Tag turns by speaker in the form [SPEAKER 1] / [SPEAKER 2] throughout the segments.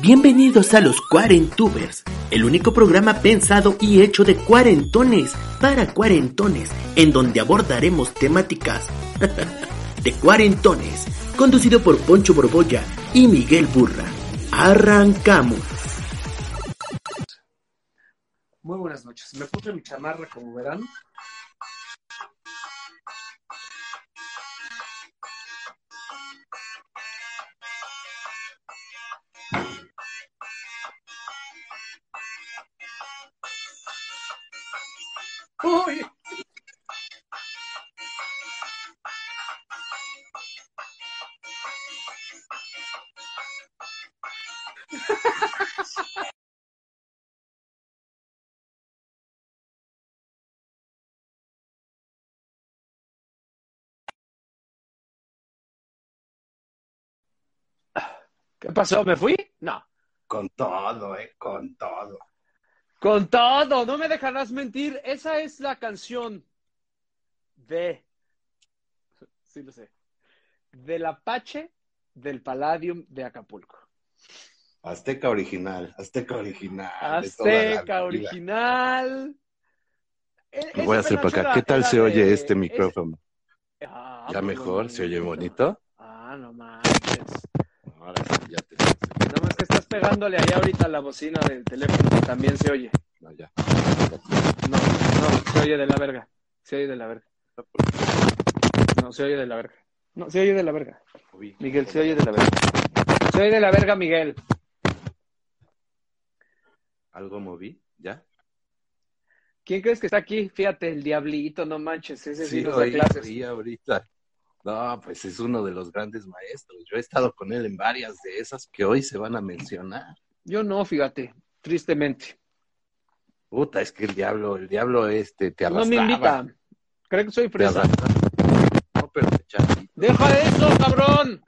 [SPEAKER 1] Bienvenidos a los Cuarentubers, el único programa pensado y hecho de cuarentones para cuarentones, en donde abordaremos temáticas de cuarentones, conducido por Poncho Borbolla y Miguel Burra. Arrancamos.
[SPEAKER 2] Muy buenas noches. Me puse mi chamarra, como verán. ¡Uy! ¿Qué pasó? ¿Me fui? No.
[SPEAKER 3] Con todo, eh, con todo.
[SPEAKER 2] Con todo, no me dejarás mentir. Esa es la canción de. Sí, lo sé. Del Apache del Palladium de Acapulco.
[SPEAKER 3] Azteca original, Azteca original.
[SPEAKER 2] Azteca original. E-
[SPEAKER 4] voy a hacer para acá. ¿Qué tal se oye este
[SPEAKER 2] es-
[SPEAKER 4] micrófono?
[SPEAKER 2] Ah,
[SPEAKER 4] ¿Ya
[SPEAKER 2] muy
[SPEAKER 4] mejor? ¿Se oye bonito?
[SPEAKER 2] Ah, no manches.
[SPEAKER 4] Ahora sí, ya te...
[SPEAKER 2] pegándole allá ahorita a la bocina del teléfono que también se oye.
[SPEAKER 4] No, ya.
[SPEAKER 2] No, no, se oye de la verga. Se oye de la verga. No, se oye de la verga. No, se oye de la verga. Miguel, se oye de la verga. Se oye de la verga, Miguel.
[SPEAKER 4] ¿Algo moví? ¿Ya?
[SPEAKER 2] ¿Quién crees que está aquí? Fíjate, el diablito, no manches, ese sí,
[SPEAKER 4] Sí,
[SPEAKER 2] nos da clases.
[SPEAKER 4] ahorita. No, pues es uno de los grandes maestros. Yo he estado con él en varias de esas que hoy se van a mencionar.
[SPEAKER 2] Yo no, fíjate, tristemente.
[SPEAKER 4] Puta, es que el diablo, el diablo este te
[SPEAKER 2] No
[SPEAKER 4] arrastraba.
[SPEAKER 2] me invita. Creo que soy fresa.
[SPEAKER 4] No, pero.
[SPEAKER 2] ¡Deja eso, cabrón!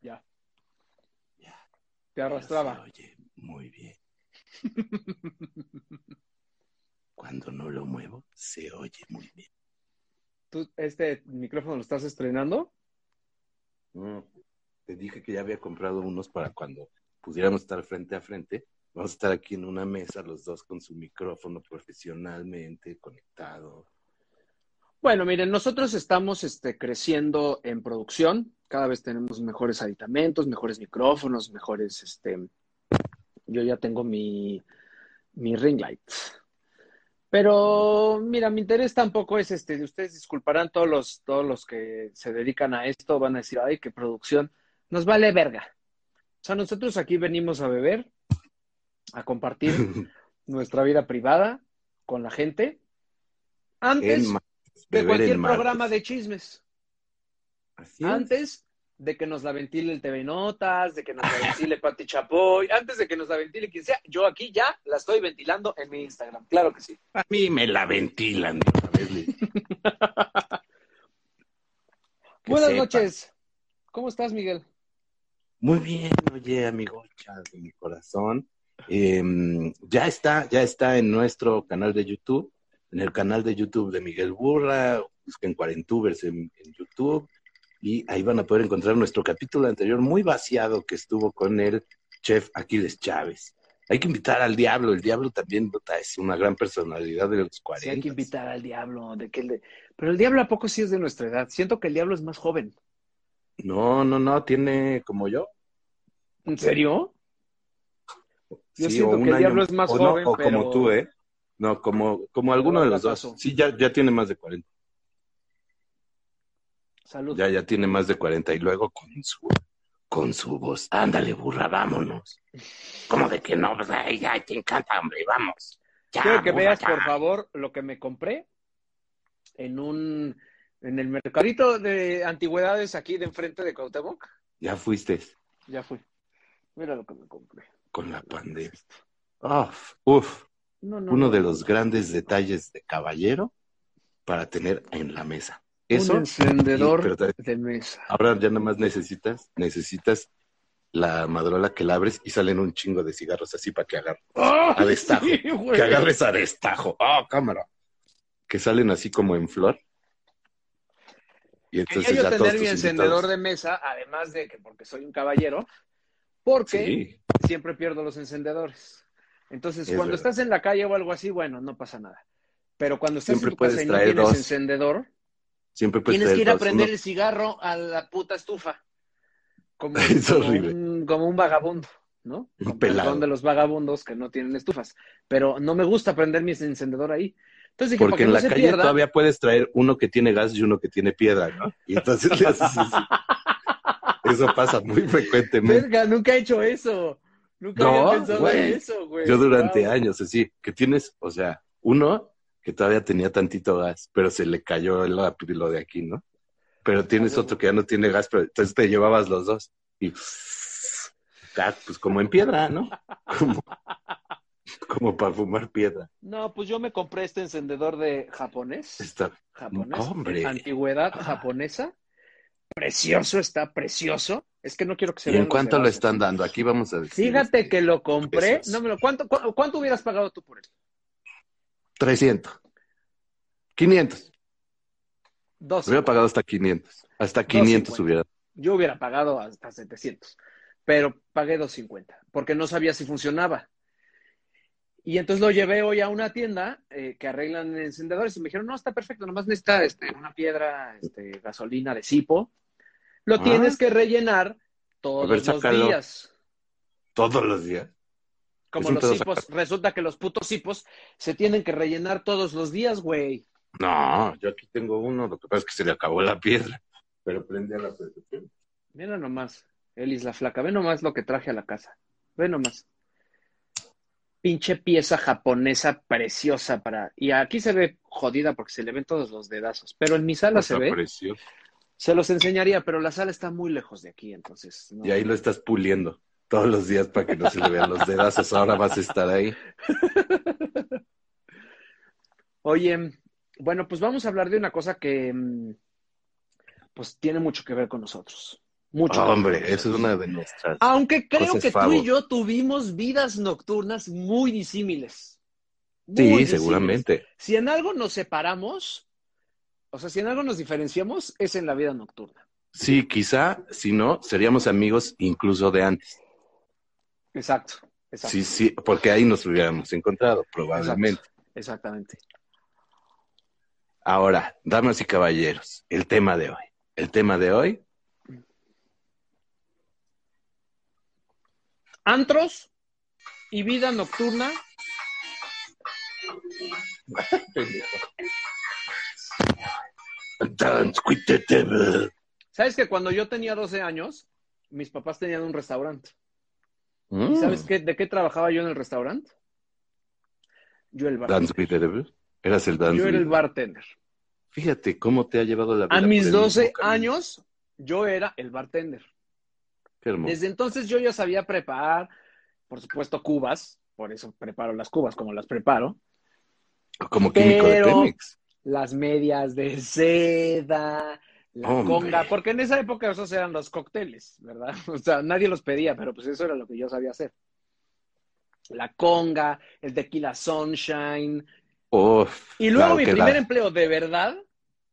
[SPEAKER 2] Ya. Te arrastraba.
[SPEAKER 4] Oye muy bien. Cuando no lo muevo, se oye muy bien.
[SPEAKER 2] ¿Tú este micrófono lo estás estrenando?
[SPEAKER 4] Mm, Te dije que ya había comprado unos para cuando pudiéramos estar frente a frente. Vamos a estar aquí en una mesa, los dos con su micrófono profesionalmente conectado.
[SPEAKER 2] Bueno, miren, nosotros estamos este, creciendo en producción. Cada vez tenemos mejores aditamentos, mejores micrófonos, mejores, este, yo ya tengo mi, mi ring light. Pero, mira, mi interés tampoco es este, ustedes disculparán todos los, todos los que se dedican a esto, van a decir, ay, qué producción, nos vale verga. O sea, nosotros aquí venimos a beber, a compartir nuestra vida privada con la gente. Antes de cualquier programa de chismes.
[SPEAKER 4] Así.
[SPEAKER 2] Antes de que nos la ventile el TV Notas, de que nos la ventile Pati Chapoy, antes de que nos la ventile quien sea, yo aquí ya la estoy ventilando en mi Instagram. Claro que sí.
[SPEAKER 4] A mí me la ventilan.
[SPEAKER 2] Buenas
[SPEAKER 4] sepa.
[SPEAKER 2] noches. ¿Cómo estás, Miguel?
[SPEAKER 4] Muy bien, oye, amigo de mi corazón. Eh, ya está, ya está en nuestro canal de YouTube, en el canal de YouTube de Miguel Burra, busquen Cuarentubers en, en YouTube, y ahí van a poder encontrar nuestro capítulo anterior muy vaciado que estuvo con el chef Aquiles Chávez. Hay que invitar al diablo, el diablo también es una gran personalidad de los 40.
[SPEAKER 2] Sí, hay que invitar al diablo. De que. Pero el diablo a poco sí es de nuestra edad. Siento que el diablo es más joven.
[SPEAKER 4] No, no, no, tiene como yo.
[SPEAKER 2] ¿En serio? Yo
[SPEAKER 4] Sí,
[SPEAKER 2] siento que el
[SPEAKER 4] año-
[SPEAKER 2] diablo es más
[SPEAKER 4] o no,
[SPEAKER 2] joven,
[SPEAKER 4] o
[SPEAKER 2] pero-
[SPEAKER 4] como tú, ¿eh? No, como, como alguno de los dos. Sí, ya, ya tiene más de 40.
[SPEAKER 2] Salud.
[SPEAKER 4] Ya, ya tiene más de 40 y luego con su, con su voz, ándale burra, vámonos. ¿Cómo de que no? Pues ay, ay, te encanta, hombre, vamos. Ya,
[SPEAKER 2] Quiero que
[SPEAKER 4] burra,
[SPEAKER 2] veas,
[SPEAKER 4] ya.
[SPEAKER 2] por favor, lo que me compré en un En el mercadito de antigüedades aquí de enfrente de Cuauhtémoc.
[SPEAKER 4] Ya fuiste
[SPEAKER 2] Ya fui. Mira lo que me compré.
[SPEAKER 4] con la pandemia. Uf, uf.
[SPEAKER 2] No, no,
[SPEAKER 4] Uno
[SPEAKER 2] no.
[SPEAKER 4] de los grandes detalles de caballero para tener en la mesa. Eso.
[SPEAKER 2] Un encendedor
[SPEAKER 4] y- pero te-
[SPEAKER 2] de mesa.
[SPEAKER 4] ahora ya nada más necesitas, necesitas la madrola que la abres y salen un chingo de cigarros así para que agarres.
[SPEAKER 2] ¡Ah!
[SPEAKER 4] A destajo.
[SPEAKER 2] Sí.
[SPEAKER 4] Que agarres a destajo. ¡Ah, cámara! Que salen así como en flor. Y entonces
[SPEAKER 2] Quería yo
[SPEAKER 4] ya
[SPEAKER 2] tener mi encendedor
[SPEAKER 4] invitados-
[SPEAKER 2] de mesa, además de que porque soy un caballero, porque
[SPEAKER 4] Sí,
[SPEAKER 2] siempre pierdo los encendedores. Entonces,
[SPEAKER 4] Es
[SPEAKER 2] cuando
[SPEAKER 4] verdad.
[SPEAKER 2] estás en la calle o algo así, bueno, no pasa nada. Pero cuando estás
[SPEAKER 4] Siempre
[SPEAKER 2] en tu casa y no tienes
[SPEAKER 4] dos.
[SPEAKER 2] encendedor,
[SPEAKER 4] siempre puedes
[SPEAKER 2] tienes que ir a prender
[SPEAKER 4] Uno-
[SPEAKER 2] el cigarro a la puta estufa. Como,
[SPEAKER 4] Es
[SPEAKER 2] como
[SPEAKER 4] horrible.
[SPEAKER 2] Un, como un vagabundo, ¿no?
[SPEAKER 4] Un pelado.
[SPEAKER 2] Son de los vagabundos que no tienen estufas. Pero no me gusta prender mi encendedor ahí. Entonces dije,
[SPEAKER 4] Porque en la calle
[SPEAKER 2] pierda,
[SPEAKER 4] todavía puedes traer uno que tiene gas y uno que tiene piedra, ¿no? Y entonces le haces así. Eso pasa muy frecuentemente.
[SPEAKER 2] Verga, nunca he hecho eso. Nunca
[SPEAKER 4] No,
[SPEAKER 2] había pensado en eso, güey.
[SPEAKER 4] Yo durante
[SPEAKER 2] Wow.
[SPEAKER 4] años, así, que tienes, o sea, uno que todavía tenía tantito gas, pero se le cayó el- lo de aquí, ¿no? Pero tienes otro que ya no tiene gas, pero entonces te llevabas los dos. Y pues como en piedra, ¿no? Como, como para fumar piedra.
[SPEAKER 2] No, pues yo me compré este encendedor de japonés.
[SPEAKER 4] Está,
[SPEAKER 2] japonés.
[SPEAKER 4] Hombre.
[SPEAKER 2] Antigüedad
[SPEAKER 4] Ah.
[SPEAKER 2] japonesa. Precioso, está precioso. Es que no quiero que se
[SPEAKER 4] ¿Y en cuánto lo están dando? Aquí vamos a decir.
[SPEAKER 2] Fíjate
[SPEAKER 4] este,
[SPEAKER 2] que lo compré.
[SPEAKER 4] pesos.
[SPEAKER 2] No me lo, ¿cuánto, cu- ¿Cuánto hubieras pagado tú por él?
[SPEAKER 4] 300. 500.
[SPEAKER 2] Dos.
[SPEAKER 4] Hubiera pagado hasta 500. Hasta 500
[SPEAKER 2] 250.
[SPEAKER 4] hubiera.
[SPEAKER 2] Yo hubiera pagado hasta 700, pero pagué 250 porque no sabía si funcionaba. Y entonces lo llevé hoy a una tienda eh, que arreglan encendedores y me dijeron, no, está perfecto, nomás necesita este, una piedra, este, gasolina de cipo. Lo
[SPEAKER 4] Ah.
[SPEAKER 2] tienes que rellenar todos
[SPEAKER 4] ver,
[SPEAKER 2] los días.
[SPEAKER 4] Todos los días.
[SPEAKER 2] Como los cipos, resulta que los putos cipos se tienen que rellenar todos los días, güey.
[SPEAKER 4] No, yo aquí tengo uno. Lo que pasa es que se le acabó la piedra. Pero prende a la perfección.
[SPEAKER 2] Mira nomás, Elis la flaca, ve nomás lo que traje a la casa. Ve nomás. Pinche pieza japonesa preciosa para. Y aquí se ve jodida porque se le ven todos los dedazos. Pero en mi sala se ve.
[SPEAKER 4] precioso.
[SPEAKER 2] Se los enseñaría, pero la sala está muy lejos de aquí, entonces. no.
[SPEAKER 4] Y ahí lo estás puliendo todos los días para que no se le vean los dedazos. Ahora vas a estar ahí.
[SPEAKER 2] Oye, bueno, pues vamos a hablar de una cosa que mm, pues tiene mucho que ver con nosotros. Mucho.
[SPEAKER 4] Hombre,
[SPEAKER 2] nosotros.
[SPEAKER 4] eso es una de nuestras.
[SPEAKER 2] Aunque creo
[SPEAKER 4] Cosas
[SPEAKER 2] que tú y yo tuvimos vidas nocturnas muy disímiles. Muy
[SPEAKER 4] sí,
[SPEAKER 2] disímiles.
[SPEAKER 4] seguramente.
[SPEAKER 2] Si en algo nos separamos, o sea, si en algo nos diferenciamos, es en la vida nocturna.
[SPEAKER 4] Sí, quizá, si no, seríamos amigos incluso de antes.
[SPEAKER 2] Exacto. exacto
[SPEAKER 4] Sí, sí, porque ahí nos hubiéramos encontrado, probablemente.
[SPEAKER 2] Exactamente.
[SPEAKER 4] Ahora, damas y caballeros, el tema de hoy. El tema de hoy,
[SPEAKER 2] Antros y vida nocturna. ¿Sabes que cuando yo tenía 12 años, mis papás tenían un restaurante?
[SPEAKER 4] Mm,
[SPEAKER 2] ¿Y sabes qué, de qué trabajaba yo en el restaurante? Yo el bartender.
[SPEAKER 4] Eras el
[SPEAKER 2] Yo era el bartender.
[SPEAKER 4] Fíjate cómo te ha llevado la vida.
[SPEAKER 2] A mis
[SPEAKER 4] el
[SPEAKER 2] 12
[SPEAKER 4] mismo camino.
[SPEAKER 2] años, yo era el bartender.
[SPEAKER 4] Qué hermoso.
[SPEAKER 2] Desde entonces yo ya sabía preparar, por supuesto, cubas, por eso preparo las cubas como las preparo,
[SPEAKER 4] Como químico de Pemex.
[SPEAKER 2] las medias de seda, la
[SPEAKER 4] Hombre.
[SPEAKER 2] conga, porque en esa época esos eran los cócteles, ¿verdad? O sea, nadie los pedía, pero pues eso era lo que yo sabía hacer. La conga, el tequila sunshine.
[SPEAKER 4] Uf,
[SPEAKER 2] Y luego
[SPEAKER 4] claro
[SPEAKER 2] mi primer
[SPEAKER 4] da.
[SPEAKER 2] empleo de verdad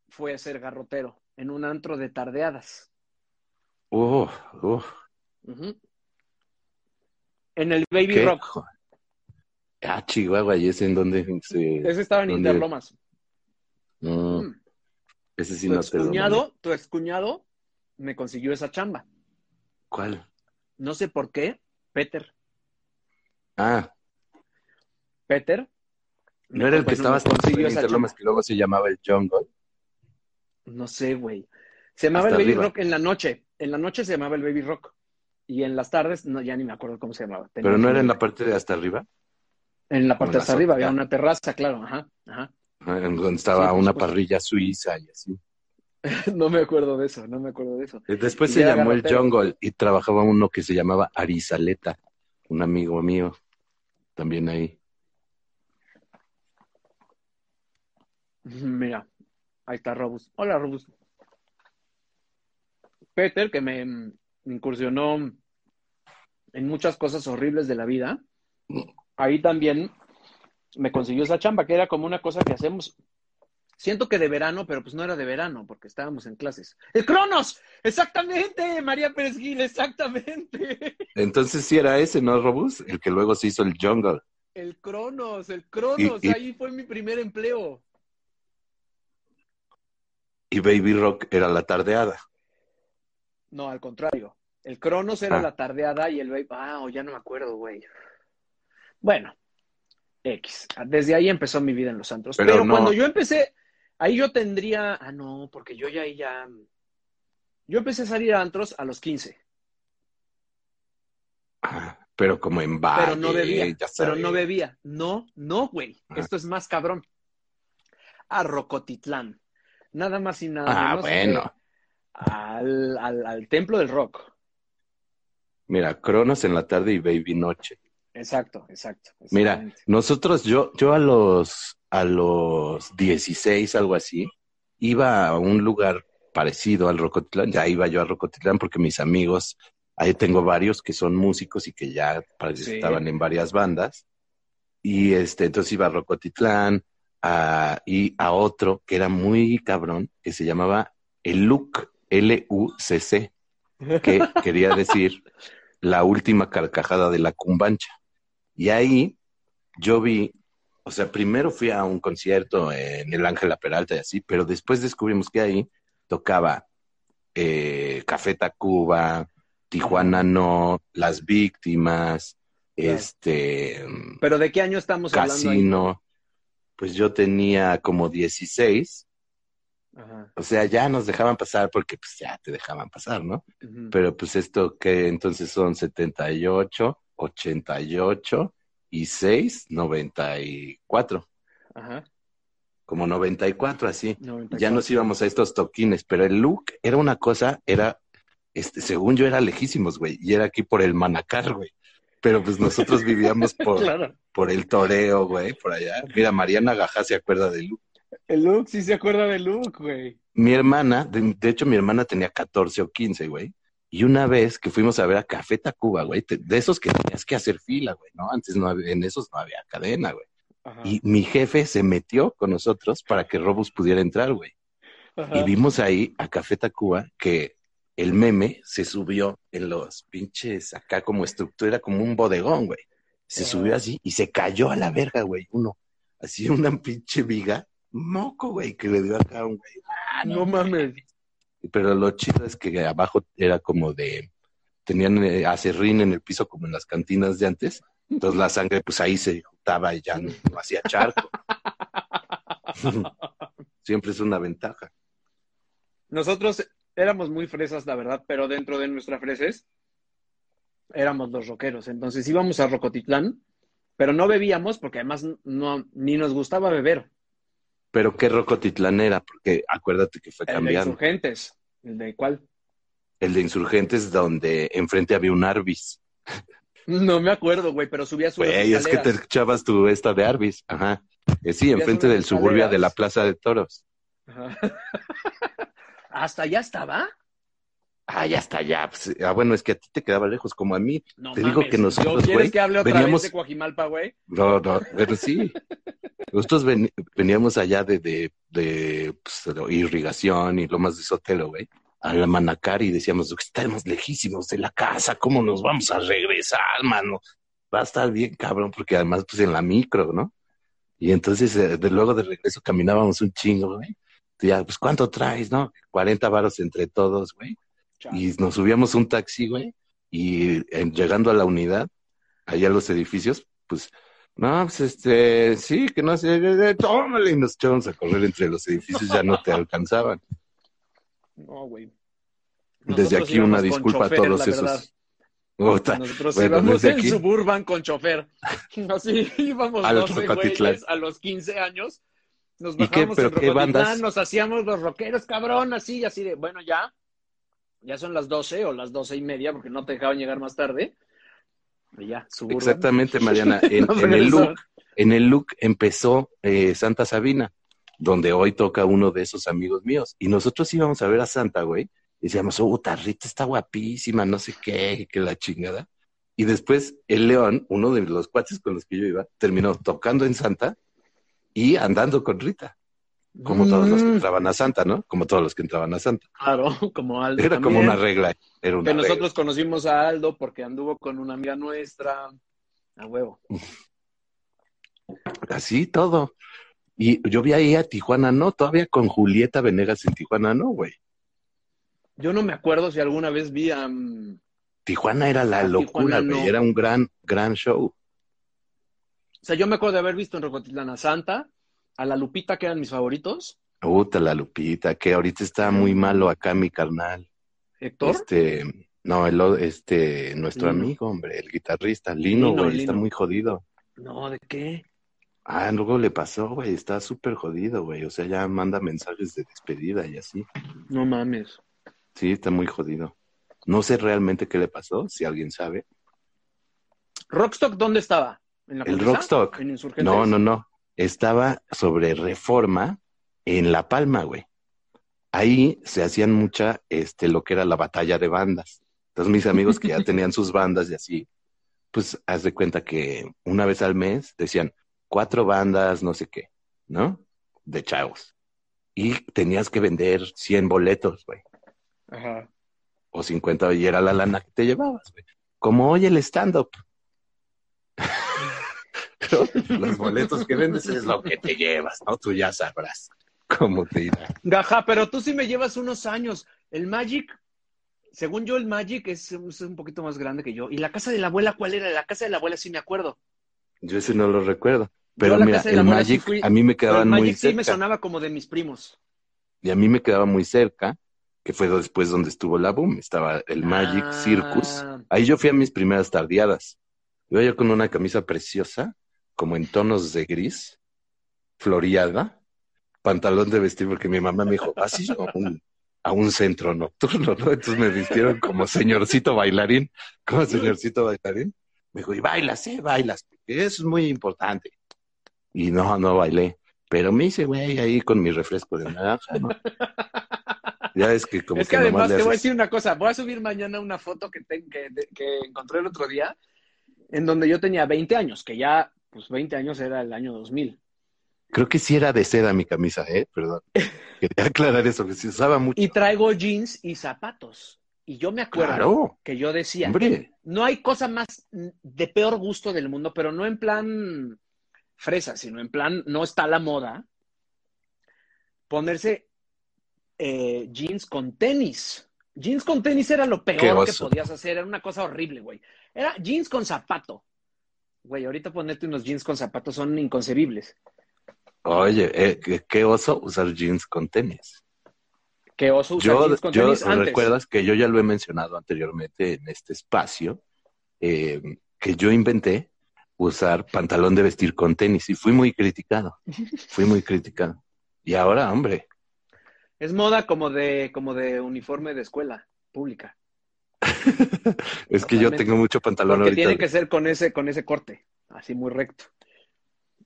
[SPEAKER 2] fue ser garrotero en un antro de tardeadas.
[SPEAKER 4] Uf, uf.
[SPEAKER 2] En el Baby
[SPEAKER 4] qué
[SPEAKER 2] Rock.
[SPEAKER 4] Ah, Chihuahua, ¿y ese en donde se...
[SPEAKER 2] Ese estaba en
[SPEAKER 4] ¿Dónde?
[SPEAKER 2] Interlomas.
[SPEAKER 4] Mm. Ese sí
[SPEAKER 2] tu
[SPEAKER 4] no te lo
[SPEAKER 2] excuñado, tu excuñado me consiguió esa chamba.
[SPEAKER 4] ¿Cuál?
[SPEAKER 2] No sé por qué, Peter.
[SPEAKER 4] Ah,
[SPEAKER 2] Peter.
[SPEAKER 4] ¿no era el que
[SPEAKER 2] Bueno,
[SPEAKER 4] estaba
[SPEAKER 2] me consiguió
[SPEAKER 4] en
[SPEAKER 2] esa chamba.
[SPEAKER 4] que luego se llamaba el Jungle?
[SPEAKER 2] No sé, güey. Se llamaba
[SPEAKER 4] Hasta
[SPEAKER 2] el Baby
[SPEAKER 4] arriba.
[SPEAKER 2] Rock en la noche. En la noche se llamaba el Baby Rock. Y en las tardes, no, ya ni me acuerdo cómo se llamaba. Tenía
[SPEAKER 4] Pero no era en la parte de hasta arriba,
[SPEAKER 2] En la parte
[SPEAKER 4] en
[SPEAKER 2] hasta arriba, había una terraza, claro. Ajá, ajá.
[SPEAKER 4] Donde estaba
[SPEAKER 2] Sí,
[SPEAKER 4] una
[SPEAKER 2] supuesto.
[SPEAKER 4] parrilla suiza y así.
[SPEAKER 2] No me acuerdo de eso, no me acuerdo de eso.
[SPEAKER 4] Después
[SPEAKER 2] Y
[SPEAKER 4] se llamó el. Jungle y trabajaba uno que se llamaba Arizaleta, un amigo mío, también ahí.
[SPEAKER 2] Mira, ahí está Robus. Hola, Robus. Peter, que me mm, incursionó en muchas cosas horribles de la vida, ahí también me consiguió esa chamba, que era como una cosa que hacemos. Siento que de verano, pero pues no era de verano, porque estábamos en clases. ¡El Cronos! ¡Exactamente! María Pérez Gil, exactamente.
[SPEAKER 4] Entonces sí era ese, ¿no, Robus? El que luego se hizo el Jungle.
[SPEAKER 2] El Cronos, el Cronos,
[SPEAKER 4] Y- y-
[SPEAKER 2] ahí fue mi primer empleo.
[SPEAKER 4] Y Baby Rock era la tardeada.
[SPEAKER 2] No, al contrario. El Cronos era
[SPEAKER 4] Ah.
[SPEAKER 2] la tardeada y el Baby. Ah, o ya no me acuerdo, güey. Bueno, X. Desde ahí empezó mi vida en los antros.
[SPEAKER 4] Pero
[SPEAKER 2] Pero,
[SPEAKER 4] no-
[SPEAKER 2] cuando yo empecé, ahí yo tendría. Ah, no, porque yo ya ahí ya. Yo empecé a salir a antros a los 15,
[SPEAKER 4] Ah, Pero como en Valle,
[SPEAKER 2] pero no bebía. Pero no bebía. No, no, güey.
[SPEAKER 4] Ah.
[SPEAKER 2] Esto es más cabrón. A Rocotitlán. Nada más y nada
[SPEAKER 4] Ah,
[SPEAKER 2] menos que
[SPEAKER 4] bueno.
[SPEAKER 2] al, al, al templo del rock.
[SPEAKER 4] Mira, Cronos en la tarde y Baby Noche.
[SPEAKER 2] Exacto, exacto.
[SPEAKER 4] Mira, nosotros, yo, yo a los, a los 16, algo así, iba a un lugar parecido al Rocotitlán, ya iba yo a Rocotitlán porque mis amigos, ahí tengo varios que son músicos y que ya que
[SPEAKER 2] Sí.
[SPEAKER 4] estaban en varias bandas, y este, entonces iba a Rocotitlán a- y a otro que era muy cabrón, que se llamaba el LUC, L-U-C-C, que quería decir la última carcajada de la cumbancha. Y ahí yo vi, o sea, primero fui a un concierto en el Ángela Peralta y así, pero después descubrimos que ahí tocaba eh, Café Tacuba, Tijuana No, Las Víctimas,
[SPEAKER 2] Claro.
[SPEAKER 4] este,
[SPEAKER 2] Pero ¿de qué año estamos hablando ahí?
[SPEAKER 4] Casino. Pues yo tenía como 16,
[SPEAKER 2] Ajá.
[SPEAKER 4] o sea, ya nos dejaban pasar porque pues ya te dejaban pasar, ¿no? Pero pues esto que entonces son 78, 88 y 6, 94.
[SPEAKER 2] Ajá.
[SPEAKER 4] Como 94 así.
[SPEAKER 2] 94.
[SPEAKER 4] Ya nos íbamos a estos toquines, pero el look era una cosa, era, este, según yo era lejísimos, güey, y era aquí por el Manacar, güey. Pero pues nosotros vivíamos por,
[SPEAKER 2] Claro.
[SPEAKER 4] por el toreo, güey, por allá. Mira, Mariana Gajá se acuerda de Luke.
[SPEAKER 2] El Luke sí se acuerda de Luke, güey.
[SPEAKER 4] Mi hermana, de, de hecho mi hermana tenía 14 o 15, güey. Y una vez que fuimos a ver a Café Tacuba, güey, te- de esos que tenías que hacer fila, güey, ¿no? Antes no había, en esos no había cadena, güey.
[SPEAKER 2] Ajá.
[SPEAKER 4] Y mi jefe se metió con nosotros para que Robus pudiera entrar, güey.
[SPEAKER 2] Ajá.
[SPEAKER 4] Y vimos ahí a Café Tacuba que el meme se subió en los pinches acá como estructura, como un bodegón, güey. Se
[SPEAKER 2] Ajá.
[SPEAKER 4] subió así y se cayó a la verga, güey, uno. Así una pinche viga, moco, güey, que le dio acá a un güey. Ah,
[SPEAKER 2] No mames.
[SPEAKER 4] Pero lo chido es que abajo era como de, tenían eh, acerrín en el piso como en las cantinas de antes. Entonces la sangre pues ahí se juntaba y ya no, no hacía charco. Siempre es una ventaja.
[SPEAKER 2] Nosotros éramos muy fresas, la verdad, pero dentro de nuestras fresas éramos los rockeros. Entonces íbamos a Rocotitlán, pero no bebíamos porque además no, ni nos gustaba beber.
[SPEAKER 4] Pero qué Rocotitlán era, porque acuérdate que fue
[SPEAKER 2] El de insurgentes. ¿El de cuál?
[SPEAKER 4] El de Insurgentes, donde enfrente había un Arbis.
[SPEAKER 2] No me acuerdo, güey, pero subía sus
[SPEAKER 4] Güey, es que te echabas tu esta de Arbis. Ajá. Eh, sí, enfrente del suburbio de la. Plaza de Toros.
[SPEAKER 2] Ajá. ¿Hasta allá estaba?
[SPEAKER 4] Ah, ya está, ya. pues, ah, bueno, es que a ti te quedaba lejos, como a mí.
[SPEAKER 2] No
[SPEAKER 4] Te digo que nosotros,
[SPEAKER 2] ¿Quieres que hable otra
[SPEAKER 4] veníamos-
[SPEAKER 2] vez de Coajimalpa, güey?
[SPEAKER 4] No, no, pero sí. Nosotros ven- veníamos allá de, de, de, pues, de irrigación y lomas de Sotelo, güey, a la Manacar y decíamos, estamos lejísimos de la casa, ¿cómo nos vamos a regresar, mano? Va a estar bien cabrón, porque además, pues en la micro, ¿no? Y entonces, eh, de luego de regreso caminábamos un chingo, güey. Ya, pues, ¿cuánto traes, no? 40 varos entre todos, güey. Y nos subíamos un taxi, güey, y eh, llegando a la unidad, allá a los edificios, pues, no, pues este, sí, que no sé, tómale, y nos echábamos a correr entre los edificios, ya no te alcanzaban.
[SPEAKER 2] No, güey.
[SPEAKER 4] Desde aquí una disculpa a todos esos. Puta,
[SPEAKER 2] Nosotros
[SPEAKER 4] Bueno,
[SPEAKER 2] íbamos
[SPEAKER 4] desde
[SPEAKER 2] en
[SPEAKER 4] aquí-
[SPEAKER 2] Suburban con chofer. Así íbamos 12
[SPEAKER 4] Rocotitlán.
[SPEAKER 2] güeyes a los 15 años Nos
[SPEAKER 4] ¿Y qué?
[SPEAKER 2] bajábamos
[SPEAKER 4] ¿Pero
[SPEAKER 2] en
[SPEAKER 4] qué
[SPEAKER 2] Rocotitlán,
[SPEAKER 4] bandas?
[SPEAKER 2] nos hacíamos los rockeros, cabrón, así, y así de, bueno, ya, ya son las 12 o las doce y media, porque no te dejaban llegar más tarde. Y ya, Suburban.
[SPEAKER 4] Exactamente, Mariana. En, el look, en el look empezó eh, Santa Sabina, donde hoy toca uno de esos amigos míos. Y nosotros íbamos a ver a Santa, güey. Y decíamos, oh, Tarrita está guapísima, no sé qué, que la chingada. Y después el León, uno de los cuates con los que yo iba, terminó tocando en Santa y andando con Rita. Como todos los que
[SPEAKER 2] Mm,
[SPEAKER 4] entraban a Santa, ¿no? Como todos los que entraban a Santa.
[SPEAKER 2] Claro, como Aldo
[SPEAKER 4] Era como una regla. Era una
[SPEAKER 2] Que
[SPEAKER 4] regla.
[SPEAKER 2] nosotros conocimos a Aldo porque anduvo con una amiga nuestra. A huevo.
[SPEAKER 4] Así todo. Y yo vi ahí a Tijuana, no, todavía con Julieta Venegas en Tijuana, no, güey.
[SPEAKER 2] Yo no me acuerdo si alguna vez vi a. mm,
[SPEAKER 4] Tijuana era la locura, güey.
[SPEAKER 2] no.
[SPEAKER 4] Era un gran, gran show.
[SPEAKER 2] O sea, yo me acuerdo de haber visto en Rocotitlán a Santa, a la Lupita, que eran mis favoritos.
[SPEAKER 4] Puta, la Lupita, que ahorita está muy malo acá, mi carnal.
[SPEAKER 2] Héctor.
[SPEAKER 4] Este, no, el, este, nuestro
[SPEAKER 2] Lino.
[SPEAKER 4] amigo, hombre, el guitarrista, Lino, güey, está muy jodido.
[SPEAKER 2] No, ¿de qué?
[SPEAKER 4] Ah, luego le pasó, güey, está súper jodido, güey. O sea, ya manda mensajes de despedida y así.
[SPEAKER 2] No mames.
[SPEAKER 4] Sí, está muy jodido. No sé realmente qué le pasó, si alguien sabe.
[SPEAKER 2] ¿Rockstock dónde estaba? ¿En la
[SPEAKER 4] El? Rockstock.
[SPEAKER 2] ¿En Insurgentes?
[SPEAKER 4] No, no, no. Estaba sobre reforma en La Palma, güey. Ahí se hacían mucha, este, lo que era la batalla de bandas. Entonces mis amigos que ya tenían sus bandas y así, pues haz de cuenta que una vez al mes decían cuatro bandas, no sé qué, ¿no? De chavos. Y tenías que vender 100 boletos, güey.
[SPEAKER 2] Ajá.
[SPEAKER 4] O 50 y era la lana que te llevabas, güey. Como hoy el stand-up. Los boletos que vendes es lo que te llevas, ¿no? Tú ya sabrás cómo te irá.
[SPEAKER 2] Gaja, pero tú sí me llevas unos años. El Magic, según yo, el Magic es, es un poquito más grande que yo. ¿Y la casa de la abuela cuál era? La casa de la abuela sí me acuerdo.
[SPEAKER 4] Yo ese no lo recuerdo. Pero mira, el
[SPEAKER 2] sí
[SPEAKER 4] Magic
[SPEAKER 2] fui,
[SPEAKER 4] a mí me quedaban muy
[SPEAKER 2] Magic sí me
[SPEAKER 4] cerca.
[SPEAKER 2] sonaba como de mis primos.
[SPEAKER 4] Y a mí me quedaba muy cerca, que fue después donde estuvo la boom. Estaba el Magic
[SPEAKER 2] Ah.
[SPEAKER 4] Circus. Ahí yo fui a mis primeras tardeadas. Iba yo con una camisa preciosa, como en tonos de gris, floreada, pantalón de vestir, porque mi mamá me dijo, así a un, a un centro nocturno, ¿no? Entonces me vistieron como señorcito bailarín, como señorcito bailarín. Me dijo, y bailas, ¿eh? Bailas, porque eso es muy importante. Y no, no bailé. Pero me hice, güey, ahí con mi refresco de naranja, ¿no? Ya es que como
[SPEAKER 2] es que además te voy a decir una cosa. Voy a subir mañana una foto que, te- que, que encontré el otro día, en donde yo tenía 20 años, que ya, pues 20 años era el año 2000.
[SPEAKER 4] Creo que sí era de seda mi camisa, ¿eh? Perdón. Quería aclarar eso, que se usaba mucho.
[SPEAKER 2] Y traigo jeans y zapatos. Y yo me acuerdo
[SPEAKER 4] Claro,
[SPEAKER 2] que yo decía,
[SPEAKER 4] hombre.
[SPEAKER 2] no hay cosa más de peor gusto del mundo, pero no en plan fresa, sino en plan no está la moda. Ponerse eh, jeans con tenis. Jeans con tenis era lo peor que podías hacer, era una cosa horrible, güey. Era jeans con zapato. Güey, ahorita ponerte unos jeans con zapatos son inconcebibles.
[SPEAKER 4] Oye, eh, qué, qué oso usar jeans con tenis.
[SPEAKER 2] Que oso usar
[SPEAKER 4] Yo,
[SPEAKER 2] jeans con
[SPEAKER 4] yo
[SPEAKER 2] tenis antes.
[SPEAKER 4] recuerdas que yo ya lo he mencionado anteriormente en este espacio, eh, que yo inventé usar pantalón de vestir con tenis y fui muy criticado. Fui muy criticado. Y ahora, hombre,
[SPEAKER 2] Es moda como de, como de uniforme de escuela pública.
[SPEAKER 4] es que yo tengo mucho pantalón
[SPEAKER 2] Porque
[SPEAKER 4] ahorita.
[SPEAKER 2] tiene que ser con ese, con ese corte, así muy recto.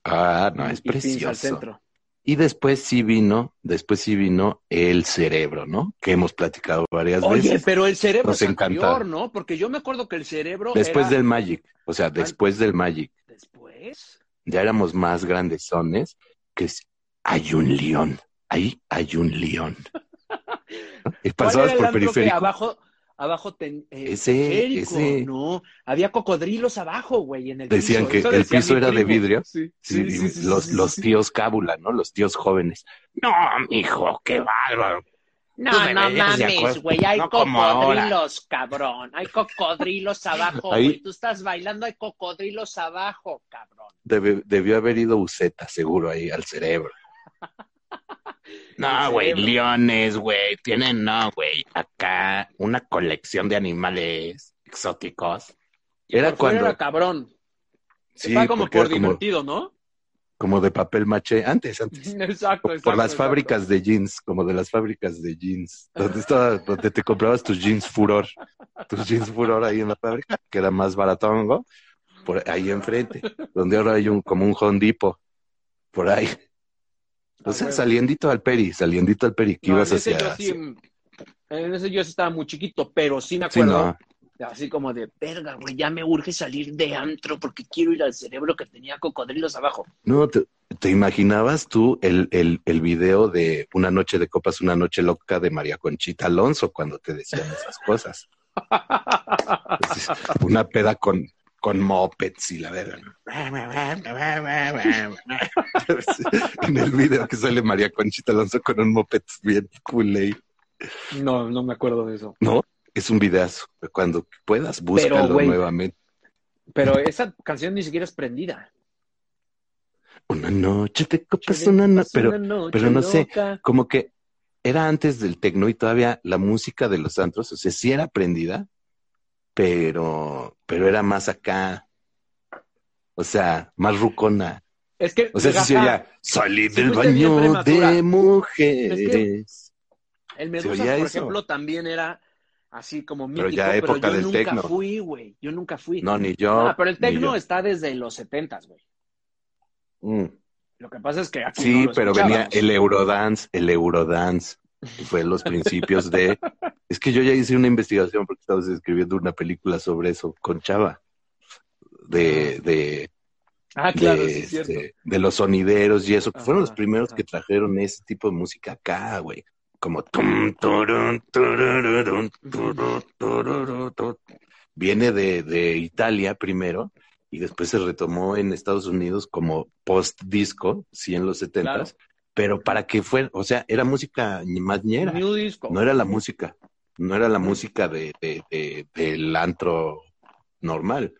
[SPEAKER 4] Ah, no, es
[SPEAKER 2] y al
[SPEAKER 4] precioso.
[SPEAKER 2] centro.
[SPEAKER 4] Y después sí vino, después sí vino el cerebro, ¿no? Que hemos platicado varias
[SPEAKER 2] Oye,
[SPEAKER 4] veces.
[SPEAKER 2] pero el cerebro
[SPEAKER 4] Nos
[SPEAKER 2] es
[SPEAKER 4] encanta.
[SPEAKER 2] anterior, ¿no? Porque yo me acuerdo que el cerebro
[SPEAKER 4] Después
[SPEAKER 2] era-
[SPEAKER 4] del Magic, o sea, después del Magic,
[SPEAKER 2] Después.
[SPEAKER 4] ya éramos más grandesones, que es, hay un león, ahí hay un león. ¿No? Y
[SPEAKER 2] ¿Cuál
[SPEAKER 4] pasabas por periférico.
[SPEAKER 2] abajo, abajo ten- eh,
[SPEAKER 4] Ese, ese.
[SPEAKER 2] No, había cocodrilos abajo, güey, en el
[SPEAKER 4] Decían
[SPEAKER 2] piso.
[SPEAKER 4] que
[SPEAKER 2] Eso
[SPEAKER 4] el
[SPEAKER 2] decía
[SPEAKER 4] piso era de vidrio.
[SPEAKER 2] Sí,
[SPEAKER 4] Sí,
[SPEAKER 2] sí, sí, sí,
[SPEAKER 4] los,
[SPEAKER 2] sí,
[SPEAKER 4] los
[SPEAKER 2] sí.
[SPEAKER 4] tíos cábula, ¿no? Los tíos jóvenes. No, mijo, qué bárbaro.
[SPEAKER 2] No, no mames, güey, hay
[SPEAKER 4] No
[SPEAKER 2] cocodrilos, cabrón. Hay cocodrilos abajo, güey. Tú estás bailando, hay cocodrilos abajo, cabrón.
[SPEAKER 4] Debe- debió haber ido Uceta, seguro, ahí al cerebro. No, güey, leones, güey. Tienen, no, güey, acá una colección de animales exóticos. Era cuando.
[SPEAKER 2] era cabrón.
[SPEAKER 4] Sí,
[SPEAKER 2] Estaba como por
[SPEAKER 4] como-
[SPEAKER 2] divertido, ¿no?
[SPEAKER 4] como de papel maché, antes, antes.
[SPEAKER 2] Exacto,
[SPEAKER 4] Por
[SPEAKER 2] exacto,
[SPEAKER 4] las
[SPEAKER 2] exacto.
[SPEAKER 4] fábricas de jeans, como de las fábricas de jeans, donde estaba, donde te comprabas tus jeans furor, tus jeans furor ahí en la fábrica, que era más baratongo, por ahí enfrente, donde ahora hay un, como un Hondipo, por ahí. O sea, saliendito al peri, saliendito al peri, que
[SPEAKER 2] No,
[SPEAKER 4] ibas hacia...
[SPEAKER 2] yo sí, en ese yo sí estaba muy chiquito, pero sí me
[SPEAKER 4] Sí,
[SPEAKER 2] acuerdo,
[SPEAKER 4] no.
[SPEAKER 2] así como de, verga, güey, ya me urge salir de antro porque quiero ir al cerebro que tenía cocodrilos abajo.
[SPEAKER 4] No, te, te imaginabas tú el, el, el video de Una noche de copas, una noche loca de María Conchita Alonso cuando te decían esas cosas. Una peda con, con mopeds y la verga. ¿no? en el video que sale María Conchita Alonso con un moped bien culé.
[SPEAKER 2] No, no me acuerdo de eso.
[SPEAKER 4] No, es un videazo. Cuando puedas, búscalo nuevamente.
[SPEAKER 2] Pero esa canción ni siquiera es prendida.
[SPEAKER 4] Una noche de copas, una noche. Pero
[SPEAKER 2] Una noche
[SPEAKER 4] pero no sé, como que era antes del tecno y todavía la música de los antros, o sea, sí era aprendida, pero, pero era más acá, o sea, más rucona.
[SPEAKER 2] Es que,
[SPEAKER 4] O sea, sí se oía, salí del baño de mujeres.
[SPEAKER 2] el
[SPEAKER 4] se
[SPEAKER 2] Medusa,
[SPEAKER 4] oía
[SPEAKER 2] por
[SPEAKER 4] eso.
[SPEAKER 2] ejemplo, también era así como mítico,
[SPEAKER 4] Pero ya
[SPEAKER 2] pero
[SPEAKER 4] época
[SPEAKER 2] yo
[SPEAKER 4] del
[SPEAKER 2] nunca
[SPEAKER 4] tecno.
[SPEAKER 2] fui, güey. Yo nunca fui.
[SPEAKER 4] No, ni yo.
[SPEAKER 2] Ah, pero el tecno está desde los setentas, güey.
[SPEAKER 4] Mm.
[SPEAKER 2] Lo que pasa es que aquí
[SPEAKER 4] Sí,
[SPEAKER 2] no lo
[SPEAKER 4] pero venía el Eurodance, el Eurodance, que fue los principios de... Es que yo ya hice una investigación porque estabas escribiendo una película sobre eso con Chava, de, de,
[SPEAKER 2] Ah, claro,
[SPEAKER 4] de,
[SPEAKER 2] sí, es cierto.
[SPEAKER 4] este, de los sonideros y eso, que fueron los primeros
[SPEAKER 2] ajá.
[SPEAKER 4] que trajeron ese tipo de música acá, güey. Como... tum, turun. Viene de, de Italia primero y después se retomó en Estados Unidos como post-disco, sí, en los setentas, pero para que fuera, o sea, era música más ñera,
[SPEAKER 2] New Disco.
[SPEAKER 4] no era la música, no era la música de, de, de- del antro normal.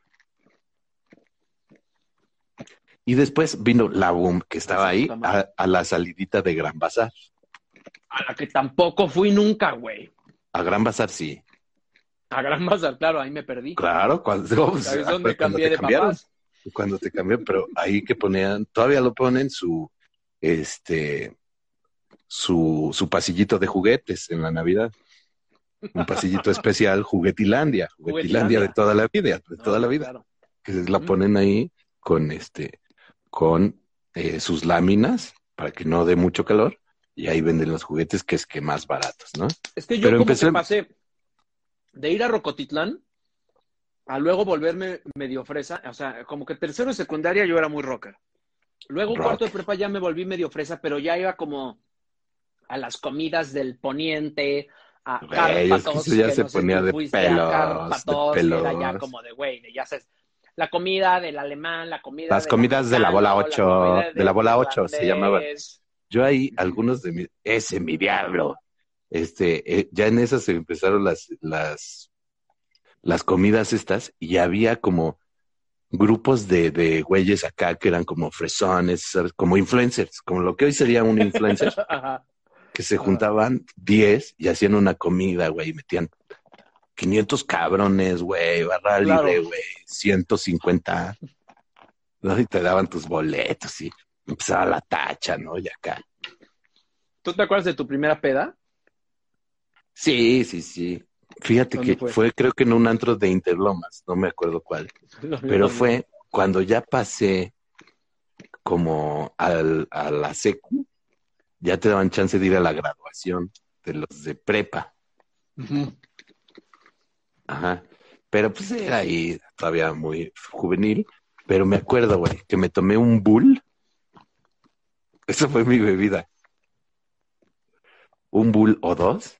[SPEAKER 4] Y después vino la boom que estaba ahí a, a la salidita de Gran Bazar.
[SPEAKER 2] A la que tampoco fui nunca, güey.
[SPEAKER 4] A Gran Bazar sí.
[SPEAKER 2] A Gran Bazar, claro, ahí me perdí.
[SPEAKER 4] Claro, cuando, cuando
[SPEAKER 2] cambié
[SPEAKER 4] te
[SPEAKER 2] de
[SPEAKER 4] cambiaron,
[SPEAKER 2] papás.
[SPEAKER 4] cuando te cambió, pero ahí que ponían, todavía lo ponen su, este, su, su pasillito de juguetes en la Navidad. Un pasillito especial, Juguetilandia, Juguetilandia de toda la vida, de toda
[SPEAKER 2] Ah,
[SPEAKER 4] la vida.
[SPEAKER 2] claro.
[SPEAKER 4] Que la ponen ahí con este, con eh, sus láminas para que no dé mucho calor y ahí venden los juguetes que es que más baratos, ¿no?
[SPEAKER 2] Es que yo
[SPEAKER 4] Pero
[SPEAKER 2] como
[SPEAKER 4] empecé-
[SPEAKER 2] que pasé de ir a Rocotitlán a luego volverme medio fresa, o sea, como que tercero de secundaria yo era muy rocker. Luego
[SPEAKER 4] Rock.
[SPEAKER 2] cuarto de prepa ya me volví medio fresa, pero ya iba como a las comidas del poniente, a
[SPEAKER 4] Güey, es que eso ya
[SPEAKER 2] que
[SPEAKER 4] se
[SPEAKER 2] no
[SPEAKER 4] ponía de pelos, de
[SPEAKER 2] que era ya
[SPEAKER 4] pelos.
[SPEAKER 2] como de güey, ya sabes, la comida del alemán, la comida
[SPEAKER 4] Las comidas de la bola
[SPEAKER 2] americano,
[SPEAKER 4] ocho,
[SPEAKER 2] comida
[SPEAKER 4] de la bola
[SPEAKER 2] del
[SPEAKER 4] ocho se llamaban. Yo ahí, algunos de mis, ese mi diablo, este, eh, ya en esas se empezaron las, las, las comidas estas y había como grupos de, de güeyes acá que eran como fresones, ¿sabes? como influencers, como lo que hoy sería un influencer, que se juntaban 10 y hacían una comida, güey, y metían 500 cabrones, güey, barra
[SPEAKER 2] Claro.
[SPEAKER 4] libre, güey, 150, ¿no? Y te daban tus boletos y empezaba la tacha, ¿no? Y acá.
[SPEAKER 2] ¿Tú te acuerdas de tu primera peda?
[SPEAKER 4] Sí, sí, sí. Fíjate
[SPEAKER 2] ¿Dónde
[SPEAKER 4] que
[SPEAKER 2] fue?
[SPEAKER 4] fue? creo que en un antro de Interlomas, no me acuerdo cuál, pero fue cuando ya pasé como al, a la secu, ya te daban chance de ir a la graduación de los de prepa. Ajá. Pero pues era ahí todavía muy juvenil. Pero me acuerdo, güey, que me tomé un bull. Eso fue mi bebida. Un bull o dos.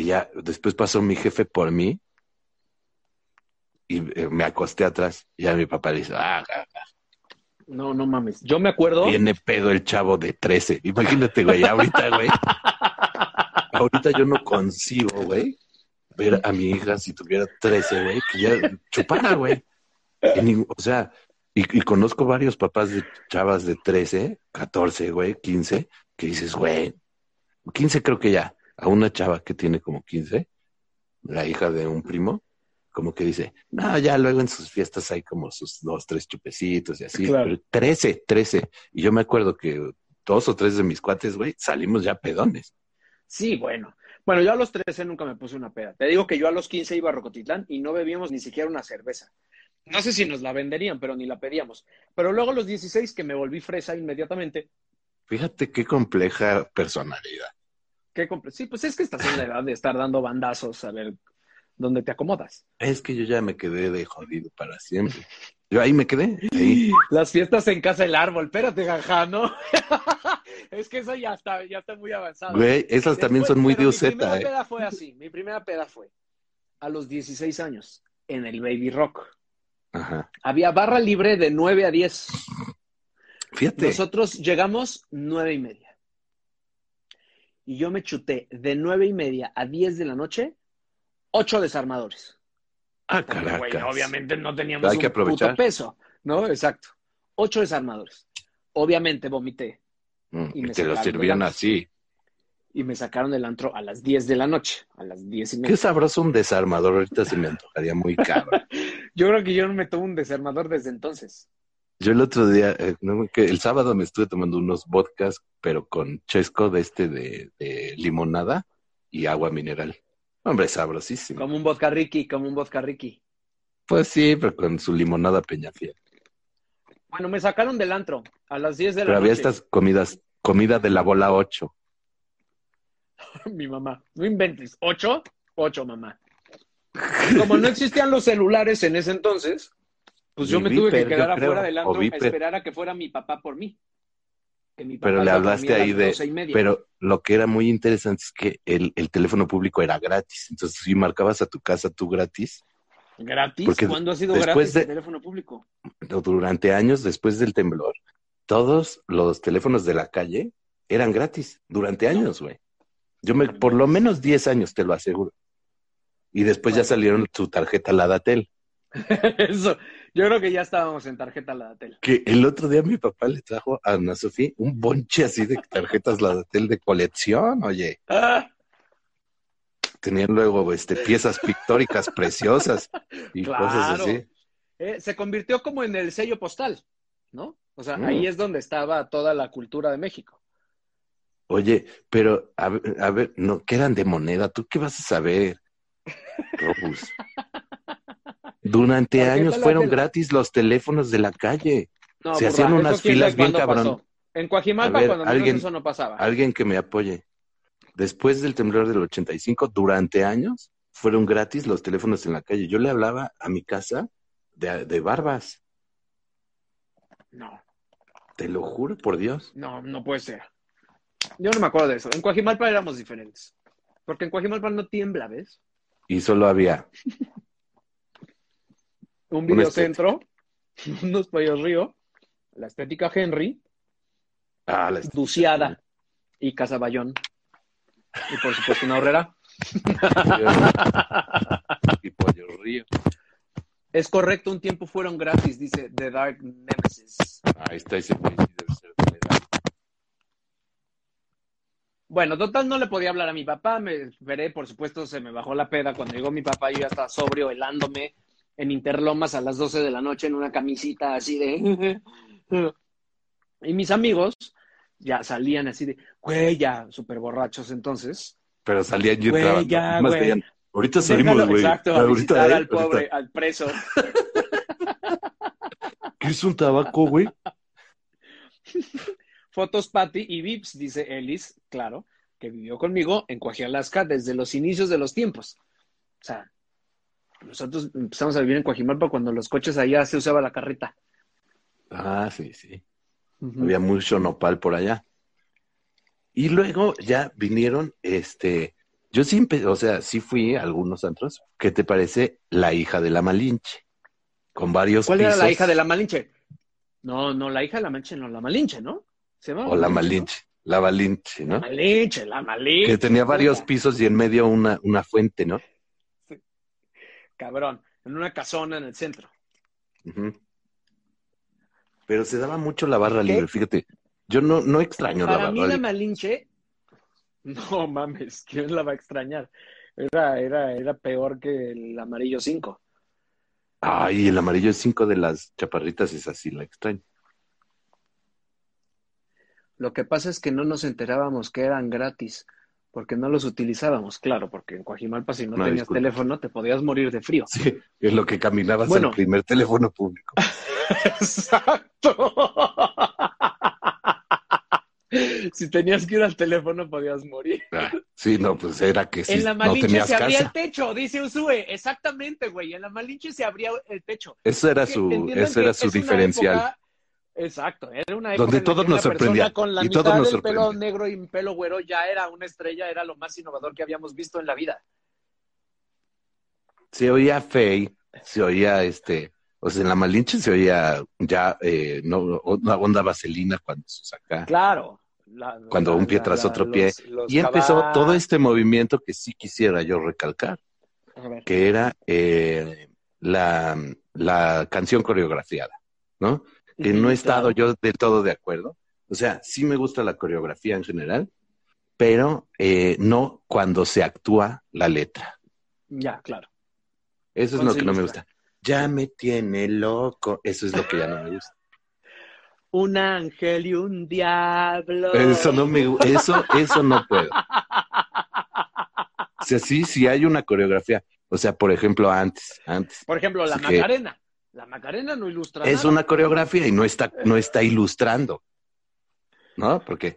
[SPEAKER 4] Y ya después pasó mi jefe por mí. Y eh, me acosté atrás. Y ya mi papá dice, ah, ah, ah,
[SPEAKER 2] No, no mames. Yo me acuerdo.
[SPEAKER 4] viene pedo el chavo de 13. Imagínate, güey, ahorita, güey. Ahorita yo no concibo, güey, ver a mi hija si tuviera 13, güey, que ya chupara, güey. O sea, y, y conozco varios papás de chavas de 13, 14, güey, 15, que dices, güey, 15 creo que ya, a una chava que tiene como 15, la hija de un primo, como que dice, no, ya luego en sus fiestas hay como sus dos, tres chupecitos y así,
[SPEAKER 2] Claro.
[SPEAKER 4] pero 13, 13. Y yo me acuerdo que dos o tres de mis cuates, güey, salimos ya pedones.
[SPEAKER 2] Sí, bueno. Bueno, yo a los 13 nunca me puse una peda. Te digo que yo a los 15 iba a Rocotitlán y no bebíamos ni siquiera una cerveza. No sé si nos la venderían, pero ni la pedíamos. Pero luego a los 16 que me volví fresa inmediatamente,
[SPEAKER 4] Fíjate qué compleja personalidad.
[SPEAKER 2] ¿Qué? Sí, pues es que estás en la edad de estar dando bandazos a ver dónde te acomodas.
[SPEAKER 4] Es que yo ya me quedé de jodido para siempre. Yo ahí me quedé, ahí.
[SPEAKER 2] Las fiestas en casa del árbol, espérate, jaja, ¿no? es que eso ya está, ya está muy avanzado.
[SPEAKER 4] Güey, esas también
[SPEAKER 2] Después,
[SPEAKER 4] son muy de
[SPEAKER 2] Mi primera
[SPEAKER 4] ¿eh?
[SPEAKER 2] peda fue así. Mi primera peda fue a los 16 años en el Baby Rock.
[SPEAKER 4] Ajá.
[SPEAKER 2] Había barra libre de 9 a 10.
[SPEAKER 4] Fíjate,
[SPEAKER 2] Nosotros llegamos 9 y media. Y yo me chuté de 9 y media a 10 de la noche, 8 desarmadores.
[SPEAKER 4] ah,
[SPEAKER 2] Porque, obviamente no teníamos
[SPEAKER 4] Hay que
[SPEAKER 2] un puto
[SPEAKER 4] aprovechar.
[SPEAKER 2] peso, ¿no? Exacto. 8 desarmadores. Obviamente vomité
[SPEAKER 4] Mm,
[SPEAKER 2] y
[SPEAKER 4] y
[SPEAKER 2] me
[SPEAKER 4] te lo sirvían así.
[SPEAKER 2] y me sacaron del antro a las 10 de la noche, a las 10 y
[SPEAKER 4] Qué
[SPEAKER 2] media.
[SPEAKER 4] sabroso un desarmador, ahorita se me antojaría muy cabrón.
[SPEAKER 2] Yo creo que yo no me tomo un desarmador desde entonces.
[SPEAKER 4] Yo el otro día, eh, no, que el sábado me estuve tomando unos vodkas, pero con chesco de este de, de limonada y agua mineral. Hombre, sabrosísimo.
[SPEAKER 2] Como un vodka Ricky, como un vodka Ricky.
[SPEAKER 4] Pues sí, pero con su limonada peñafiel.
[SPEAKER 2] Bueno, me sacaron del antro a las 10 de la
[SPEAKER 4] Pero había
[SPEAKER 2] noche.
[SPEAKER 4] estas comidas, comida de la bola 8.
[SPEAKER 2] Mi mamá, no inventes. ¿Ocho? Ocho, mamá. Como no existían los celulares en ese entonces, pues yo me tuve que
[SPEAKER 4] Viper,
[SPEAKER 2] quedar afuera del antro
[SPEAKER 4] o
[SPEAKER 2] a esperar a que fuera mi papá por mí. Que mi papá
[SPEAKER 4] Pero le hablaste ahí de... Pero lo que era muy interesante es que el, el teléfono público era gratis. Entonces, si marcabas a tu casa tú gratis,
[SPEAKER 2] ¿Gratis?
[SPEAKER 4] porque
[SPEAKER 2] ¿Cuándo ha sido gratis
[SPEAKER 4] de-
[SPEAKER 2] el teléfono público?
[SPEAKER 4] durante años después del temblor, todos los teléfonos de la calle eran gratis durante años, güey. Yo me, por lo menos 10 años te lo aseguro. Y después ya salieron su tarjeta Ladatel.
[SPEAKER 2] Eso, yo creo que ya estábamos en tarjeta Ladatel.
[SPEAKER 4] Que el otro día mi papá le trajo a Ana Sofía un bonche así de tarjetas Ladatel de colección, oye.
[SPEAKER 2] ¡Ah!
[SPEAKER 4] Tenían luego este, piezas pictóricas preciosas y
[SPEAKER 2] Claro.
[SPEAKER 4] cosas así.
[SPEAKER 2] Eh, se convirtió como en el sello postal, ¿no? O sea,
[SPEAKER 4] Mm.
[SPEAKER 2] ahí es donde estaba toda la cultura de México.
[SPEAKER 4] Oye, pero a ver, a ver, no, que eran de moneda, ¿tú qué vas a saber? Robus. Durante años fueron gratis los teléfonos de la calle.
[SPEAKER 2] No,
[SPEAKER 4] Se
[SPEAKER 2] burra,
[SPEAKER 4] hacían unas filas bien cabrón.
[SPEAKER 2] pasó. En Coajimalpa,
[SPEAKER 4] ver,
[SPEAKER 2] cuando
[SPEAKER 4] alguien-
[SPEAKER 2] eso no pasaba.
[SPEAKER 4] Alguien que me apoye. Después del temblor del 85, durante años, fueron gratis los teléfonos en la calle. Yo le hablaba a mi casa de, de barbas,
[SPEAKER 2] No,
[SPEAKER 4] te lo juro por Dios.
[SPEAKER 2] no, no puede ser. Yo no me acuerdo de eso. En Coajimalpa éramos diferentes. Porque en Coajimalpa no tiembla, ¿ves?
[SPEAKER 4] Y solo había
[SPEAKER 2] Un videocentro, unos pollos río, la estética Henry,
[SPEAKER 4] ah, la
[SPEAKER 2] Duciada y Casa Bayón. Y por supuesto una horrera.
[SPEAKER 4] y Pollo Río.
[SPEAKER 2] Es correcto, un tiempo fueron gratis, dice The Dark Nemesis.
[SPEAKER 4] Ahí está ese.
[SPEAKER 2] Bueno, total, no le podía hablar a mi papá. Me esperé, por supuesto, se me bajó la peda. Cuando llegó mi papá, yo ya estaba sobrio, helándome en Interlomas a las 12 de la noche en una camisita así de. y mis amigos ya salían así de, güey, ya súper borrachos entonces.
[SPEAKER 4] Pero salían y
[SPEAKER 2] Güey, ya,
[SPEAKER 4] más
[SPEAKER 2] güey.
[SPEAKER 4] Ahorita salimos, güey.
[SPEAKER 2] exacto, a
[SPEAKER 4] Ahorita,
[SPEAKER 2] visitar
[SPEAKER 4] ¿eh?
[SPEAKER 2] al pobre,
[SPEAKER 4] Ahorita.
[SPEAKER 2] al preso.
[SPEAKER 4] ¿Quieres un tabaco, güey?
[SPEAKER 2] Fotos Patty y Vips, dice Ellis, claro, que vivió conmigo en Coajialaska desde los inicios de los tiempos. O sea, nosotros empezamos a vivir en Coajimalpa cuando los coches allá se usaba la carreta.
[SPEAKER 4] Ah, sí, sí. Había mucho nopal por allá. Y luego ya vinieron, este, yo sí, empe- o sea, sí fui a algunos antros. ¿Qué te parece la hija de la Malinche? Con varios
[SPEAKER 2] ¿Cuál era la
[SPEAKER 4] pisos.
[SPEAKER 2] hija de la Malinche? No, no, la hija de la Malinche, no, la Malinche, ¿no? ¿Se llama
[SPEAKER 4] O la Malinche, la Malinche,
[SPEAKER 2] ¿no?
[SPEAKER 4] ¿no?
[SPEAKER 2] Malinche, la Malinche.
[SPEAKER 4] Que tenía varios pisos y en medio una, una fuente, ¿no?
[SPEAKER 2] Cabrón, en una casona en el centro.
[SPEAKER 4] Pero se daba mucho la barra
[SPEAKER 2] ¿Qué?
[SPEAKER 4] libre, fíjate. Yo no, no extraño la
[SPEAKER 2] Para
[SPEAKER 4] barra
[SPEAKER 2] mí la. Malinche, no mames, ¿quién la va a extrañar? Era, era, era peor que el amarillo 5.
[SPEAKER 4] Ay, el amarillo es cinco de las chaparritas, es así, la extraño.
[SPEAKER 2] Lo que pasa es que no nos enterábamos que eran gratis, porque no los utilizábamos, claro, porque en Coajimalpa si no,
[SPEAKER 4] No,
[SPEAKER 2] tenías
[SPEAKER 4] disculpa.
[SPEAKER 2] teléfono te podías morir de frío.
[SPEAKER 4] Sí, es lo que caminabas
[SPEAKER 2] Bueno.
[SPEAKER 4] al primer teléfono público.
[SPEAKER 2] Exacto. si tenías que ir al teléfono podías morir.
[SPEAKER 4] Ah, sí, no, pues era que sí,
[SPEAKER 2] en la
[SPEAKER 4] no
[SPEAKER 2] Malinche
[SPEAKER 4] tenías
[SPEAKER 2] se abría el techo, dice Usue. Exactamente, güey. En la Malinche se abría el techo.
[SPEAKER 4] Eso era su, eso era su
[SPEAKER 2] es
[SPEAKER 4] diferencial.
[SPEAKER 2] Exacto, era una época
[SPEAKER 4] Donde
[SPEAKER 2] en la
[SPEAKER 4] todo
[SPEAKER 2] que
[SPEAKER 4] nos sorprendía,
[SPEAKER 2] Con la
[SPEAKER 4] y
[SPEAKER 2] mitad
[SPEAKER 4] todo nos
[SPEAKER 2] del pelo negro y pelo güero ya era una estrella, era lo más innovador que habíamos visto en la vida.
[SPEAKER 4] Se oía fey, se oía este, o sea, en la Malinche se oía ya, eh, no, una onda vaselina cuando se saca.
[SPEAKER 2] Claro. la-
[SPEAKER 4] Cuando
[SPEAKER 2] la-
[SPEAKER 4] un pie
[SPEAKER 2] la-
[SPEAKER 4] tras otro pie.
[SPEAKER 2] los- los
[SPEAKER 4] Y empezó todo este movimiento que sí quisiera yo recalcar, que era eh, la, la canción coreografiada, ¿no? Que no he estado yo del todo de acuerdo. O sea, sí me gusta la coreografía en general, pero eh, no cuando se actúa la letra.
[SPEAKER 2] Ya, claro.
[SPEAKER 4] Eso es lo que no me gusta. Ya me tiene loco. Eso es lo que ya no me gusta.
[SPEAKER 2] Un ángel y un diablo.
[SPEAKER 4] Eso no me eso, eso no puedo. O sea, sí, sí hay una coreografía. O sea, por ejemplo, antes, antes.
[SPEAKER 2] Por ejemplo, la Macarena. La Macarena no ilustra
[SPEAKER 4] Es
[SPEAKER 2] nada.
[SPEAKER 4] una coreografía y no está, no está ilustrando. ¿No? Porque,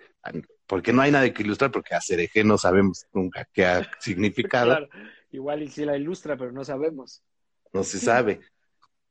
[SPEAKER 4] porque no hay nada que ilustrar, porque a Cereje no sabemos nunca qué ha significado,
[SPEAKER 2] Claro. Igual y sí la ilustra, pero no sabemos.
[SPEAKER 4] no se sabe.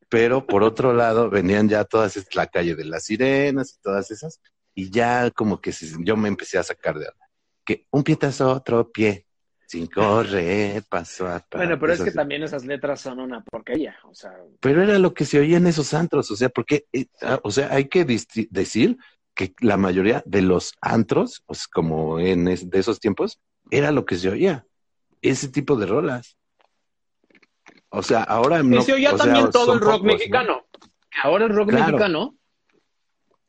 [SPEAKER 4] Pero por otro lado, venían ya todas la calle de las sirenas y todas esas, y ya como que se- yo me empecé a sacar de onda. Que un pie tras otro pie, sin correr, paso atrás.
[SPEAKER 2] Bueno, pero es que
[SPEAKER 4] sí.
[SPEAKER 2] también esas letras son una porquería. O sea,
[SPEAKER 4] Pero era lo que se oía en esos antros, o sea, porque, eh, ah, o sea, hay que decir que la mayoría de los antros, pues, como en es- de esos tiempos, era lo que se oía, ese tipo de rolas. O sea, ahora
[SPEAKER 2] y
[SPEAKER 4] no.
[SPEAKER 2] se oía
[SPEAKER 4] o sea,
[SPEAKER 2] también todo el rock
[SPEAKER 4] pocos, ¿no?
[SPEAKER 2] mexicano. Ahora el rock
[SPEAKER 4] Claro.
[SPEAKER 2] mexicano,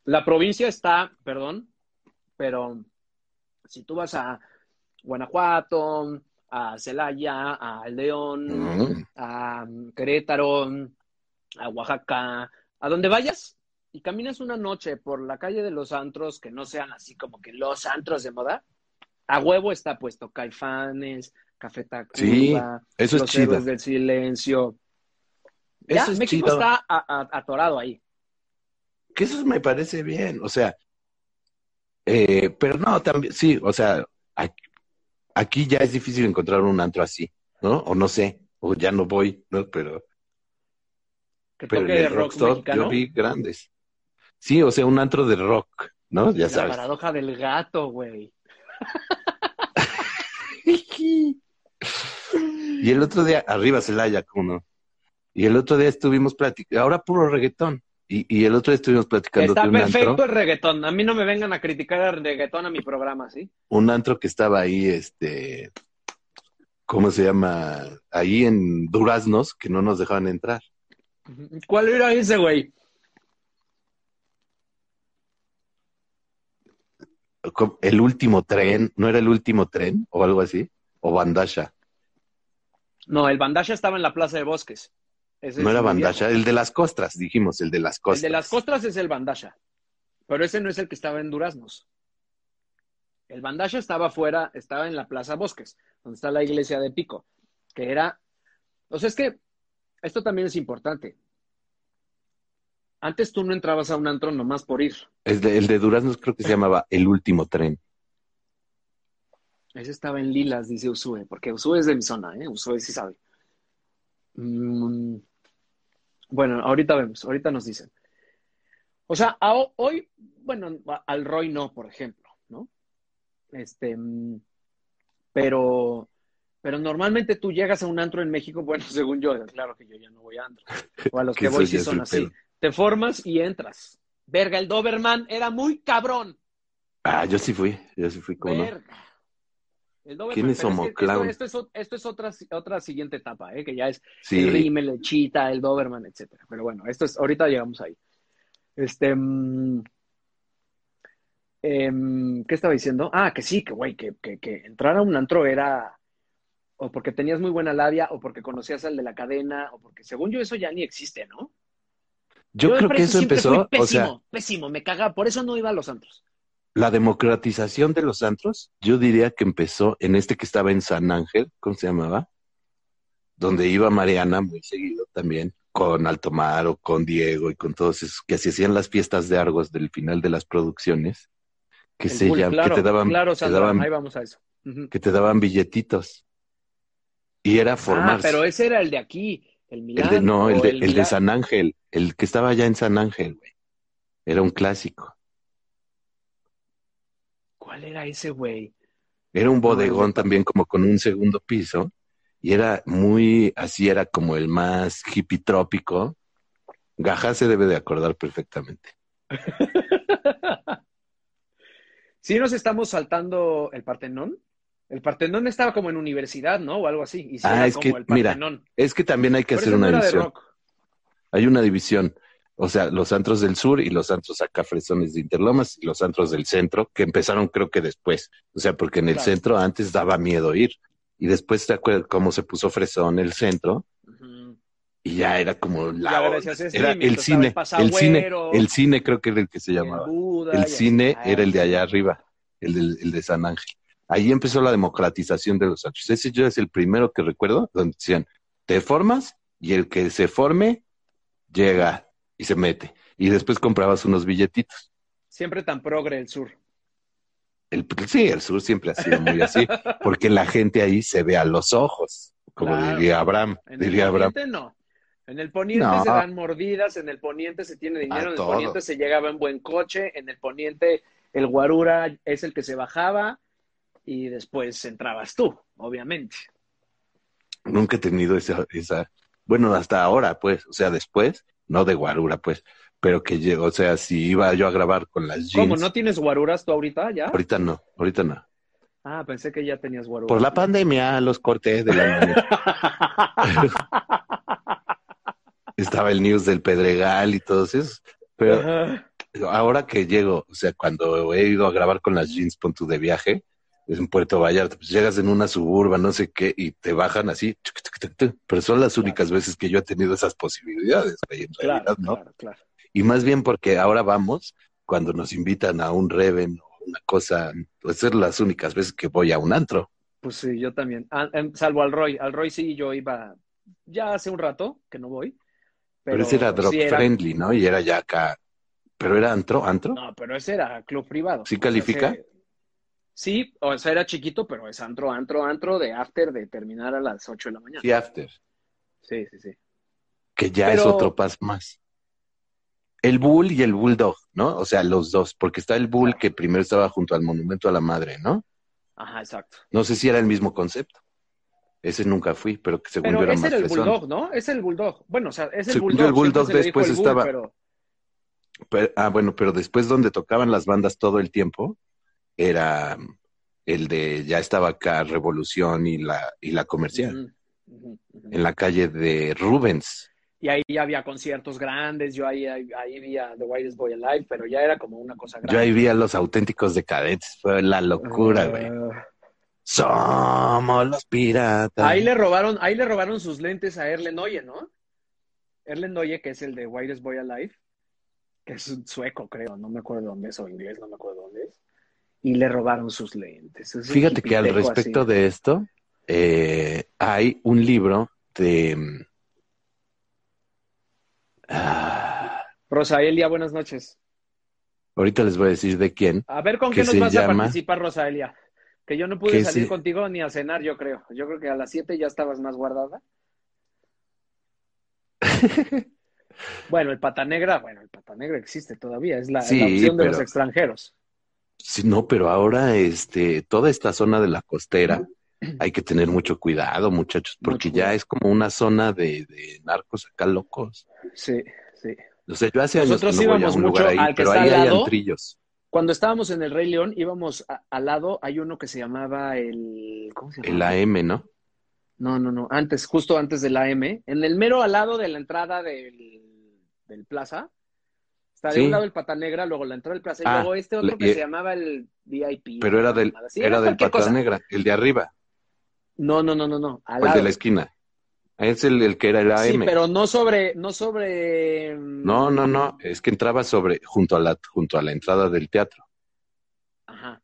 [SPEAKER 2] la provincia está, perdón, pero si tú vas a Guanajuato, a Celaya, a León, a Querétaro, a Oaxaca, a donde vayas y caminas una noche por la calle de los antros que no sean así como que los antros de moda, a huevo está puesto Caifanes, Café Tacuba,
[SPEAKER 4] Sí, eso es chido.
[SPEAKER 2] Del Silencio. Ya,
[SPEAKER 4] Eso es
[SPEAKER 2] México
[SPEAKER 4] chido.
[SPEAKER 2] está a- a- atorado ahí.
[SPEAKER 4] Que eso me parece bien, o sea, eh, pero no, también, sí, o sea, aquí, ya es difícil encontrar un antro así, ¿no? O no sé, o ya no voy, ¿no? Pero,
[SPEAKER 2] Que
[SPEAKER 4] pero en el
[SPEAKER 2] rock
[SPEAKER 4] Rockstop
[SPEAKER 2] mexicano.
[SPEAKER 4] yo vi grandes. Sí, o sea, un antro de rock, ¿no? Ya
[SPEAKER 2] La
[SPEAKER 4] sabes.
[SPEAKER 2] paradoja del gato, güey.
[SPEAKER 4] Y el otro día, arriba Celaya, ¿cómo no? Y el otro día estuvimos platicando, ahora puro reggaetón. Y, y el otro día estuvimos platicando
[SPEAKER 2] Está
[SPEAKER 4] de un
[SPEAKER 2] perfecto
[SPEAKER 4] antro,
[SPEAKER 2] el reggaetón. A mí no me vengan a criticar el reggaetón a mi programa, ¿sí?
[SPEAKER 4] un antro que estaba ahí, este, ¿cómo se llama? Ahí en Duraznos, que no nos dejaban entrar.
[SPEAKER 2] ¿Cuál era ese, güey?
[SPEAKER 4] El último tren, ¿no era el último tren o algo así? O Bandasha.
[SPEAKER 2] No, el Bandasha estaba en la Plaza de Bosques. Ese
[SPEAKER 4] No era Bandasha, el de las costras, dijimos, el de las
[SPEAKER 2] El
[SPEAKER 4] costras.
[SPEAKER 2] de las costras es el Bandasha. Pero ese no es el que estaba en Duraznos. El Bandasha estaba afuera, estaba en la Plaza Bosques, donde está la iglesia de Pico, que era... O sea, es que esto también es importante. Antes tú no entrabas a un antro nomás por ir.
[SPEAKER 4] El de, el de Duraznos creo que se llamaba El último tren.
[SPEAKER 2] Ese estaba en Lilas, dice Usue, porque Usue es de mi zona, ¿eh? Usue sí sabe. Mm, bueno, ahorita vemos, ahorita nos dicen. O sea, a- hoy, bueno, al Roy no, por ejemplo, ¿no? Este, mm, pero, pero normalmente tú llegas a un antro en México, bueno, según yo, claro que yo ya no voy a antro, o a los
[SPEAKER 4] Que
[SPEAKER 2] voy sí son así.
[SPEAKER 4] pedo.
[SPEAKER 2] Te formas y entras. Verga, el Doberman era muy cabrón.
[SPEAKER 4] Ah, yo sí fui, yo sí fui, ¿cómo no?
[SPEAKER 2] El Doberman,
[SPEAKER 4] ¿Quién es
[SPEAKER 2] pero
[SPEAKER 4] Homo
[SPEAKER 2] que esto, es, ot- esto es otra, otra siguiente etapa, ¿eh? que ya es
[SPEAKER 4] Sí,
[SPEAKER 2] el Rimmel, el Cheetah, el Doberman, etcétera. Pero bueno, esto es, ahorita llegamos ahí. Este, mm, em, ¿qué estaba diciendo? Ah, que sí, que güey, que, que, que entrar a un antro era, o porque tenías muy buena labia, o porque conocías al de la cadena, o porque según yo eso ya ni existe, ¿no?
[SPEAKER 4] Yo, creo que eso empezó, o
[SPEAKER 2] pésimo,
[SPEAKER 4] sea,
[SPEAKER 2] pésimo, me cagaba, por eso no iba a los antros.
[SPEAKER 4] La democratización de los antros, yo diría que empezó en este que estaba en San Ángel, ¿cómo se llamaba? Donde iba Mariana muy seguido también, con Altomaro, con Diego y con todos esos que se hacían las fiestas de Argos del final de las producciones, que
[SPEAKER 2] El
[SPEAKER 4] se
[SPEAKER 2] bull,
[SPEAKER 4] llaman,
[SPEAKER 2] claro,
[SPEAKER 4] que te daban,
[SPEAKER 2] claro,
[SPEAKER 4] te
[SPEAKER 2] Sandra,
[SPEAKER 4] daban-
[SPEAKER 2] ahí vamos a eso.
[SPEAKER 4] Que te daban billetitos. Y era
[SPEAKER 2] Ah,
[SPEAKER 4] formarse.
[SPEAKER 2] pero ese era el de aquí, el
[SPEAKER 4] El
[SPEAKER 2] Milán.
[SPEAKER 4] de, no, el de, el de
[SPEAKER 2] Milán.
[SPEAKER 4] San Ángel, el que estaba allá en San Ángel, güey. Era un clásico.
[SPEAKER 2] ¿Cuál era ese güey?
[SPEAKER 4] Era un bodegón también como con un segundo piso y era muy, así era como el más hippie trópico. Gajá se debe de acordar perfectamente.
[SPEAKER 2] Sí nos estamos saltando el Partenón. El Partenón estaba como en universidad, ¿no? O algo así. Y sí
[SPEAKER 4] Ah, es que,
[SPEAKER 2] como el
[SPEAKER 4] mira. Es que también hay que
[SPEAKER 2] Pero
[SPEAKER 4] hacer una división. Hay una división. O sea, los antros del sur y los antros acá fresones de Interlomas y los antros del centro, que empezaron creo que después. O sea, porque en el
[SPEAKER 2] Claro.
[SPEAKER 4] centro antes daba miedo ir. Y después te acuerdas cómo se puso fresón el centro y ya era como la
[SPEAKER 2] gracias a
[SPEAKER 4] era el cine, el cine, el cine creo que era el que se
[SPEAKER 2] el
[SPEAKER 4] llamaba.
[SPEAKER 2] Buda,
[SPEAKER 4] El cine
[SPEAKER 2] Ah,
[SPEAKER 4] era el de allá arriba, el, del- el de San Ángel. Ahí empezó la democratización de los antros. Ese yo es el primero que recuerdo, donde decían, te formas y el que se forme llega y se mete. Y después comprabas unos billetitos.
[SPEAKER 2] Siempre tan progre el sur.
[SPEAKER 4] El, sí, el sur siempre ha sido muy así, porque la gente ahí se ve a los ojos, como
[SPEAKER 2] Claro.
[SPEAKER 4] diría Abraham.
[SPEAKER 2] En
[SPEAKER 4] Diría
[SPEAKER 2] el
[SPEAKER 4] Abraham.
[SPEAKER 2] poniente no. En el poniente
[SPEAKER 4] No.
[SPEAKER 2] se dan mordidas, en el poniente se tiene dinero,
[SPEAKER 4] A
[SPEAKER 2] en el
[SPEAKER 4] todo.
[SPEAKER 2] poniente se llegaba en buen coche, en el poniente el guarura es el que se bajaba y después entrabas tú, obviamente.
[SPEAKER 4] Nunca he tenido esa, esa, bueno, hasta ahora, pues, o sea, después, no de guarura, pues, pero que llegó, o sea, si iba yo a grabar con las jeans,
[SPEAKER 2] ¿Cómo? ¿No tienes guaruras tú ahorita ya?
[SPEAKER 4] ahorita no, ahorita no.
[SPEAKER 2] Ah, pensé que ya tenías guaruras.
[SPEAKER 4] Por la pandemia los corté de la. Estaba el news del Pedregal y todos esos, pero
[SPEAKER 2] Ajá.
[SPEAKER 4] ahora que llego, o sea, cuando he ido a grabar con las jeans, pon tú de viaje, es en Puerto Vallarta, pues llegas en una suburba, no sé qué, y te bajan así, tuc, tuc, tuc, tuc. pero son las únicas veces que yo he tenido esas posibilidades, en
[SPEAKER 2] Claro,
[SPEAKER 4] realidad, ¿no?
[SPEAKER 2] claro, claro.
[SPEAKER 4] Y más bien porque ahora vamos, cuando nos invitan a un reven o una cosa, pues son las únicas veces que voy a un antro.
[SPEAKER 2] Pues sí, yo también. Ah, em, salvo al Roy. Al Roy sí yo iba ya hace un rato que no voy.
[SPEAKER 4] Pero, ese era drop
[SPEAKER 2] sí era-
[SPEAKER 4] friendly, ¿no? Y era ya acá. Pero era antro, antro.
[SPEAKER 2] No, pero ese era club privado.
[SPEAKER 4] ¿Sí
[SPEAKER 2] O sea,
[SPEAKER 4] califica?
[SPEAKER 2] ese- Sí, o sea, era chiquito, pero es antro, antro, antro de after de terminar a las 8 de la mañana.
[SPEAKER 4] Sí, after.
[SPEAKER 2] Sí, sí, sí.
[SPEAKER 4] Que ya es otro paso más. El bull y el bulldog, ¿no? O sea, los dos. Porque está el bull que primero estaba junto al monumento a la madre, ¿no?
[SPEAKER 2] Ajá, exacto.
[SPEAKER 4] No sé si era el mismo concepto. Ese nunca fui, pero que según
[SPEAKER 2] Pero
[SPEAKER 4] yo era
[SPEAKER 2] ese
[SPEAKER 4] más
[SPEAKER 2] era el
[SPEAKER 4] fresón.
[SPEAKER 2] bulldog, ¿no? Es el bulldog. Bueno, o sea, es el
[SPEAKER 4] Según
[SPEAKER 2] bulldog.
[SPEAKER 4] yo, el bulldog
[SPEAKER 2] Siempre
[SPEAKER 4] después
[SPEAKER 2] el bull,
[SPEAKER 4] estaba-
[SPEAKER 2] pero-
[SPEAKER 4] Pero- ah, bueno, pero después donde tocaban las bandas todo el tiempo, era el de, ya estaba acá Revolución y la, y la comercial, en la calle de Rubens.
[SPEAKER 2] Y ahí ya había conciertos grandes, yo ahí, ahí, ahí vi a The Whitest Boy Alive, pero ya era como una cosa grande.
[SPEAKER 4] Yo ahí vi a los auténticos decadentes, fue la locura, güey.
[SPEAKER 2] Ah.
[SPEAKER 4] Somos los piratas.
[SPEAKER 2] Ahí le robaron, ahí le robaron sus lentes a Erlen Oye, ¿no? Erlen Oye, que es el de Whitest Boy Alive, que es un sueco, creo, no me acuerdo dónde es, o inglés, no me acuerdo dónde es. Y le robaron sus lentes. Es
[SPEAKER 4] Fíjate que al respecto
[SPEAKER 2] así.
[SPEAKER 4] de esto, eh, hay un libro de... ah,
[SPEAKER 2] Rosaelia, buenas noches.
[SPEAKER 4] ahorita les voy a decir de quién.
[SPEAKER 2] A ver con qué nos vas a participar, Rosaelia. Que yo no pude salir
[SPEAKER 4] se-
[SPEAKER 2] contigo ni a cenar, yo creo. Yo creo que a las 7 ya estabas más guardada. Bueno, el pata negra, bueno, el pata negra existe todavía, es la,
[SPEAKER 4] Sí,
[SPEAKER 2] la opción de los extranjeros.
[SPEAKER 4] Sí, no, pero ahora este, toda esta zona de la costera hay que tener mucho cuidado, muchachos, porque
[SPEAKER 2] Mucho
[SPEAKER 4] ya es como una zona de, de narcos acá locos.
[SPEAKER 2] Sí, sí.
[SPEAKER 4] O sea, yo hace años que
[SPEAKER 2] Nosotros
[SPEAKER 4] no voy a
[SPEAKER 2] íbamos
[SPEAKER 4] un
[SPEAKER 2] mucho
[SPEAKER 4] lugar ahí,
[SPEAKER 2] al que
[SPEAKER 4] pero
[SPEAKER 2] está
[SPEAKER 4] ahí
[SPEAKER 2] al
[SPEAKER 4] hay
[SPEAKER 2] lado.
[SPEAKER 4] antrillos.
[SPEAKER 2] Cuando estábamos en el Rey León, íbamos a- al lado, hay uno que se llamaba el, ¿cómo se
[SPEAKER 4] El
[SPEAKER 2] llama?
[SPEAKER 4] AM, ¿no?
[SPEAKER 2] No, no, no, antes, justo antes del AM, en el mero al lado de la entrada del, del plaza, está de
[SPEAKER 4] Sí.
[SPEAKER 2] un lado el Pata Negra, luego la entrada del plaza, y
[SPEAKER 4] Ah,
[SPEAKER 2] luego este otro que se llamaba el VIP.
[SPEAKER 4] Pero era del,
[SPEAKER 2] Sí,
[SPEAKER 4] era del Pata
[SPEAKER 2] cosa.
[SPEAKER 4] Negra, el de arriba.
[SPEAKER 2] No, no, no, no, no. Al
[SPEAKER 4] ¿O el de la esquina? Es el, el que era el AM.
[SPEAKER 2] Sí, pero no sobre, no sobre. mm,
[SPEAKER 4] No, no, no. Es que entraba sobre, junto a la, junto a la entrada del teatro.
[SPEAKER 2] Ajá.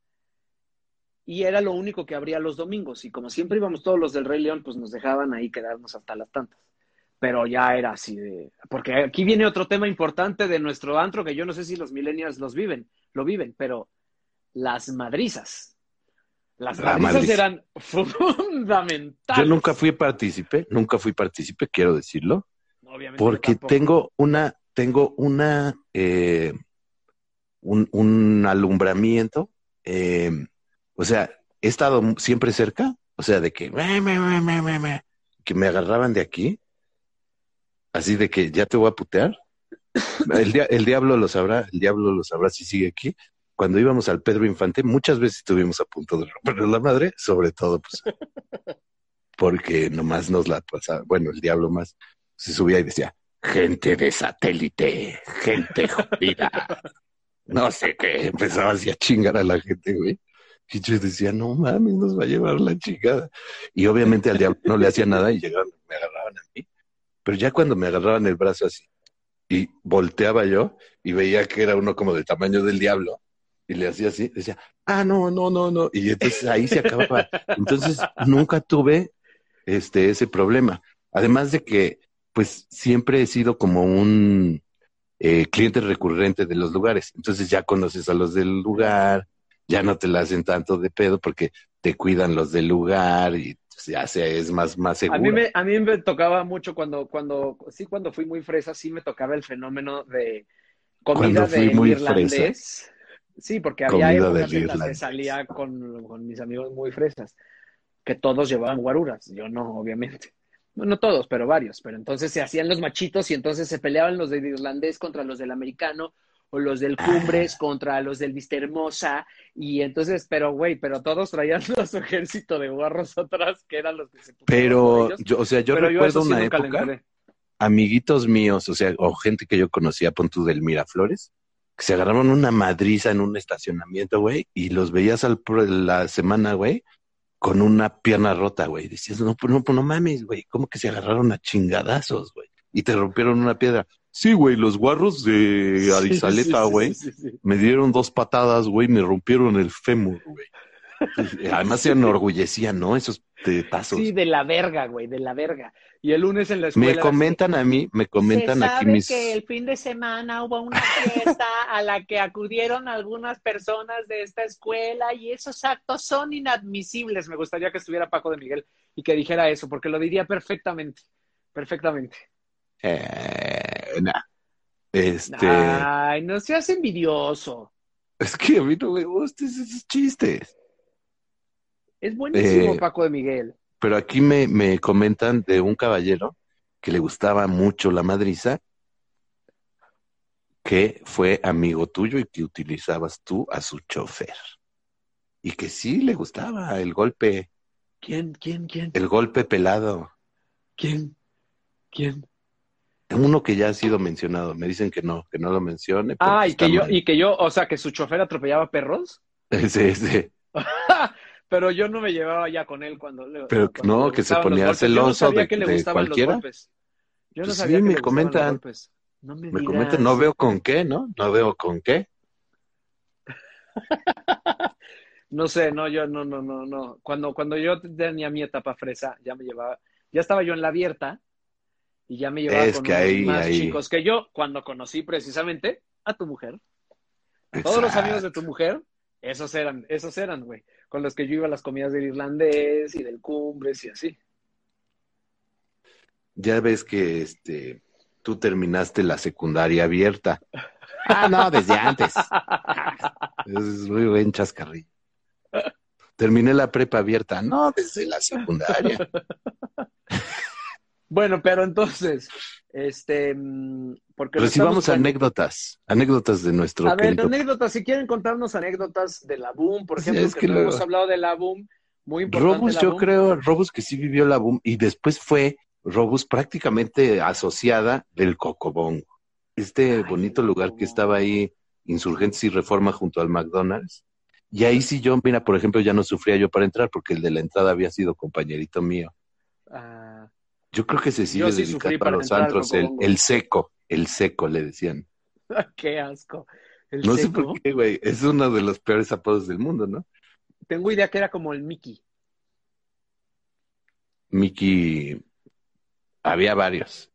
[SPEAKER 2] Y era lo único que abría los domingos. Y como siempre íbamos todos los del Rey León, pues nos dejaban ahí quedarnos hasta las tantas. Pero ya era así de. Porque aquí viene otro tema importante de nuestro antro, que yo no sé si los millennials los viven, lo viven, pero las madrizas. Las
[SPEAKER 4] La
[SPEAKER 2] madrizas
[SPEAKER 4] madriza.
[SPEAKER 2] eran fundamentales.
[SPEAKER 4] Yo nunca fui partícipe, nunca fui partícipe, quiero decirlo,
[SPEAKER 2] Obviamente
[SPEAKER 4] porque tengo una, tengo una, eh, un, un alumbramiento, eh, o sea, he estado siempre cerca, o sea, de que, me, me, me, que me agarraban de aquí, así de que ya te voy a putear. El, dia- el diablo lo sabrá, el diablo lo sabrá si sigue aquí. Cuando íbamos al Pedro Infante, muchas veces estuvimos a punto de rompernos la madre, sobre todo, pues, porque nomás nos la pasaba, bueno, el diablo más, se subía y decía, gente de satélite, gente jodida, no sé qué, empezaba así a chingar a la gente, güey. Y yo decía, no mames, nos va a llevar la chingada. Y obviamente al diablo no le hacía nada y llegaban, me agarraban a mí. Pero ya cuando me agarraban el brazo así y volteaba yo y veía que era uno como del tamaño del diablo y le hacía así, decía, ah, no, no, no, no. Y entonces ahí se acababa. Entonces nunca tuve este, ese problema. Además de que, pues siempre he sido como un eh, cliente recurrente de los lugares. Entonces ya conoces a los del lugar, ya no te la hacen tanto de pedo porque te cuidan los del lugar y ya se es más, más seguro.
[SPEAKER 2] A mí, me, a mí me tocaba mucho cuando, cuando, sí, cuando fui muy fresa, sí me tocaba el fenómeno de comida de irlandés. Sí, porque había épocas en las que salía con, con mis amigos muy fresas, que todos llevaban guaruras, yo no, obviamente. No, no todos, pero varios. Pero entonces se hacían los machitos y entonces se peleaban los del irlandés contra los del americano o los del Cumbres contra los del Vista Hermosa. Y entonces, pero güey, pero todos traían su ejército de guarros atrás, que eran los que se
[SPEAKER 4] Pero, yo, o sea, yo
[SPEAKER 2] Pero
[SPEAKER 4] recuerdo
[SPEAKER 2] sí
[SPEAKER 4] una época, amiguitos míos, o sea, o gente que yo conocía, pon tú del Miraflores, que se agarraron una madriza en un estacionamiento, güey, y los veías al, pro- la semana, güey, con una pierna rota, güey. Decías, no, no, no mames, güey, ¿cómo que se agarraron a chingadazos, güey? Y te rompieron una piedra. Sí, güey, los guarros de Arizaleta, güey,
[SPEAKER 2] sí, sí, sí.
[SPEAKER 4] me dieron dos patadas, güey, me rompieron el fémur, güey. Además se enorgullecían, ¿no? Esos tetazos.
[SPEAKER 2] Sí, de la verga, güey, de la verga. Y el lunes en la escuela.
[SPEAKER 4] Me comentan a mí, me comentan
[SPEAKER 5] Se
[SPEAKER 4] aquí
[SPEAKER 5] sabe
[SPEAKER 4] mis...
[SPEAKER 5] que el fin de semana hubo una fiesta a la que acudieron algunas personas de esta escuela y esos actos son inadmisibles.
[SPEAKER 2] Me gustaría que estuviera Paco de Miguel y que dijera eso, porque lo diría perfectamente. Perfectamente.
[SPEAKER 4] Eh, Este,
[SPEAKER 2] Ay, no seas envidioso.
[SPEAKER 4] es que a mí no me gustan esos chistes.
[SPEAKER 2] Es buenísimo
[SPEAKER 4] Eh,
[SPEAKER 2] Paco de Miguel.
[SPEAKER 4] Pero aquí me, me comentan de un caballero que le gustaba mucho la madriza, que fue amigo tuyo y que utilizabas tú a su chofer. Y que sí le gustaba el golpe,
[SPEAKER 2] ¿Quién, quién, quién?
[SPEAKER 4] el golpe pelado.
[SPEAKER 2] ¿Quién? ¿Quién?
[SPEAKER 4] Uno que ya ha sido mencionado, me dicen que no, que no lo mencione.
[SPEAKER 2] Ah, y
[SPEAKER 4] está
[SPEAKER 2] que yo,
[SPEAKER 4] mal.
[SPEAKER 2] y que yo, o sea, que su chofer atropellaba perros.
[SPEAKER 4] Ese, ese.
[SPEAKER 2] Pero yo no me llevaba ya con él cuando le
[SPEAKER 4] Pero
[SPEAKER 2] cuando
[SPEAKER 4] no,
[SPEAKER 2] le
[SPEAKER 4] que se ponía celoso
[SPEAKER 2] sabía
[SPEAKER 4] de- cualquiera.
[SPEAKER 2] Yo no
[SPEAKER 4] Pues
[SPEAKER 2] sabía
[SPEAKER 4] sí,
[SPEAKER 2] que
[SPEAKER 4] me
[SPEAKER 2] le gustaban los
[SPEAKER 4] comentan.
[SPEAKER 2] golpes. No me,
[SPEAKER 4] Me comentan, no veo con qué, ¿no? No veo con qué.
[SPEAKER 2] No sé, no, yo no, no, no, no. Cuando, cuando yo tenía mi etapa fresa, ya me llevaba, ya estaba yo en la abierta y ya me llevaba
[SPEAKER 4] Es
[SPEAKER 2] con
[SPEAKER 4] que
[SPEAKER 2] unos
[SPEAKER 4] ahí-
[SPEAKER 2] más
[SPEAKER 4] ahí-
[SPEAKER 2] chicos que yo cuando conocí precisamente a tu mujer. Todos los amigos de tu mujer, esos eran, esos eran, güey, con los que yo iba a las comidas del irlandés y del cumbres y así.
[SPEAKER 4] Ya ves que este tú terminaste la secundaria abierta. Ah, no, desde antes. Es muy buen chascarrillo. Terminé la prepa abierta. No, desde la secundaria.
[SPEAKER 2] Bueno, pero entonces, este, mm, porque
[SPEAKER 4] Recibamos
[SPEAKER 2] estamos-
[SPEAKER 4] anécdotas. Anécdotas de nuestro
[SPEAKER 2] A ver, anécdotas, si quieren contarnos anécdotas de la boom, por ejemplo,
[SPEAKER 4] es
[SPEAKER 2] que,
[SPEAKER 4] que
[SPEAKER 2] no hemos hablado de la boom, muy importante
[SPEAKER 4] Robus,
[SPEAKER 2] la
[SPEAKER 4] yo creo, Robus que sí vivió la boom y después fue Robus prácticamente asociada del Cocobongo. Este
[SPEAKER 2] Ay,
[SPEAKER 4] bonito lugar que estaba ahí, Insurgentes y Reforma junto al McDonald's. Y ahí sí yo, mira, por ejemplo, ya no sufría yo para entrar porque el de la entrada había sido compañerito mío.
[SPEAKER 2] Ah,
[SPEAKER 4] Yo creo que se sigue
[SPEAKER 2] sí
[SPEAKER 4] dedicando a
[SPEAKER 2] para
[SPEAKER 4] los antros, el, el seco, el seco le decían.
[SPEAKER 2] qué asco. El
[SPEAKER 4] No sé por qué, güey, es uno de los peores apodos del mundo, ¿no?
[SPEAKER 2] Tengo idea que era como el Mickey.
[SPEAKER 4] Mickey, había varios.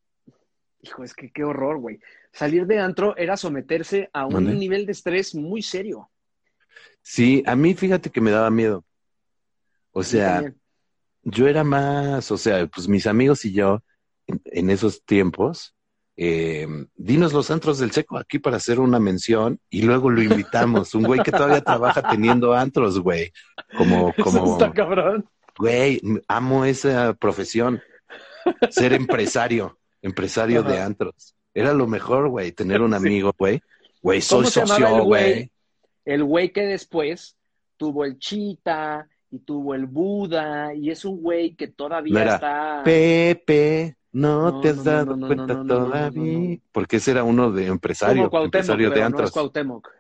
[SPEAKER 2] Hijo, es que qué horror, güey. Salir de antro era someterse a un nivel de estrés muy serio.
[SPEAKER 4] Sí, a mí fíjate que me daba miedo. O sea. Yo era más, o sea, pues mis amigos y yo, en, en esos tiempos, eh, dinos los antros del seco aquí para hacer una mención y luego lo invitamos. Un güey que todavía trabaja teniendo antros, güey. Como, como,
[SPEAKER 2] está cabrón.
[SPEAKER 4] güey, amo esa profesión. Ser empresario, empresario de antros. Era lo mejor, güey, tener un amigo, güey. Güey, soy
[SPEAKER 2] ¿Cómo se llamaba el
[SPEAKER 4] socio,
[SPEAKER 2] güey. El güey que después tuvo el Chita y tuvo el Buda y es un güey que todavía está...
[SPEAKER 4] Pepe, no,
[SPEAKER 2] No,
[SPEAKER 4] te has
[SPEAKER 2] no,
[SPEAKER 4] dado
[SPEAKER 2] no, no,
[SPEAKER 4] cuenta
[SPEAKER 2] no, no, no, no,
[SPEAKER 4] todavía. Porque ese era uno de empresario, empresario de antros.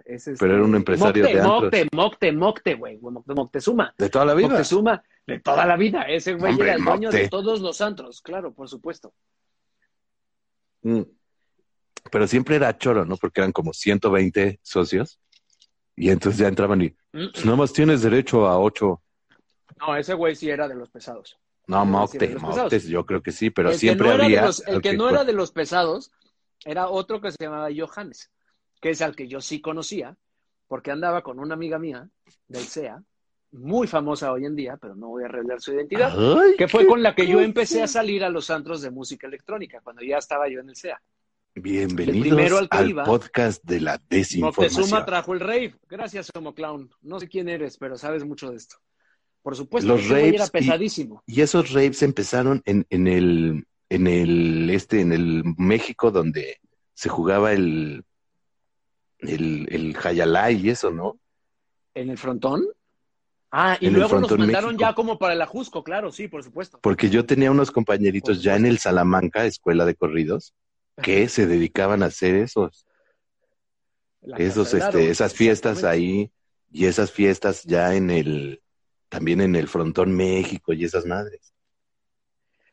[SPEAKER 2] es este-
[SPEAKER 4] Pero era un empresario
[SPEAKER 2] Mocte,
[SPEAKER 4] de antros.
[SPEAKER 2] Mocte, Mocte, Mocte, güey. Mocte- Moctezuma.
[SPEAKER 4] De toda la vida.
[SPEAKER 2] Moctezuma de toda la vida. Ese güey
[SPEAKER 4] Hombre,
[SPEAKER 2] era el dueño
[SPEAKER 4] Mocte.
[SPEAKER 2] de todos los antros, claro, por supuesto.
[SPEAKER 4] Mm. Pero siempre era choro, ¿no? Porque eran como 120 socios. Y entonces ya entraban y,
[SPEAKER 2] Mm.
[SPEAKER 4] pues nada más tienes derecho a ocho.
[SPEAKER 2] No, ese güey sí era de los pesados.
[SPEAKER 4] No,
[SPEAKER 2] Sí,
[SPEAKER 4] Mocte,
[SPEAKER 2] de los pesados.
[SPEAKER 4] Moctes, yo creo que sí, pero
[SPEAKER 2] el
[SPEAKER 4] siempre
[SPEAKER 2] no era
[SPEAKER 4] había.
[SPEAKER 2] de los, el que no era de los pesados era otro que se llamaba Johannes, que es al que yo sí conocía, porque andaba con una amiga mía del CEA, muy famosa hoy en día, pero no voy a revelar su identidad,
[SPEAKER 4] Ay,
[SPEAKER 2] que fue con la que yo empecé a salir a los antros de música electrónica, cuando ya estaba yo en el CEA.
[SPEAKER 4] Bienvenidos
[SPEAKER 2] al
[SPEAKER 4] al,
[SPEAKER 2] iba-
[SPEAKER 4] podcast de la
[SPEAKER 2] Moctezuma
[SPEAKER 4] desinformación.
[SPEAKER 2] trajo el rave. Gracias, Homo Clown. No sé quién eres, pero sabes mucho de esto. Por supuesto,
[SPEAKER 4] Los
[SPEAKER 2] güey era
[SPEAKER 4] y-
[SPEAKER 2] pesadísimo.
[SPEAKER 4] Y esos raves empezaron en, en el, en el, este, en el México donde se jugaba el, el, el y eso, ¿no?
[SPEAKER 2] ¿En el frontón? Ah, y
[SPEAKER 4] En
[SPEAKER 2] luego nos mandaron
[SPEAKER 4] México.
[SPEAKER 2] ya como para el Ajusco, claro, sí, por supuesto.
[SPEAKER 4] Porque yo tenía unos compañeritos ya en el Salamanca, escuela de corridos, que se dedicaban a hacer esos,
[SPEAKER 2] La
[SPEAKER 4] esos, este, esas fiestas ahí y esas fiestas ya en el, también en el Frontón México y esas madres.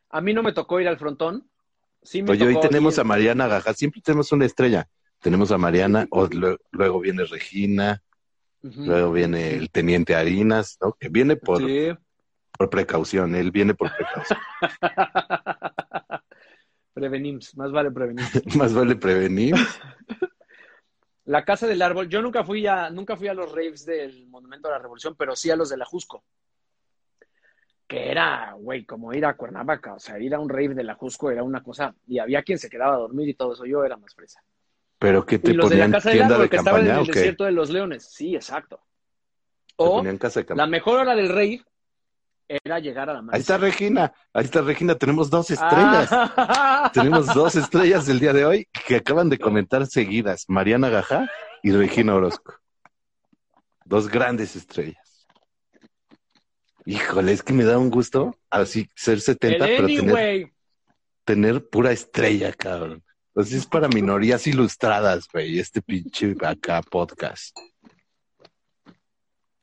[SPEAKER 2] A mí no me tocó ir al frontón. Sí me
[SPEAKER 4] Oye, hoy tenemos
[SPEAKER 2] ir-
[SPEAKER 4] a Mariana Gaja, siempre tenemos una estrella. Tenemos a Mariana, o lue- luego viene Regina, luego viene el teniente Harinas, ¿no? Que viene por,
[SPEAKER 2] Sí.
[SPEAKER 4] por precaución, él viene por precaución.
[SPEAKER 2] Prevenims, más vale prevenir.
[SPEAKER 4] Más vale prevenir.
[SPEAKER 2] La Casa del Árbol, yo nunca fui a, nunca fui a los raves del Monumento a la Revolución, pero sí a los de la Jusco. Que era, güey, como ir a Cuernavaca, o sea, ir a un rave de la Jusco era una cosa, y había quien se quedaba a dormir y todo eso, yo era más fresa.
[SPEAKER 4] Pero que te
[SPEAKER 2] Y los de la
[SPEAKER 4] ponían
[SPEAKER 2] Casa del Árbol,
[SPEAKER 4] de
[SPEAKER 2] que estaban en
[SPEAKER 4] campaña
[SPEAKER 2] el
[SPEAKER 4] o qué?
[SPEAKER 2] desierto de los leones, sí, exacto. O
[SPEAKER 4] ponían casa de
[SPEAKER 2] la mejor hora del rave era llegar a la
[SPEAKER 4] Ahí está Regina, ahí está Regina, tenemos dos
[SPEAKER 2] Ah.
[SPEAKER 4] estrellas. Tenemos dos estrellas del día de hoy que acaban de comentar seguidas, Mariana Gajá y Regina Orozco. Dos grandes estrellas. Híjole, es que me da un gusto así ser 70,
[SPEAKER 2] El
[SPEAKER 4] pero tener, tener pura estrella, cabrón. Entonces es para minorías ilustradas, güey, este pinche acá podcast.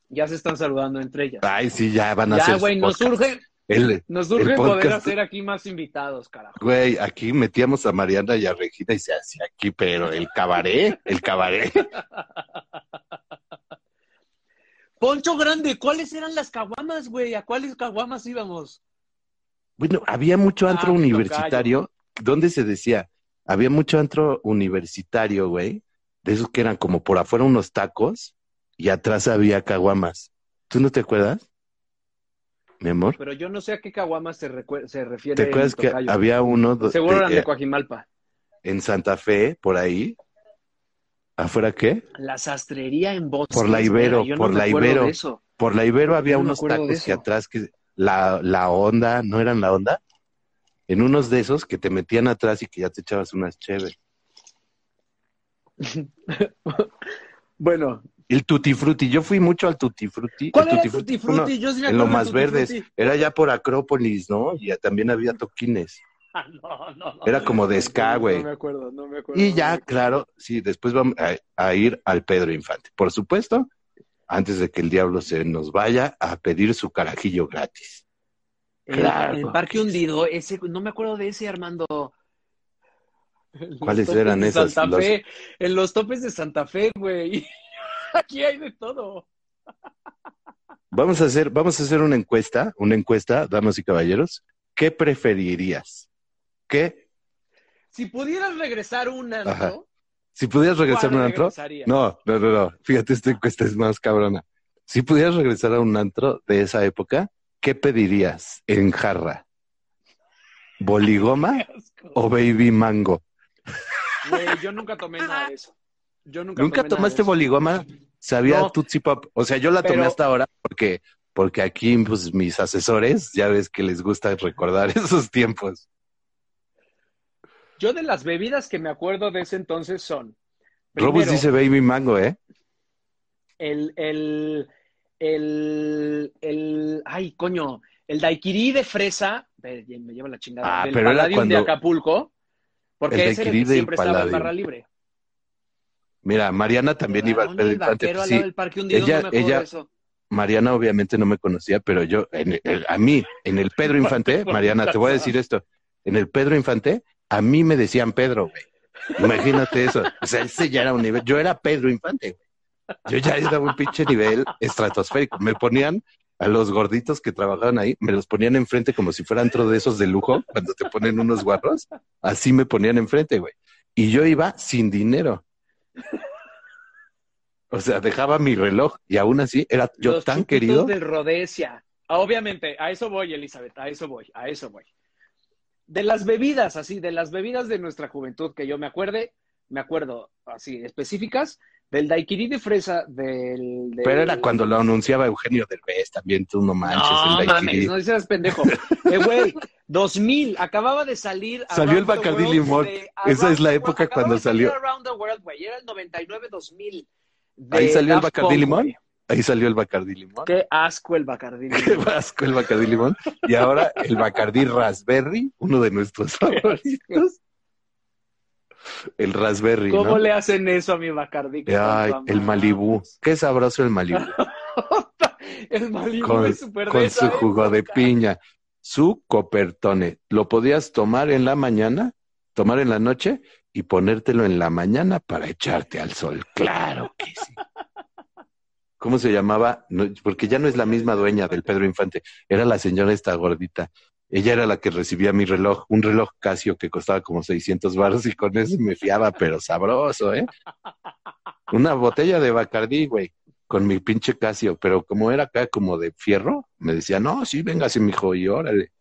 [SPEAKER 2] Ya se están saludando entre ellas.
[SPEAKER 4] Ay, sí, ya van a
[SPEAKER 2] Ya,
[SPEAKER 4] hacer su
[SPEAKER 2] güey, nos surge,
[SPEAKER 4] El-
[SPEAKER 2] nos surge
[SPEAKER 4] el
[SPEAKER 2] poder hacer aquí más invitados, carajo.
[SPEAKER 4] Güey, aquí metíamos a Mariana y a Regina y se hacía aquí, pero el cabaret, el cabaret.
[SPEAKER 2] Poncho Grande, ¿cuáles eran las caguamas, güey? ¿A cuáles caguamas íbamos?
[SPEAKER 4] Bueno, había mucho
[SPEAKER 2] Ah,
[SPEAKER 4] antro universitario, donde se decía, había mucho antro universitario, güey, de esos que eran como por afuera unos tacos y atrás había caguamas. ¿Tú no te acuerdas? Mi amor.
[SPEAKER 2] Pero yo no sé a qué caguamas se, se refiere.
[SPEAKER 4] ¿Te acuerdas que había uno
[SPEAKER 2] Seguro eran de
[SPEAKER 4] eh,
[SPEAKER 2] Coajimalpa.
[SPEAKER 4] en Santa Fe, por ahí? ¿Afuera qué?
[SPEAKER 2] La sastrería en Bosques.
[SPEAKER 4] Por la Ibero,
[SPEAKER 2] yo
[SPEAKER 4] por la Ibero.
[SPEAKER 2] de eso.
[SPEAKER 4] Por la Ibero había
[SPEAKER 2] no
[SPEAKER 4] unos tacos que
[SPEAKER 2] eso.
[SPEAKER 4] atrás que la, la onda, ¿no eran la onda? En unos de esos que te metían atrás y que ya te echabas unas chéves.
[SPEAKER 2] Bueno,
[SPEAKER 4] El Tutti Frutti, yo fui mucho al Tutti Frutti.
[SPEAKER 2] ¿cuál
[SPEAKER 4] el
[SPEAKER 2] era
[SPEAKER 4] Tutti
[SPEAKER 2] Tutti
[SPEAKER 4] fue uno-
[SPEAKER 2] Frutti? Yo sí me
[SPEAKER 4] en lo más
[SPEAKER 2] Tutti
[SPEAKER 4] verdes.
[SPEAKER 2] Frutti.
[SPEAKER 4] Era ya por Acrópolis, ¿no? Y ya también había toquines.
[SPEAKER 2] Ah, no, no, no.
[SPEAKER 4] Era como de ska, güey.
[SPEAKER 2] No me acuerdo, no me acuerdo.
[SPEAKER 4] Y ya,
[SPEAKER 2] acuerdo.
[SPEAKER 4] claro, sí, después vamos a, a ir al Pedro Infante. Por supuesto, antes de que el diablo se nos vaya a pedir su carajillo gratis.
[SPEAKER 2] El,
[SPEAKER 4] Claro
[SPEAKER 2] el parque hundido, ese, no me acuerdo de ese, Armando.
[SPEAKER 4] ¿Cuáles eran esos?
[SPEAKER 2] Santa
[SPEAKER 4] Los-
[SPEAKER 2] Fe, en los topes de Santa Fe, güey. Aquí hay de todo.
[SPEAKER 4] Vamos a hacer, vamos a hacer una encuesta, una encuesta, damas y caballeros. ¿Qué preferirías? ¿Qué?
[SPEAKER 2] Si pudieras regresar un antro,
[SPEAKER 4] Ajá. Si pudieras regresar a un
[SPEAKER 2] ¿cuál
[SPEAKER 4] antro? No, no, no, no. Fíjate, esta encuesta es más cabrona. Si pudieras regresar a un antro de esa época, ¿qué pedirías en jarra? ¿Boligoma o baby mango?
[SPEAKER 2] Güey, yo nunca tomé nada de eso. Yo nunca,
[SPEAKER 4] ¿Nunca tomaste boligoma? Sabía
[SPEAKER 2] No.
[SPEAKER 4] Tootsie Pop. O sea, yo la tomé
[SPEAKER 2] Pero-
[SPEAKER 4] hasta ahora porque, porque aquí, pues, mis asesores, ya ves que les gusta recordar esos tiempos.
[SPEAKER 2] Yo de las bebidas que me acuerdo de ese entonces son.
[SPEAKER 4] Robus dice baby mango, ¿eh?
[SPEAKER 2] el, el, el, el, ay, coño, el daiquiri de fresa, me lleva la chingada,
[SPEAKER 4] Ah,
[SPEAKER 2] del
[SPEAKER 4] pero era
[SPEAKER 2] de Acapulco, porque
[SPEAKER 4] El
[SPEAKER 2] ese era el
[SPEAKER 4] daiquiri
[SPEAKER 2] que siempre estaba en barra libre.
[SPEAKER 4] Mira, Mariana también iba al
[SPEAKER 2] ¿Dónde
[SPEAKER 4] Pedro
[SPEAKER 2] el
[SPEAKER 4] Infante.
[SPEAKER 2] vaquero al
[SPEAKER 4] Sí,
[SPEAKER 2] lado del parque hundido?
[SPEAKER 4] ella-
[SPEAKER 2] no me acuerdo
[SPEAKER 4] ella-
[SPEAKER 2] eso.
[SPEAKER 4] Mariana obviamente no me conocía, pero yo, en el- a mí, en el Pedro Infante, Mariana, te voy a decir esto, en el Pedro Infante, a mí me decían Pedro, güey. Imagínate eso. O sea, ese ya era un nivel. Yo era Pedro Infante, güey. Yo ya era un pinche nivel estratosférico. Me ponían a los gorditos que trabajaban ahí, me los ponían enfrente como si fueran antro de esos de lujo, cuando te ponen unos guarros. Así me ponían enfrente, güey. Y yo iba sin dinero. O sea, dejaba mi reloj y aún así era yo
[SPEAKER 2] Los
[SPEAKER 4] tan querido.
[SPEAKER 2] del Rhodesia. Ah, Obviamente, a eso voy, Elizabeth, a eso voy, a eso voy. De las bebidas, así, de las bebidas de nuestra juventud que yo me acuerde, me acuerdo así, específicas, del daiquiri de fresa, del... del-
[SPEAKER 4] Pero era cuando lo anunciaba Eugenio Derbez, también tú no manches.
[SPEAKER 2] No
[SPEAKER 4] el
[SPEAKER 2] mames, no seas pendejo. Eh, güey, 2000, acababa de salir.
[SPEAKER 4] Salió el
[SPEAKER 2] World
[SPEAKER 4] Limón.
[SPEAKER 2] de-
[SPEAKER 4] Esa es la época
[SPEAKER 2] World.
[SPEAKER 4] cuando
[SPEAKER 2] salir
[SPEAKER 4] salió.
[SPEAKER 2] Around the World, güey, era el 99-2000. de
[SPEAKER 4] Ahí salió el
[SPEAKER 2] Punk,
[SPEAKER 4] Limón. Ahí salió el Bacardí Limón.
[SPEAKER 2] Qué asco el Bacardí
[SPEAKER 4] Qué
[SPEAKER 2] Limón.
[SPEAKER 4] asco el Bacardí Limón. Y ahora el Bacardí Raspberry, uno de nuestros favoritos. El Raspberry,
[SPEAKER 2] ¿Cómo
[SPEAKER 4] ¿no?
[SPEAKER 2] le hacen eso a mi Bacardí? que
[SPEAKER 4] Ay, el? Malibú. Qué sabroso el Malibú.
[SPEAKER 2] el Malibú
[SPEAKER 4] Con,
[SPEAKER 2] es súper de
[SPEAKER 4] con su jugo de piña. Su copertone. Lo podías tomar en la mañana, tomar en la noche y ponértelo en la mañana para echarte al sol. Claro que sí. ¿Cómo se llamaba? No, porque ya no es la misma dueña del Pedro Infante. Era la señora esta gordita. Ella era la que recibía mi reloj, un reloj Casio que costaba como 600 baros y con eso me fiaba, pero sabroso, ¿eh? Una botella de Bacardí, güey, con mi pinche Casio, pero como era acá como de fierro, me decía, no, sí, véngase, mijo, y órale.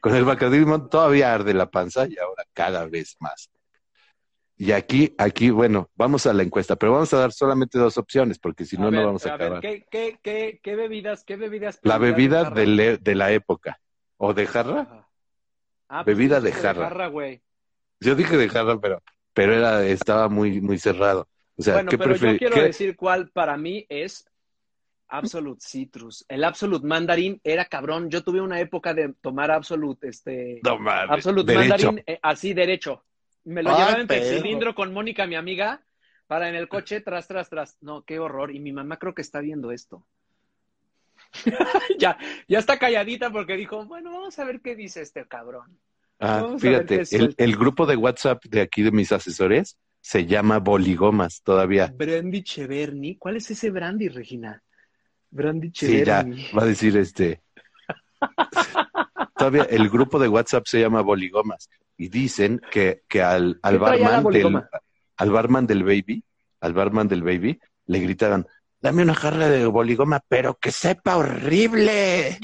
[SPEAKER 4] Con el Bacardí todavía arde la panza y ahora cada vez más. Y aquí, aquí, bueno, vamos a la encuesta, pero vamos a dar solamente dos opciones, porque si no, no vamos a acabar.
[SPEAKER 2] ¿qué, qué, qué, qué bebidas, qué bebidas?
[SPEAKER 4] La bebida de, le- de la época. ¿O de jarra?
[SPEAKER 2] Ah, pues
[SPEAKER 4] Bebida de jarra.
[SPEAKER 2] güey.
[SPEAKER 4] Yo dije de jarra, pero, pero era, estaba muy, muy cerrado. O sea,
[SPEAKER 2] bueno,
[SPEAKER 4] ¿qué
[SPEAKER 2] pero yo quiero
[SPEAKER 4] qué-
[SPEAKER 2] decir cuál para mí es Absolute Citrus. El Absolute Mandarin era cabrón. Yo tuve una época de tomar Absolute, este,
[SPEAKER 4] No mames,
[SPEAKER 2] Absolute
[SPEAKER 4] derecho.
[SPEAKER 2] Mandarin eh, así derecho. Me lo
[SPEAKER 3] Ay,
[SPEAKER 2] llevaba en
[SPEAKER 3] perro.
[SPEAKER 2] cilindro con Mónica, mi amiga, para en el coche, tras, tras, tras. No, qué horror. Y mi mamá creo que está viendo esto. ya, ya está calladita porque dijo, bueno, vamos a ver qué dice este cabrón.
[SPEAKER 4] Ah, fíjate, el, grupo de WhatsApp de aquí de mis asesores se llama Boligomas todavía.
[SPEAKER 2] Brandy Cheverny. ¿Cuál es ese Brandy, Regina? Brandy
[SPEAKER 4] Sí, ya,
[SPEAKER 2] Cheverny.
[SPEAKER 4] va a decir este. Todavía el grupo de WhatsApp se llama Boligomas y dicen que, que al, al
[SPEAKER 2] ¿Qué traía la
[SPEAKER 4] barman del, al barman del baby, al barman del baby, le gritaban, dame una jarra de boligoma, pero que sepa horrible.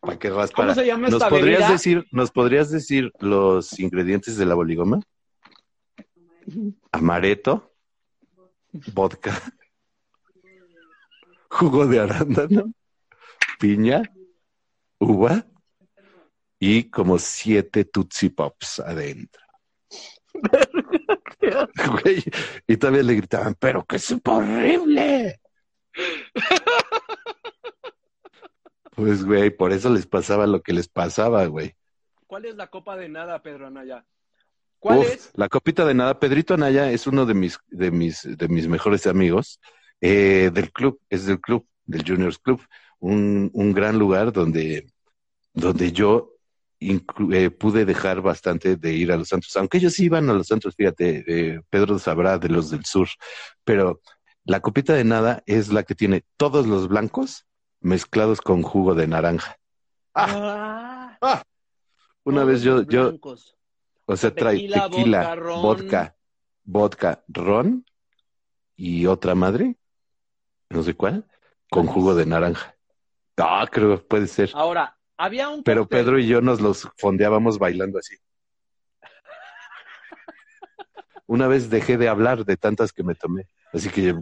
[SPEAKER 4] Para que raspara.
[SPEAKER 2] ¿Cómo se llama
[SPEAKER 4] ¿Nos
[SPEAKER 2] esta
[SPEAKER 4] podrías
[SPEAKER 2] bebida?
[SPEAKER 4] decir, nos podrías decir los ingredientes de la boligoma? Amareto, vodka, jugo de arándano, piña, uva y como siete Tootsie Pops adentro. Güey, y todavía le gritaban, pero que es horrible. Pues, güey, por eso les pasaba lo que les pasaba, güey.
[SPEAKER 2] ¿Cuál es la copa de nada, Pedro Anaya? ¿Cuál
[SPEAKER 4] Uf,
[SPEAKER 2] es?
[SPEAKER 4] La copita de nada. Pedrito Anaya es uno de mis, de mis, de mis mejores amigos eh, del club, es del club, del Juniors Club, un, un gran lugar donde, donde yo eh, pude dejar bastante de ir a los Santos, aunque ellos iban a los Santos, fíjate, eh, Pedro sabrá de los del sur, pero la copita de nada es la que tiene todos los blancos mezclados con jugo de naranja.
[SPEAKER 2] Ah,
[SPEAKER 4] Una
[SPEAKER 2] todos
[SPEAKER 4] vez yo, yo,
[SPEAKER 2] blancos.
[SPEAKER 4] O sea, trae
[SPEAKER 2] Tequila, vodka,
[SPEAKER 4] vodka, vodka, ron y otra madre, no sé cuál, con jugo de naranja. Ah, creo que puede ser.
[SPEAKER 2] Ahora, había un
[SPEAKER 4] Pero
[SPEAKER 2] cóctel-
[SPEAKER 4] Pedro y yo nos los fondeábamos bailando así. Una vez dejé de hablar de tantas que me tomé. Así que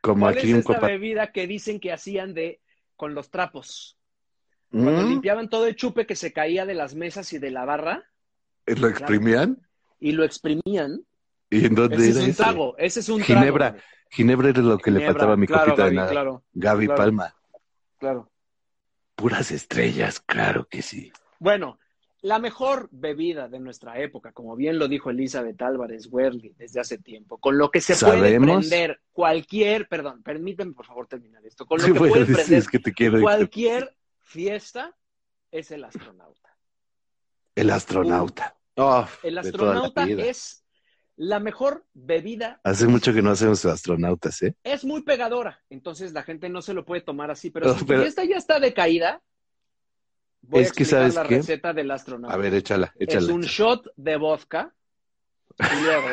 [SPEAKER 4] como
[SPEAKER 2] ¿Cuál
[SPEAKER 4] aquí
[SPEAKER 2] es
[SPEAKER 4] un
[SPEAKER 2] esta
[SPEAKER 4] copa.
[SPEAKER 2] bebida que dicen que hacían de con los trapos? Cuando
[SPEAKER 4] Mm,
[SPEAKER 2] limpiaban todo el chupe que se caía de las mesas y de la barra
[SPEAKER 4] ¿Lo exprimían?
[SPEAKER 2] y lo exprimían.
[SPEAKER 4] ¿Y en dónde
[SPEAKER 2] Ese es un
[SPEAKER 4] ese?
[SPEAKER 2] trago, ese es un
[SPEAKER 4] Ginebra.
[SPEAKER 2] trago.
[SPEAKER 4] Ginebra era lo que le faltaba a mi
[SPEAKER 2] claro,
[SPEAKER 4] copita
[SPEAKER 2] Gaby,
[SPEAKER 4] de nada.
[SPEAKER 2] Claro,
[SPEAKER 4] Gaby
[SPEAKER 2] claro.
[SPEAKER 4] Palma.
[SPEAKER 2] claro.
[SPEAKER 4] Puras estrellas, claro que sí.
[SPEAKER 2] Bueno, la mejor bebida de nuestra época, como bien lo dijo Elizabeth Álvarez Werley desde hace tiempo, con lo que se puede prender cualquier, perdón, permíteme por favor terminar esto, con lo que puede prender
[SPEAKER 4] es que te quiero.
[SPEAKER 2] cualquier fiesta es el astronauta.
[SPEAKER 4] El astronauta.
[SPEAKER 2] El astronauta es la mejor bebida.
[SPEAKER 4] Hace mucho que no hacemos astronautas, ¿eh?
[SPEAKER 2] Es muy pegadora, entonces la gente no se lo puede tomar así, pero si
[SPEAKER 4] pero-
[SPEAKER 2] fiesta ya está decaída, voy
[SPEAKER 4] Es
[SPEAKER 2] a
[SPEAKER 4] que, ¿sabes
[SPEAKER 2] la
[SPEAKER 4] qué?
[SPEAKER 2] receta del astronauta.
[SPEAKER 4] A ver, échala, échala.
[SPEAKER 2] es un
[SPEAKER 4] échala.
[SPEAKER 2] shot de vodka y luego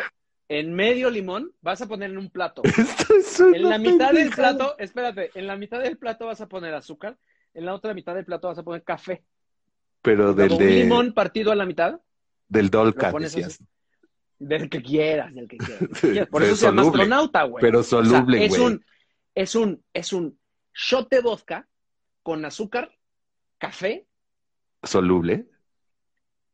[SPEAKER 2] en medio limón vas a poner en un plato.
[SPEAKER 4] Esto es una
[SPEAKER 2] En la mitad del plato, espérate, en la mitad del plato vas a poner azúcar, en la otra mitad del plato vas a poner café.
[SPEAKER 4] Pero del,
[SPEAKER 2] Luego un
[SPEAKER 4] de,
[SPEAKER 2] limón partido a la mitad,
[SPEAKER 4] del Dolca, decías.
[SPEAKER 2] así. Del que quieras, del que quieras. del que quieras. Por eso se llama astronauta, güey.
[SPEAKER 4] Pero
[SPEAKER 2] O sea,
[SPEAKER 4] soluble,
[SPEAKER 2] es
[SPEAKER 4] güey.
[SPEAKER 2] un, es un, es un shot de vodka con azúcar, café,
[SPEAKER 4] Soluble.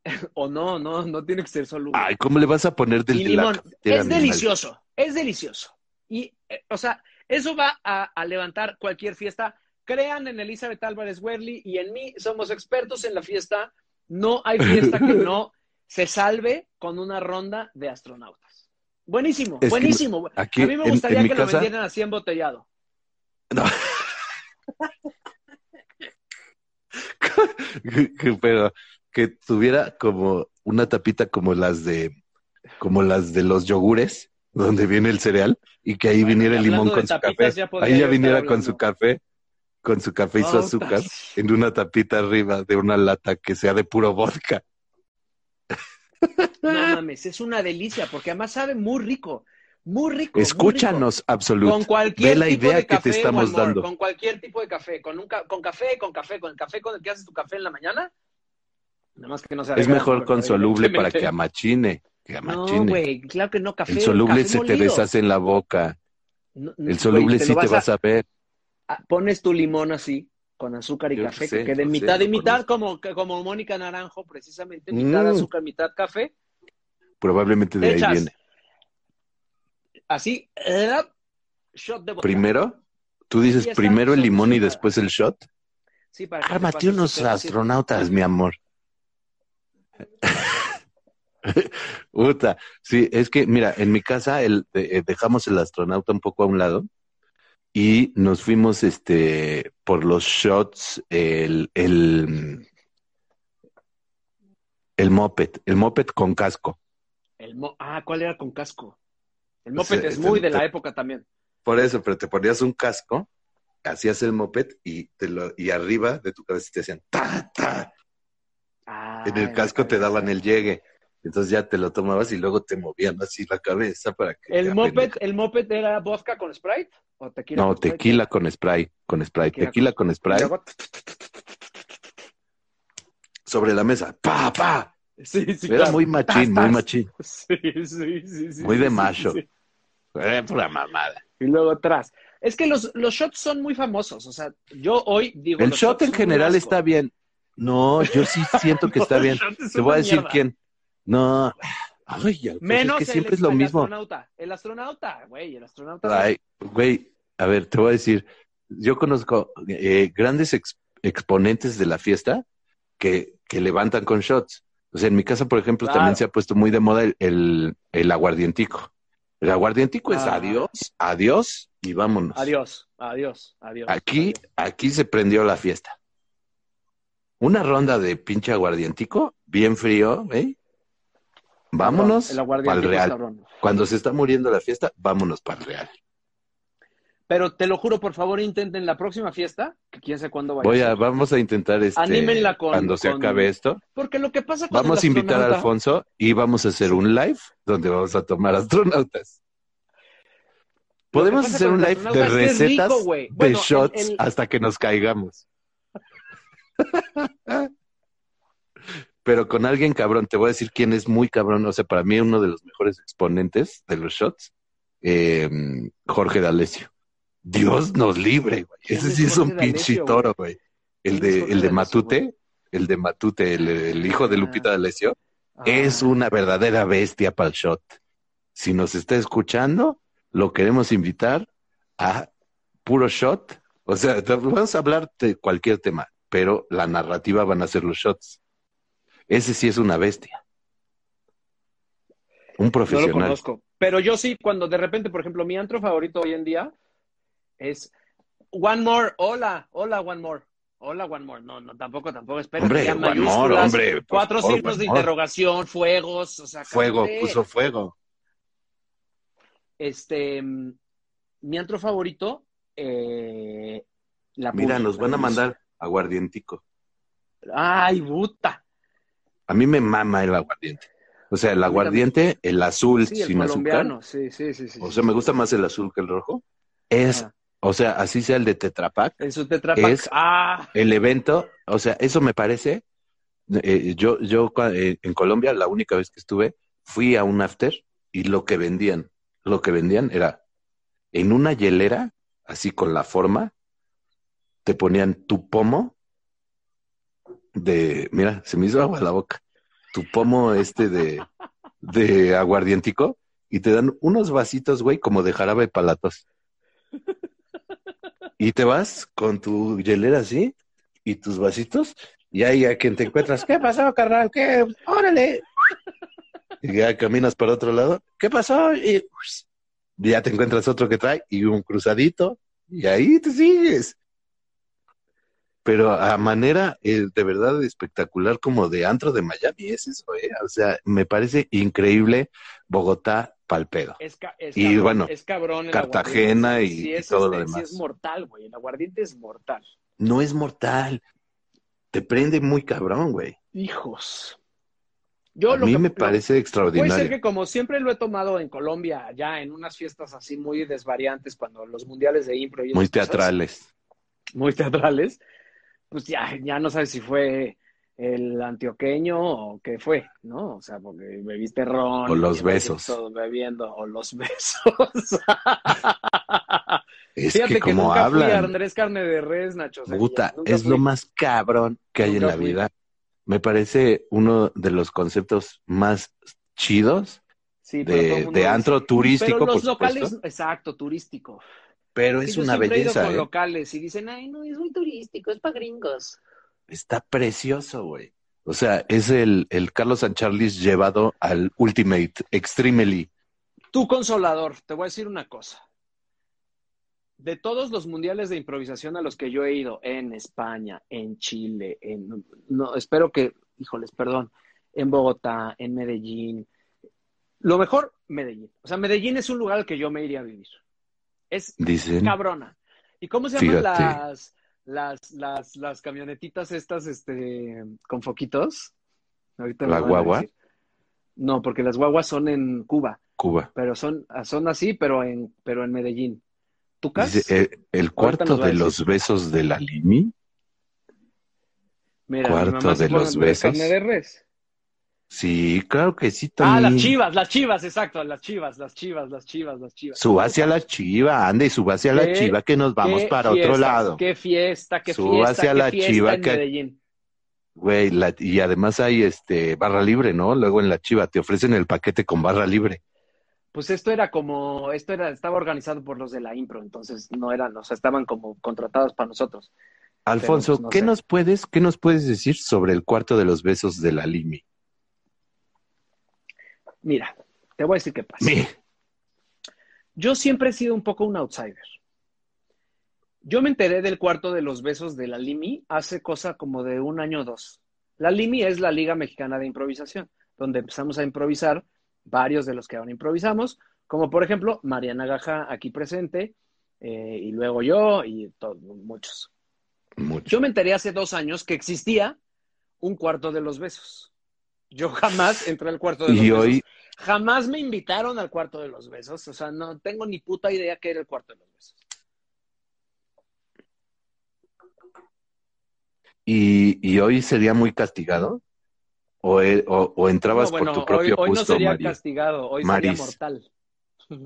[SPEAKER 2] o no, no, no tiene que ser soluble.
[SPEAKER 4] Ay, ¿cómo le vas a poner del
[SPEAKER 2] y
[SPEAKER 4] de
[SPEAKER 2] limón.
[SPEAKER 4] cafetera
[SPEAKER 2] Es
[SPEAKER 4] animal?
[SPEAKER 2] delicioso, es delicioso. Y, eh, o sea, eso va a, a levantar cualquier fiesta. Crean en Elizabeth Álvarez Werley y en mí, somos expertos en la fiesta. No hay fiesta que no se salve con una ronda de astronautas. Buenísimo,
[SPEAKER 4] Es
[SPEAKER 2] buenísimo.
[SPEAKER 4] aquí
[SPEAKER 2] a mí me gustaría
[SPEAKER 4] en
[SPEAKER 2] que
[SPEAKER 4] casa-
[SPEAKER 2] lo vendieran así embotellado.
[SPEAKER 4] No. Pero que tuviera como una tapita como las de como las de los yogures, donde viene el cereal, y que ahí
[SPEAKER 2] Bueno,
[SPEAKER 4] viniera el limón con su café.
[SPEAKER 2] ya
[SPEAKER 4] Ahí ya viniera con su café, con su café y su azúcar, en una tapita arriba de una lata que sea de puro vodka.
[SPEAKER 2] No mames, es una delicia porque además sabe muy rico, muy rico.
[SPEAKER 4] Escúchanos, Absolut.
[SPEAKER 2] Con cualquier
[SPEAKER 4] Ve la
[SPEAKER 2] tipo
[SPEAKER 4] idea
[SPEAKER 2] de
[SPEAKER 4] que
[SPEAKER 2] café,
[SPEAKER 4] te estamos
[SPEAKER 2] amor,
[SPEAKER 4] dando.
[SPEAKER 2] Con cualquier tipo de café, con un ca- con café, con café, con el café con el que haces tu café en la mañana. Nada más que no sea
[SPEAKER 4] Es mejor con soluble para que amachine. Que
[SPEAKER 2] No,
[SPEAKER 4] amachine.
[SPEAKER 2] güey, claro que no, café.
[SPEAKER 4] el soluble
[SPEAKER 2] café
[SPEAKER 4] se te deshace en la boca.
[SPEAKER 2] No, no,
[SPEAKER 4] El soluble sí te vas a ver.
[SPEAKER 2] Pones tu limón así, con azúcar y
[SPEAKER 4] Yo
[SPEAKER 2] café,
[SPEAKER 4] sé,
[SPEAKER 2] que quede mitad
[SPEAKER 4] sé,
[SPEAKER 2] y mitad, como, como Mónica Naranjo, precisamente, mitad
[SPEAKER 4] Mm.
[SPEAKER 2] azúcar, mitad café.
[SPEAKER 4] Probablemente de ahí viene.
[SPEAKER 2] Así, eh, shot de vodka.
[SPEAKER 4] Primero, tú dices primero el limón y después el shot.
[SPEAKER 2] Sí, para
[SPEAKER 4] Ármate unos astronautas, mi amor. Puta, sí, es que, mira, en mi casa el, eh, dejamos el astronauta un poco a un lado y nos fuimos este por los shots, el, el, el moped, el moped con casco.
[SPEAKER 2] El mo- ah, ¿cuál era con casco? El moped
[SPEAKER 4] Sí,
[SPEAKER 2] es
[SPEAKER 4] te-
[SPEAKER 2] muy de
[SPEAKER 4] te-
[SPEAKER 2] la época también.
[SPEAKER 4] Por eso, pero te ponías un casco, hacías el moped y te lo, y arriba de tu cabeza te hacían ta, ta.
[SPEAKER 2] Ah,
[SPEAKER 4] En el casco te daban el llegue. Entonces ya te lo tomabas y luego te movían así la cabeza para que.
[SPEAKER 2] ¿El moped, el moped era vodka con Sprite? ¿O tequila
[SPEAKER 4] No,
[SPEAKER 2] con Sprite?
[SPEAKER 4] tequila con spray, con spray,
[SPEAKER 2] Tequila
[SPEAKER 4] tequila
[SPEAKER 2] con-
[SPEAKER 4] con
[SPEAKER 2] luego-
[SPEAKER 4] sobre la mesa. ¡Pa, pa!
[SPEAKER 2] Sí, sí,
[SPEAKER 4] Era
[SPEAKER 2] claro.
[SPEAKER 4] muy machín, muy machín.
[SPEAKER 2] Sí, sí, sí, sí,
[SPEAKER 4] Muy de
[SPEAKER 2] sí,
[SPEAKER 4] macho.
[SPEAKER 2] sí.
[SPEAKER 4] Era pura mamada.
[SPEAKER 2] Y luego atrás. Es que los, los shots son muy famosos. O sea, yo hoy digo.
[SPEAKER 4] El shot en general está bien. No, yo sí siento que está bien. Te voy a decir
[SPEAKER 2] mierda.
[SPEAKER 4] quién. No. Ay, pues
[SPEAKER 2] Menos
[SPEAKER 4] es que siempre
[SPEAKER 2] el,
[SPEAKER 4] es lo
[SPEAKER 2] el
[SPEAKER 4] mismo.
[SPEAKER 2] astronauta. El astronauta, güey, el astronauta.
[SPEAKER 4] Ay, güey, a ver, te voy a decir, yo conozco eh, grandes ex- exponentes de la fiesta que que levantan con shots. O sea, en mi casa, por ejemplo,
[SPEAKER 2] Claro.
[SPEAKER 4] también se ha puesto muy de moda el, el, el aguardientico. El aguardientico es
[SPEAKER 2] Ah.
[SPEAKER 4] adiós, adiós y vámonos.
[SPEAKER 2] Adiós, adiós, adiós.
[SPEAKER 4] Aquí,
[SPEAKER 2] adiós.
[SPEAKER 4] aquí se prendió la fiesta. Una ronda de pinche aguardientico, bien frío, ¿eh? Vámonos
[SPEAKER 2] es
[SPEAKER 4] Real.
[SPEAKER 2] cabrón.
[SPEAKER 4] Cuando se está muriendo la fiesta, vámonos para el Real.
[SPEAKER 2] Pero te lo juro, por favor, intenten la próxima fiesta, que quién sabe cuándo vaya
[SPEAKER 4] Voy
[SPEAKER 2] a
[SPEAKER 4] vamos a intentar este,
[SPEAKER 2] Anímenla con-
[SPEAKER 4] cuando se
[SPEAKER 2] con-
[SPEAKER 4] acabe esto.
[SPEAKER 2] Porque lo que pasa con
[SPEAKER 4] Vamos a invitar a Alfonso y vamos a hacer un live donde vamos a tomar astronautas. Podemos hacer un live de recetas
[SPEAKER 2] rico,
[SPEAKER 4] de
[SPEAKER 2] Bueno, el-
[SPEAKER 4] shots
[SPEAKER 2] el-
[SPEAKER 4] hasta que nos caigamos. Pero con alguien cabrón, te voy a decir quién es muy cabrón. O sea, para mí uno de los mejores exponentes de los shots, eh, Jorge D'Alessio. Dios nos libre, güey.
[SPEAKER 2] ¿Quién
[SPEAKER 4] Ese
[SPEAKER 2] es
[SPEAKER 4] sí es un pinche toro, güey. El
[SPEAKER 2] ¿Quién es
[SPEAKER 4] de, el de Matute, el de Matute, el, el hijo de
[SPEAKER 2] Ah.
[SPEAKER 4] Lupita D'Alessio,
[SPEAKER 2] Ah,
[SPEAKER 4] es una verdadera bestia para el shot. Si nos está escuchando, lo queremos invitar a puro shot. O sea, vamos a hablar de cualquier tema, pero la narrativa van a ser los shots. Ese sí es una bestia. Un
[SPEAKER 2] No lo
[SPEAKER 4] profesional.
[SPEAKER 2] conozco. Pero yo sí, cuando de repente, por ejemplo, mi antro favorito hoy en día es One More. Hola, hola, One More. Hola, One More. No, no, tampoco, tampoco. Espera,
[SPEAKER 4] Hombre,
[SPEAKER 2] ya
[SPEAKER 4] One More, hombre,
[SPEAKER 2] Cuatro
[SPEAKER 4] favor,
[SPEAKER 2] signos de
[SPEAKER 4] More.
[SPEAKER 2] interrogación, fuegos, o sea,
[SPEAKER 4] Fuego, puso fuego.
[SPEAKER 2] Este, mi antro favorito, eh, la
[SPEAKER 4] Mira, nos van a mandar aguardientico.
[SPEAKER 2] Ay, puta.
[SPEAKER 4] A mí me mama el aguardiente. O sea, el aguardiente, el azul
[SPEAKER 2] Sí, el
[SPEAKER 4] sin azúcar.
[SPEAKER 2] colombiano. Sí, sí, sí, sí.
[SPEAKER 4] O sea, me gusta más el azul que el rojo. Es,
[SPEAKER 2] Ah.
[SPEAKER 4] o sea, así sea el de Tetra Pak,
[SPEAKER 2] En su Tetra Pak.
[SPEAKER 4] Es-
[SPEAKER 2] Ah,
[SPEAKER 4] el evento, o sea, eso me parece. eh, yo, yo eh, en Colombia, la única vez que estuve, fui a un after y lo que vendían, lo que vendían era en una hielera, así con la forma, te ponían tu pomo de, mira, se me hizo agua la boca, tu pomo este de, de aguardientico y te dan unos vasitos, güey, como de jarabe palatos. Y te vas con tu hielera así y tus vasitos y ahí a quien te encuentras, ¿qué pasó, carnal? ¿Qué? Órale. Y ya caminas para otro lado, ¿qué pasó? Y ups, ya te encuentras otro que trae y un cruzadito y ahí te sigues. Pero a manera eh, de verdad espectacular como de antro de Miami es eso, ¿eh? O sea, me parece increíble Bogotá palpedo.
[SPEAKER 2] es, ca- es
[SPEAKER 4] Y
[SPEAKER 2] cabrón,
[SPEAKER 4] bueno,
[SPEAKER 2] es cabrón el
[SPEAKER 4] Cartagena y- todo lo
[SPEAKER 2] este, sí
[SPEAKER 4] demás.
[SPEAKER 2] es mortal, güey. El aguardiente es mortal.
[SPEAKER 4] No es mortal. Te prende muy cabrón, güey.
[SPEAKER 2] Hijos. Yo
[SPEAKER 4] A
[SPEAKER 2] lo
[SPEAKER 4] mí
[SPEAKER 2] que-
[SPEAKER 4] me
[SPEAKER 2] lo-
[SPEAKER 4] parece
[SPEAKER 2] Puede ser
[SPEAKER 4] extraordinario.
[SPEAKER 2] que como siempre lo he tomado en Colombia, ya en unas fiestas así muy desvariantes, cuando los mundiales de impro y
[SPEAKER 4] Muy
[SPEAKER 2] cosas,
[SPEAKER 4] teatrales.
[SPEAKER 2] muy teatrales, pues ya, ya no sabes si fue el antioqueño o qué fue, ¿no? O sea, porque bebiste ron.
[SPEAKER 4] O los besos.
[SPEAKER 2] Todo bebiendo, o los besos.
[SPEAKER 4] Es
[SPEAKER 2] Fíjate
[SPEAKER 4] que
[SPEAKER 2] que,
[SPEAKER 4] como
[SPEAKER 2] fui a
[SPEAKER 4] hablan,
[SPEAKER 2] Andrés Carne de Res, Nacho.
[SPEAKER 4] Puta, es
[SPEAKER 2] fui.
[SPEAKER 4] lo más cabrón que hay en la
[SPEAKER 2] fui.
[SPEAKER 4] vida. Me parece uno de los conceptos más chidos,
[SPEAKER 2] Sí,
[SPEAKER 4] de, de
[SPEAKER 2] dice-
[SPEAKER 4] antro turístico,
[SPEAKER 2] Pero los
[SPEAKER 4] por
[SPEAKER 2] locales,
[SPEAKER 4] supuesto,
[SPEAKER 2] exacto, turístico.
[SPEAKER 4] Pero es una
[SPEAKER 2] he ido
[SPEAKER 4] belleza,
[SPEAKER 2] con
[SPEAKER 4] ¿eh?
[SPEAKER 2] locales y dicen, ay, no, es muy turístico, es para gringos.
[SPEAKER 4] Está precioso, güey. O sea, es el, el Carlos San Charlis llevado al Ultimate, Extremely.
[SPEAKER 2] Tú, consolador, te voy a decir una cosa. De todos los mundiales de improvisación a los que yo he ido en España, en Chile, en no, espero que, híjoles, perdón, en Bogotá, en Medellín, lo mejor, Medellín. O sea, Medellín es un lugar al que yo me iría a vivir. Es
[SPEAKER 4] Dicen.
[SPEAKER 2] cabrona. ¿Y cómo se llaman
[SPEAKER 4] Fíjate.
[SPEAKER 2] las, las, las, las camionetitas estas, este, con foquitos? Ahorita
[SPEAKER 4] ¿La guagua?
[SPEAKER 2] No, porque las guaguas son en Cuba
[SPEAKER 4] Cuba.
[SPEAKER 2] pero son, son así, pero en, pero en Medellín. ¿Tucas?
[SPEAKER 4] Dice, eh, el cuarto de los besos de la Limi.
[SPEAKER 2] Mira,
[SPEAKER 4] cuarto
[SPEAKER 2] mi mamá se
[SPEAKER 4] de los besos.
[SPEAKER 2] de res.
[SPEAKER 4] Sí, claro que sí,
[SPEAKER 2] Ah,
[SPEAKER 4] también.
[SPEAKER 2] las chivas, las chivas, exacto, las chivas, las chivas, las chivas, las chivas.
[SPEAKER 4] Suba hacia la chiva, ande, suba hacia la chiva que nos vamos para
[SPEAKER 2] fiesta,
[SPEAKER 4] otro lado.
[SPEAKER 2] Qué fiesta, qué
[SPEAKER 4] Suba
[SPEAKER 2] fiesta,
[SPEAKER 4] hacia
[SPEAKER 2] qué
[SPEAKER 4] la
[SPEAKER 2] fiesta
[SPEAKER 4] chiva
[SPEAKER 2] en
[SPEAKER 4] que-
[SPEAKER 2] Medellín.
[SPEAKER 4] Güey, la- y además hay este barra libre, ¿no? Luego en la chiva te ofrecen el paquete con barra libre.
[SPEAKER 2] Pues esto era como, esto era, estaba organizado por los de la impro, entonces no eran, o sea, estaban como contratados para nosotros.
[SPEAKER 4] Alfonso,
[SPEAKER 2] pues, no
[SPEAKER 4] ¿qué
[SPEAKER 2] sé.
[SPEAKER 4] nos puedes, qué nos puedes decir sobre el cuarto de los besos de la Limi?
[SPEAKER 2] Mira, te voy a decir qué pasa. Yo siempre he sido un poco un outsider. Yo me enteré del cuarto de los besos de la Limi hace cosa como de un año o dos. La Limi es la Liga Mexicana de Improvisación, donde empezamos a improvisar varios de los que ahora improvisamos, como por ejemplo Mariana Gaja aquí presente, eh, y luego yo y to- muchos.
[SPEAKER 4] Mucho.
[SPEAKER 2] Yo me enteré hace dos años que existía un cuarto de los besos. Yo jamás entré al cuarto de los
[SPEAKER 4] Y
[SPEAKER 2] besos.
[SPEAKER 4] hoy,
[SPEAKER 2] Jamás me invitaron al cuarto de los besos. O sea, no tengo ni puta idea qué era el cuarto de los besos.
[SPEAKER 4] y, y hoy sería muy castigado. O, e- o- o entrabas
[SPEAKER 2] No, bueno,
[SPEAKER 4] por tu propio
[SPEAKER 2] hoy, hoy no
[SPEAKER 4] gusto,
[SPEAKER 2] sería castigado, hoy
[SPEAKER 4] Maris.
[SPEAKER 2] sería mortal.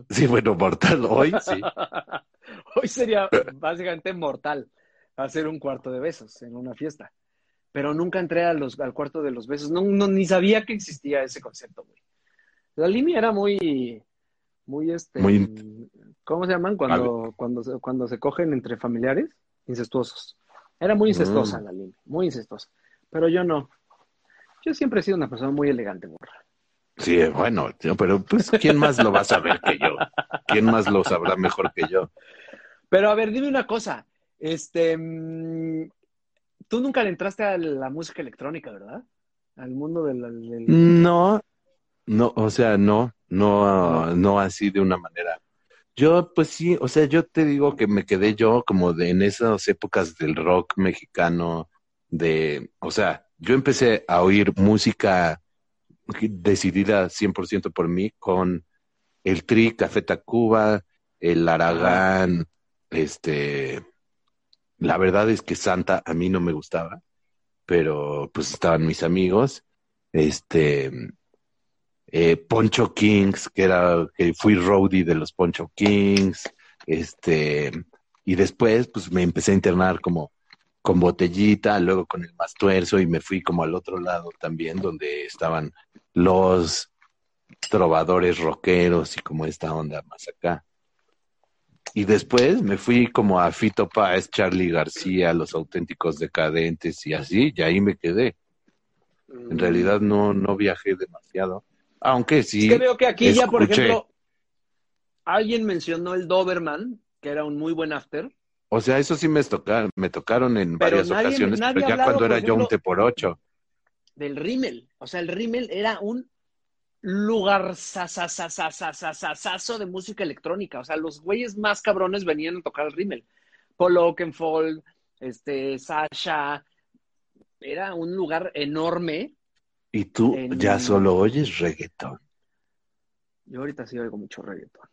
[SPEAKER 4] Sí, bueno, mortal, hoy sí.
[SPEAKER 2] hoy sería básicamente mortal hacer un cuarto de besos en una fiesta. Pero nunca entré a los, al cuarto de los besos. No, no, ni sabía que existía ese concepto, güey. La línea era muy, muy este,
[SPEAKER 4] Muy-
[SPEAKER 2] ¿cómo se llaman? Cuando, cuando, se, cuando se cogen entre familiares, incestuosos. Era muy incestuosa
[SPEAKER 4] Mm.
[SPEAKER 2] la línea, muy incestuosa. Pero yo no. Yo siempre he sido una persona muy elegante, burra.
[SPEAKER 4] Sí, bueno, tío, pero pues, ¿quién más lo va a saber que yo? ¿Quién más lo sabrá mejor que yo?
[SPEAKER 2] Pero a ver, dime una cosa. Este, mm, tú nunca le entraste a la música electrónica, ¿verdad? Al mundo del, del-
[SPEAKER 4] No, no, o sea, no, no, no así de una manera. Yo, pues sí, o sea, yo te digo que me quedé yo como de en esas épocas del rock mexicano, de, o sea, yo empecé a oír música decidida 100% por mí con el Tri, Café Tacuba, el Aragán, este, la verdad es que Santa a mí no me gustaba, pero pues estaban mis amigos, este, eh, Poncho Kings, que era, que fui roadie de los Poncho Kings, este, y después pues me empecé a internar como con botellita, luego con el más tuerzo y me fui como al otro lado también, donde estaban los trovadores rockeros y como esta onda más acá. Y después me fui como a Fito Páez, Charlie García, Los Auténticos Decadentes y así, y ahí me quedé. En realidad no, no viajé demasiado, aunque sí.
[SPEAKER 2] Es que veo que aquí ya, por ejemplo, alguien mencionó el Doberman, que era un muy buen after.
[SPEAKER 4] O sea, eso sí me tocaron, me tocaron en
[SPEAKER 2] Pero
[SPEAKER 4] varias
[SPEAKER 2] nadie-
[SPEAKER 4] ocasiones,
[SPEAKER 2] nadie
[SPEAKER 4] pero ya
[SPEAKER 2] hablado,
[SPEAKER 4] cuando era yo un T por ocho.
[SPEAKER 2] del Rimmel. O sea, el Rimmel era un lugar de música electrónica. O sea, los güeyes más cabrones venían a tocar el Rimmel. Paul Oakenfold, este, Sasha. Era un lugar enorme.
[SPEAKER 4] Y tú ya solo oyes reggaetón.
[SPEAKER 2] Yo ahorita sí oigo mucho reggaetón.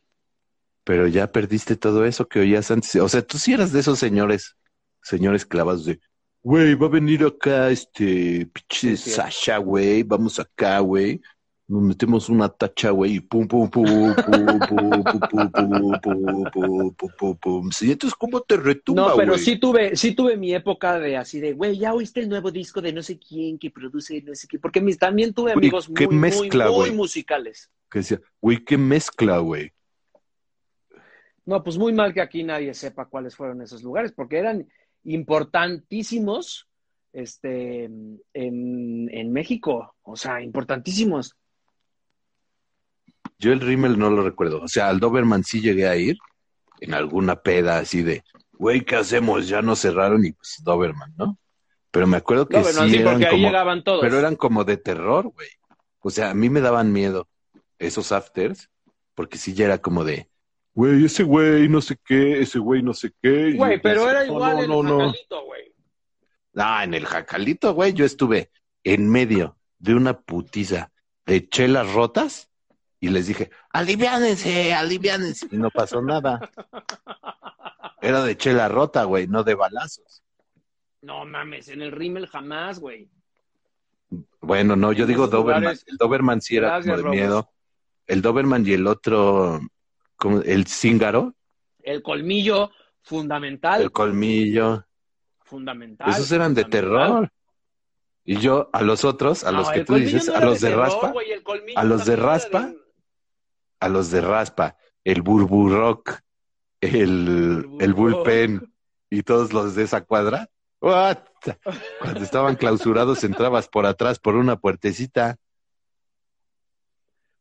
[SPEAKER 4] Pero ya perdiste todo eso que oías antes. O sea, tú sí eras de esos señores, señores clavados de, güey, va a venir acá este pinche Sasha, güey, vamos acá, güey. Nos metemos una tacha, güey, y pum, pum, pum, pum, pum, pum, pum, pum, pum, pum, pum, pum. Sí, entonces, ¿cómo te retumba,
[SPEAKER 2] No, pero sí tuve, sí tuve mi época de así de, güey, ya oíste el nuevo disco de no sé quién que produce no sé qué, porque también tuve amigos muy, muy, musicales.
[SPEAKER 4] Que decía, güey, qué mezcla, güey.
[SPEAKER 2] No, pues muy mal que aquí nadie sepa cuáles fueron esos lugares, porque eran importantísimos este, en, en México, o sea, importantísimos.
[SPEAKER 4] Yo el Rimmel no lo recuerdo. O sea, al Doberman sí llegué a ir en alguna peda así de, güey, ¿qué hacemos? Ya nos cerraron y pues Doberman, ¿no? Pero me acuerdo que
[SPEAKER 2] no,
[SPEAKER 4] sí
[SPEAKER 2] sí,
[SPEAKER 4] eran
[SPEAKER 2] porque ahí
[SPEAKER 4] como,
[SPEAKER 2] llegaban todos.
[SPEAKER 4] pero eran como de terror, güey. O sea, a mí me daban miedo esos afters, porque sí ya era como de, güey, ese güey no sé qué, ese güey no sé qué.
[SPEAKER 2] Güey, pero era
[SPEAKER 4] "No,
[SPEAKER 2] igual
[SPEAKER 4] no,
[SPEAKER 2] en
[SPEAKER 4] no".
[SPEAKER 2] Jacalito, güey.
[SPEAKER 4] Ah, en el jacalito, güey, yo estuve en medio de una putiza de chelas rotas y les dije, aliviánense, aliviánense. Y no pasó nada. Era de chela rota, güey, no de balazos.
[SPEAKER 2] No mames, en el Rimmel jamás, güey.
[SPEAKER 4] Bueno, no, yo
[SPEAKER 2] En
[SPEAKER 4] digo Doberman.
[SPEAKER 2] lugares,
[SPEAKER 4] El Doberman sí era como de
[SPEAKER 2] Robos.
[SPEAKER 4] miedo. El Doberman y el otro, como el cíngaro,
[SPEAKER 2] El colmillo, fundamental.
[SPEAKER 4] el colmillo.
[SPEAKER 2] fundamental.
[SPEAKER 4] Esos eran de terror. Y yo a los otros, a
[SPEAKER 2] No,
[SPEAKER 4] los que tú dices,
[SPEAKER 2] no
[SPEAKER 4] a los de
[SPEAKER 2] terror,
[SPEAKER 4] raspa, a los de raspa, a los de raspa, el burburock, el, el bullpen y todos los de esa cuadra, What? Cuando estaban clausurados entrabas por atrás por una puertecita.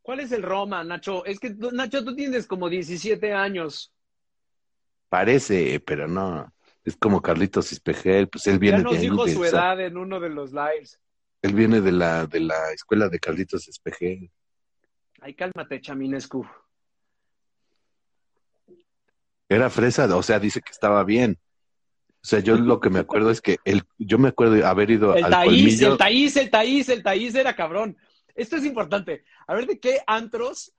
[SPEAKER 2] ¿Cuál es el Roma, Nacho? Es que, Nacho, tú tienes como 17 años.
[SPEAKER 4] Parece, pero no. Es como Carlitos Espejel, pues él viene
[SPEAKER 2] Ya nos
[SPEAKER 4] de ahí,
[SPEAKER 2] dijo
[SPEAKER 4] de
[SPEAKER 2] su
[SPEAKER 4] esa-
[SPEAKER 2] edad en uno de los lives.
[SPEAKER 4] Él viene de la, de la escuela de Carlitos Espejel.
[SPEAKER 2] Ay, cálmate, Chaminescu.
[SPEAKER 4] Era fresa, o sea, dice que estaba bien. O sea, yo lo que me acuerdo es que el, yo me acuerdo de haber ido
[SPEAKER 2] El
[SPEAKER 4] al colmillo.
[SPEAKER 2] el Taís, el Taís, el Taís era cabrón. Esto es importante. A ver, ¿de qué antros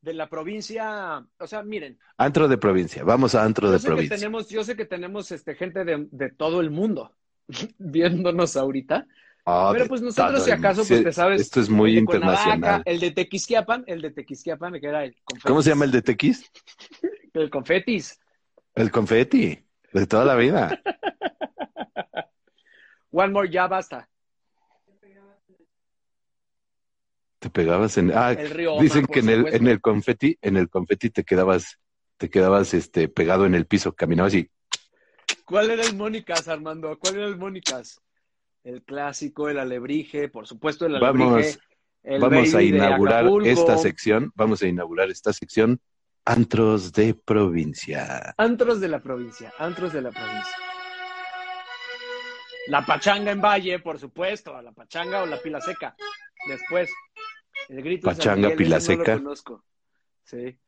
[SPEAKER 2] de la provincia? O sea, miren,
[SPEAKER 4] Antro de provincia. Vamos a antro
[SPEAKER 2] yo
[SPEAKER 4] de provincia.
[SPEAKER 2] tenemos, yo sé que tenemos este, gente de, de todo el mundo viéndonos ahorita.
[SPEAKER 4] Ah,
[SPEAKER 2] Pero pues nosotros, si acaso, pues
[SPEAKER 4] Sí,
[SPEAKER 2] te sabes.
[SPEAKER 4] Esto es muy
[SPEAKER 2] el Cuernavaca,
[SPEAKER 4] internacional.
[SPEAKER 2] el de Tequisquiapan, el de Tequisquiapan, que era el confetis.
[SPEAKER 4] ¿Cómo se llama el de Tequis?
[SPEAKER 2] El confetis.
[SPEAKER 4] El confeti. De toda la vida.
[SPEAKER 2] One more, ya basta.
[SPEAKER 4] Te pegabas en. Ah,
[SPEAKER 2] El río Oma,
[SPEAKER 4] dicen que en el, en el confeti, en el confeti te quedabas, te quedabas este pegado en el piso, caminabas y
[SPEAKER 2] ¿Cuál era el Mónicas, Armando? ¿Cuál era el Mónicas? El clásico, el alebrije, por supuesto, el alebrije.
[SPEAKER 4] Vamos,
[SPEAKER 2] el
[SPEAKER 4] vamos a inaugurar esta sección, vamos a inaugurar esta sección, antros de provincia.
[SPEAKER 2] Antros de la provincia, antros de la provincia. La pachanga en Valle, por supuesto, la pachanga o la pila seca. Después, el grito de
[SPEAKER 4] Pachanga,
[SPEAKER 2] Miguel,
[SPEAKER 4] Pila
[SPEAKER 2] ese no lo
[SPEAKER 4] Seca.
[SPEAKER 2] conozco. Sí.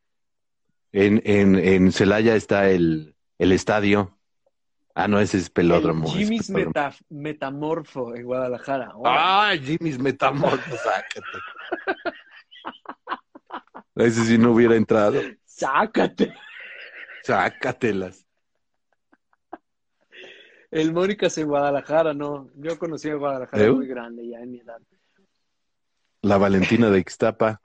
[SPEAKER 4] En, en, en Celaya está el, el estadio. Ah, no, ese es pelódromo.
[SPEAKER 2] El
[SPEAKER 4] es
[SPEAKER 2] Jimmy's
[SPEAKER 4] pelódromo.
[SPEAKER 2] Meta- Metamorfo en Guadalajara.
[SPEAKER 4] Ah, Jimmy's Metamorfo, sácate. Ese sí no hubiera entrado.
[SPEAKER 2] ¡Sácate!
[SPEAKER 4] Sácatelas.
[SPEAKER 2] El Mónicas en Guadalajara, no. Yo conocí a Guadalajara
[SPEAKER 4] ¿Eh?
[SPEAKER 2] muy grande ya en mi edad.
[SPEAKER 4] La Valentina de Ixtapa.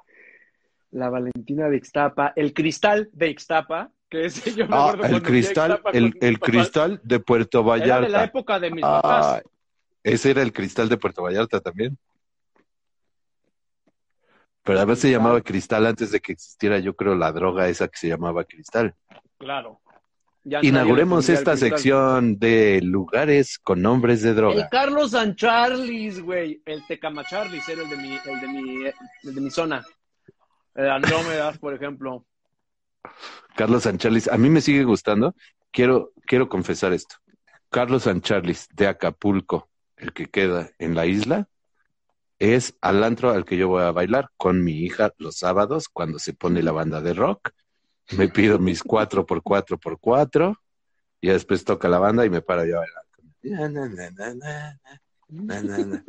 [SPEAKER 2] La Valentina de Ixtapa, el Cristal de Ixtapa, que ese yo me
[SPEAKER 4] Ah, el cristal, el, el cristal de Puerto
[SPEAKER 2] Era de la
[SPEAKER 4] Vallarta.
[SPEAKER 2] época de mis
[SPEAKER 4] Ah,
[SPEAKER 2] papás.
[SPEAKER 4] ese era el cristal de Puerto Vallarta también. Pero a veces se llamaba cristal antes de que existiera, yo creo, la droga esa que se llamaba cristal.
[SPEAKER 2] Claro. Ya
[SPEAKER 4] Inauguremos esta
[SPEAKER 2] el
[SPEAKER 4] sección de lugares con nombres de
[SPEAKER 2] El
[SPEAKER 4] droga.
[SPEAKER 2] Carlos San Charlis, güey. El Tecamacharlis era el de mi, el de mi, el de mi zona. El Andrómedas, por ejemplo.
[SPEAKER 4] Carlos Sancharlis, a mí me sigue gustando. Quiero, quiero confesar esto. Carlos Sancharlis de Acapulco, el que queda en la isla, es al antro al que yo voy a bailar con mi hija los sábados cuando se pone la banda de rock. Me pido mis cuatro por cuatro por cuatro y después toca la banda y me paro yo a bailar. Na, na, na.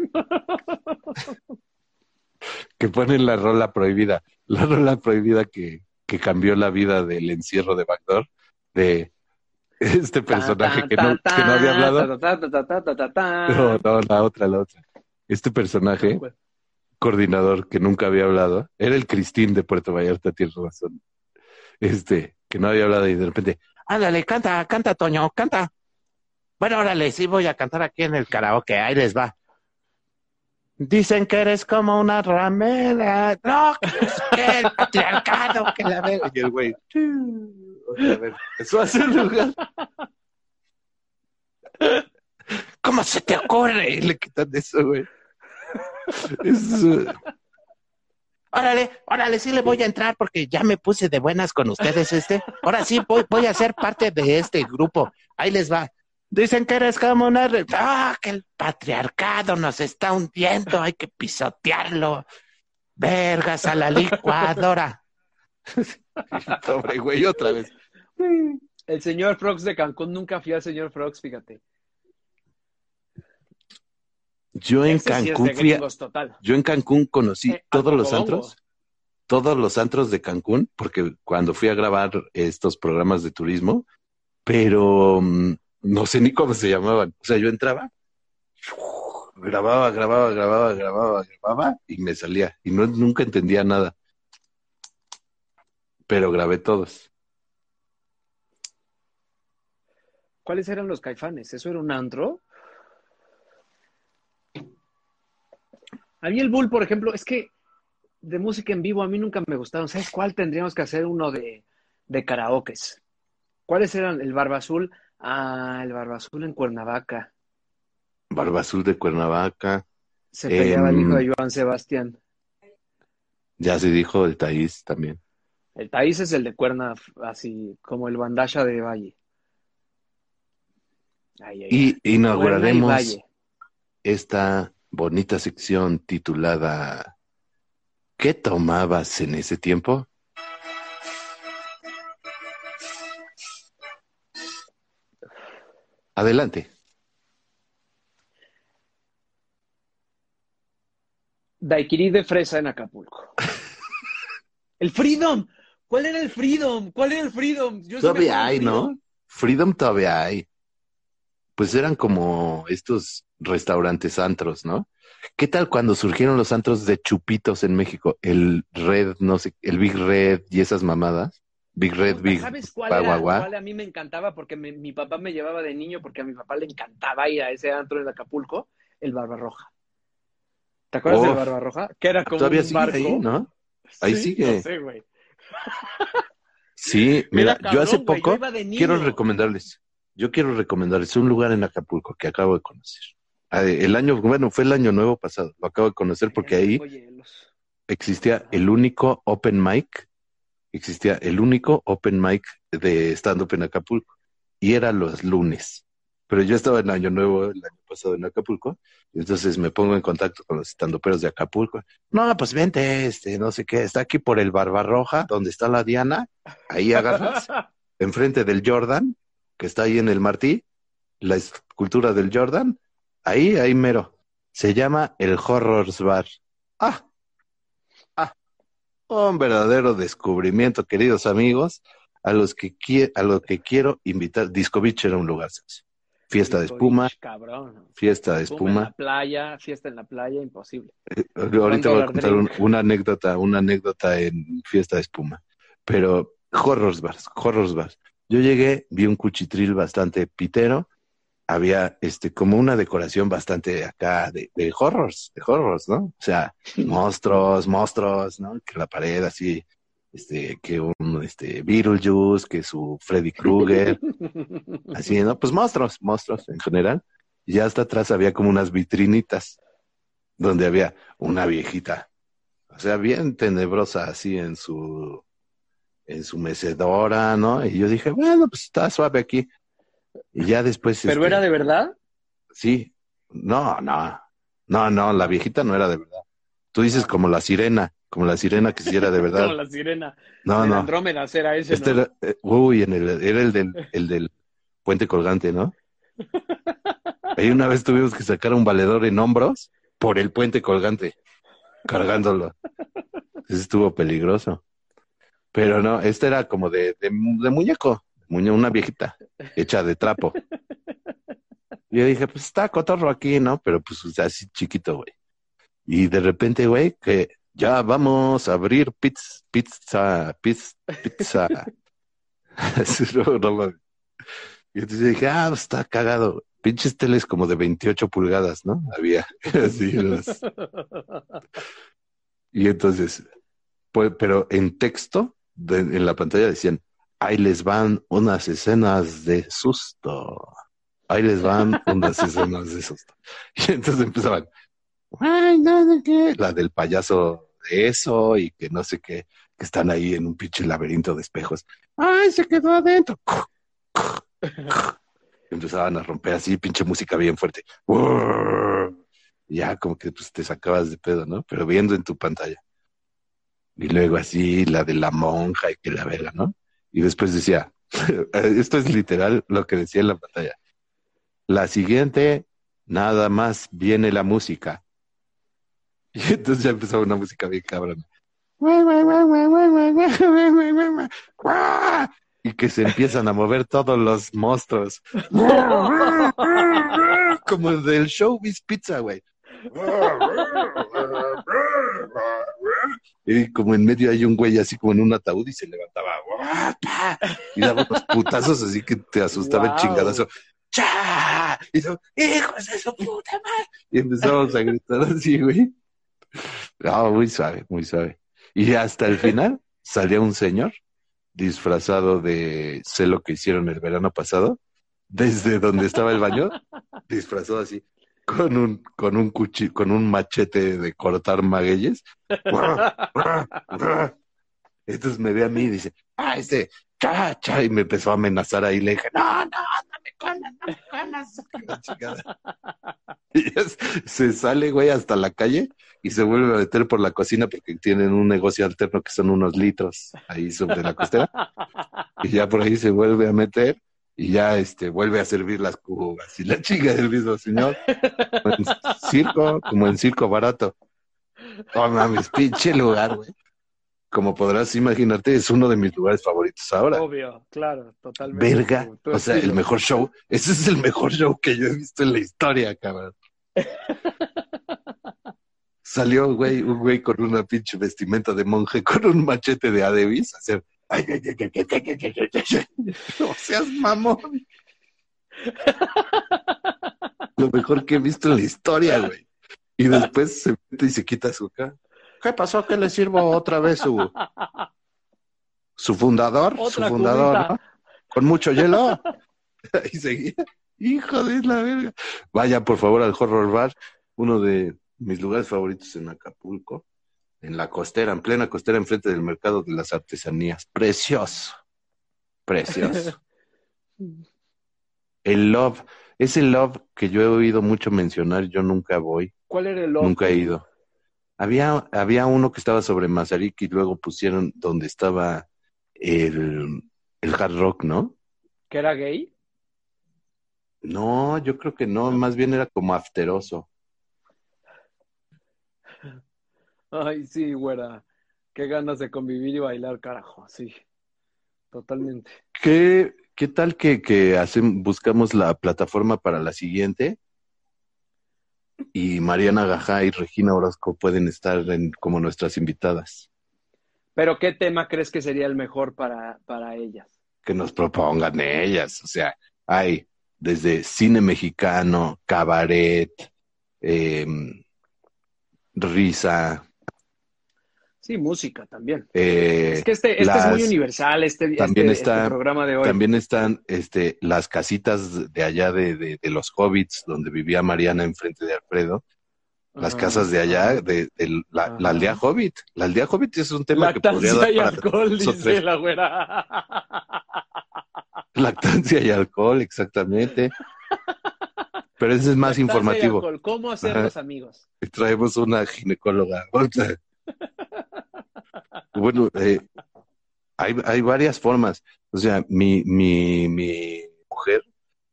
[SPEAKER 4] Que ponen la rola prohibida, la rola prohibida que, que cambió la vida del encierro de Backdoor, de este personaje que no, que no había hablado. No, no, la otra, la otra. Este personaje, coordinador que nunca había hablado, era el Cristín de Puerto Vallarta, tienes razón. Este, que no había hablado y de repente, ándale, canta, canta, Toño, canta. Bueno, órale, sí voy a cantar aquí en el karaoke, ahí les va. Dicen que eres como una ramera. No, que el patriarcado, que la verga. Y el güey, a hacer lugar. ¿Cómo se te ocurre? Y le quitan eso, güey. Es, uh, Órale, órale, sí le voy a entrar porque ya me puse de buenas con ustedes, este. Ahora sí voy, voy a ser parte de este grupo. Ahí les va. Dicen que eres como una... re- ¡Ah, que el patriarcado nos está hundiendo! Hay que pisotearlo. Vergas a la licuadora. Pobre güey, otra vez.
[SPEAKER 2] El señor Frogs de Cancún, nunca fui al señor Frogs, fíjate.
[SPEAKER 4] Yo en
[SPEAKER 2] Ese
[SPEAKER 4] Cancún fui a-
[SPEAKER 2] gringos, total.
[SPEAKER 4] Yo en Cancún conocí
[SPEAKER 2] Eh,
[SPEAKER 4] todos los antros, todos los antros de Cancún, porque cuando fui a grabar estos programas de turismo, pero mm, no sé ni cómo se llamaban. O sea, yo entraba, grababa, grababa, grababa, grababa, grababa y me salía. Y no, nunca entendía nada. Pero grabé todos.
[SPEAKER 2] ¿Cuáles eran los caifanes? ¿Eso era un antro? A mí el Bull, por ejemplo, es que de música en vivo a mí nunca me gustaron. ¿Sabes cuál tendríamos que hacer uno de, de karaokes? ¿Cuáles eran? El Barba Azul. Ah, el Barba Azul en Cuernavaca.
[SPEAKER 4] Barba Azul de Cuernavaca.
[SPEAKER 2] Se peleaba el
[SPEAKER 4] Em,
[SPEAKER 2] hijo de Joan Sebastián.
[SPEAKER 4] Ya se dijo el Taís también.
[SPEAKER 2] El Taís es el de Cuerna, así como el Bandasha de Valle. Ay, ay,
[SPEAKER 4] Y inauguraremos esta bonita sección titulada ¿Qué tomabas en ese tiempo? Adelante.
[SPEAKER 2] Daiquiri de fresa en Acapulco. El Freedom. ¿Cuál era el Freedom? ¿Cuál era el Freedom? Yo
[SPEAKER 4] Todavía hay,
[SPEAKER 2] Freedom.
[SPEAKER 4] ¿no? Freedom todavía hay. Pues eran como estos restaurantes antros, ¿no? ¿Qué tal cuando surgieron los antros de chupitos en México? El Red, no sé, el Big Red y esas mamadas. Big Red, Big
[SPEAKER 2] ¿Sabes cuál era? Cuál a mí me encantaba? Porque me- mi papá me llevaba de niño porque a mi papá le encantaba ir a ese antro en Acapulco, el Barbarroja. ¿Te acuerdas del Barbarroja? Que era como
[SPEAKER 4] Todavía
[SPEAKER 2] un
[SPEAKER 4] sigue
[SPEAKER 2] barco.
[SPEAKER 4] ahí, ¿no? Ahí
[SPEAKER 2] Sí,
[SPEAKER 4] sigue.
[SPEAKER 2] no sé, güey.
[SPEAKER 4] Sí, mira, yo hace
[SPEAKER 2] güey,
[SPEAKER 4] poco
[SPEAKER 2] yo de
[SPEAKER 4] quiero recomendarles, yo quiero recomendarles un lugar en Acapulco que acabo de conocer. Ah, El año, bueno, fue el año nuevo pasado, lo acabo de conocer porque ahí existía el único open mic, existía el único open mic de stand-up en Acapulco y era los lunes. Pero yo estaba en Año Nuevo el año pasado en Acapulco, y entonces me pongo en contacto con los estandoperos de Acapulco. No, pues vente, este, no sé qué, está aquí por el Barbarroja, donde está la Diana, ahí agarras, enfrente del Jordan, que está ahí en el Martí, la escultura del Jordan, ahí, ahí mero. Se llama el Horrors Bar. Ah, ah, un verdadero descubrimiento, queridos amigos, a los que qui- a lo que quiero invitar. Disco Beach era un lugar sexy. Fiesta de espuma,
[SPEAKER 2] Beach, Cabrón.
[SPEAKER 4] fiesta de
[SPEAKER 2] Espuma en la playa, fiesta en la playa, imposible.
[SPEAKER 4] Eh, Ahorita voy a contar un- una anécdota, una anécdota en fiesta de espuma. Pero horrors bars, horrors bars. Yo llegué, vi un cuchitril bastante pitero, había este como una decoración bastante acá de, de horrors, de horrors, ¿no? O sea, monstruos, monstruos, ¿no? Que la pared así, este, que un este Beetlejuice, que su Freddy Krueger, así, ¿no? Pues monstruos, monstruos en general. Y ya hasta atrás había como unas vitrinitas donde había una viejita, o sea, bien tenebrosa así en su en su mecedora, ¿no? Y yo dije, bueno, pues está suave aquí. Y ya después
[SPEAKER 2] ¿Pero
[SPEAKER 4] este,
[SPEAKER 2] era de verdad?
[SPEAKER 4] Sí. No, no. No, no, la viejita no era de verdad. Tú dices como la sirena, como la sirena que sí era de
[SPEAKER 2] Como
[SPEAKER 4] verdad.
[SPEAKER 2] la sirena.
[SPEAKER 4] No,
[SPEAKER 2] El
[SPEAKER 4] no.
[SPEAKER 2] Andrómeda era ese,
[SPEAKER 4] Este
[SPEAKER 2] ¿no?
[SPEAKER 4] era, eh, uy, en el, era el del, el del puente colgante, ¿no? Ahí una vez tuvimos que sacar un valedor en hombros por el puente colgante, cargándolo. Eso estuvo peligroso. Pero no, este era como de, de, mu- de muñeco, muñe- una viejita hecha de trapo. Y yo dije, pues está cotorro aquí, ¿no? Pero pues o sea, así chiquito, güey. Y de repente, güey, que ya vamos a abrir pizza, pizza, pizza, no, no y entonces dije, ah, pues está cagado. Pinches teles como de 28 pulgadas, ¿no? Había. Así, los- Y entonces, pues, pero en texto, de- en la pantalla decían, ahí les van unas escenas de susto. Ahí les van unas escenas de susto. Y entonces empezaban, ay, no sé qué, la del payaso de eso y que no sé qué, que están ahí en un pinche laberinto de espejos. Ay, se quedó adentro. Empezaban a romper así, pinche música bien fuerte. Ya como que pues, te sacabas de pedo, ¿no? Pero viendo en tu pantalla. Y luego así la de la monja y que la verga, ¿no? Y después decía, esto es literal lo que decía en la pantalla. La siguiente, nada más viene la música. Y entonces ya empezó una música bien cabrón. Y que se empiezan a mover todos los monstruos. Como el del Showbiz Pizza, güey. Y como en medio hay un güey así como en un ataúd y se levantaba. Y daba unos putazos así que te asustaba el chingadazo. ¡Cha! Y ¡hijos de su puta madre! Y empezamos a gritar así, güey. No, muy suave, muy suave. Y hasta el final salía un señor disfrazado de sé lo que hicieron el verano pasado, desde donde estaba el baño, disfrazado así. Con un, con un cuchillo, con un machete de cortar magueyes. Entonces me ve a mí y dice, ah, este, cha, cha, y me empezó a amenazar ahí. Le dije, no, no, no me conas, no me conas. Y se- se sale, güey, hasta la calle y se vuelve a meter por la cocina porque tienen un negocio alterno que son unos litros ahí sobre la costera. Y ya por ahí se vuelve a meter y ya este vuelve a servir las cubas. Y la chica del mismo señor, en circo, como en circo barato. Oh mames, pinche lugar, güey. Como podrás imaginarte, es uno de mis lugares favoritos ahora.
[SPEAKER 2] Obvio, claro, totalmente.
[SPEAKER 4] Verga, o sea, el mejor show. Ese es el mejor show que yo he visto en la historia, cabrón. Salió, güey, un güey con una pinche vestimenta de monje, con un machete de Adebis, a hacer no seas mamón. Lo mejor que he visto en la historia. Y después se mete y se quita su cara. ¿Qué pasó? ¿Qué le sirvo otra vez su, su fundador? Su fundador. Con mucho hielo. y seguía. Hijo de la verga. Vaya, por favor, al Horror Bar, uno de mis lugares favoritos en Acapulco en la costera, en plena costera, enfrente del mercado de las artesanías. Precioso. Precioso. El Love, ese Love que yo he oído mucho mencionar, yo nunca voy,
[SPEAKER 2] ¿Cuál era el
[SPEAKER 4] nunca he ido. Había, había uno que estaba sobre Mazarik y luego pusieron donde estaba el, el hard rock, ¿no?
[SPEAKER 2] ¿Que era gay?
[SPEAKER 4] No, yo creo que no, más bien era como afteroso.
[SPEAKER 2] Ay, sí, güera. Qué ganas de convivir y bailar, carajo. Sí, totalmente.
[SPEAKER 4] ¿Qué, qué tal que, que hacen, buscamos la plataforma para la siguiente? Y Mariana Gajá y Regina Orozco pueden estar en, como nuestras invitadas.
[SPEAKER 2] Pero ¿qué tema crees que sería el mejor para, para ellas?
[SPEAKER 4] Que nos propongan ellas. O sea, hay desde cine mexicano, cabaret, em, risa.
[SPEAKER 2] Sí, música también.
[SPEAKER 4] eh,
[SPEAKER 2] es que este, este
[SPEAKER 4] las-
[SPEAKER 2] es muy universal, este,
[SPEAKER 4] también
[SPEAKER 2] este-
[SPEAKER 4] está-
[SPEAKER 2] este programa de hoy.
[SPEAKER 4] También están este, las casitas de allá de, de, de los hobbits, donde vivía Mariana enfrente de Alfredo. Las
[SPEAKER 2] Ajá,
[SPEAKER 4] casas de allá, de, de la, la aldea hobbit. La aldea hobbit es un tema que podría
[SPEAKER 2] Lactancia
[SPEAKER 4] dar
[SPEAKER 2] y
[SPEAKER 4] para
[SPEAKER 2] alcohol, dice
[SPEAKER 4] tres.
[SPEAKER 2] la güera.
[SPEAKER 4] Lactancia y alcohol, exactamente. Pero ese es más
[SPEAKER 2] Lactancia y
[SPEAKER 4] informativo.
[SPEAKER 2] alcohol, ¿Cómo hacerlos amigos?
[SPEAKER 4] Traemos una ginecóloga. Bueno, eh, hay, hay varias formas. O sea, mi, mi, mi mujer,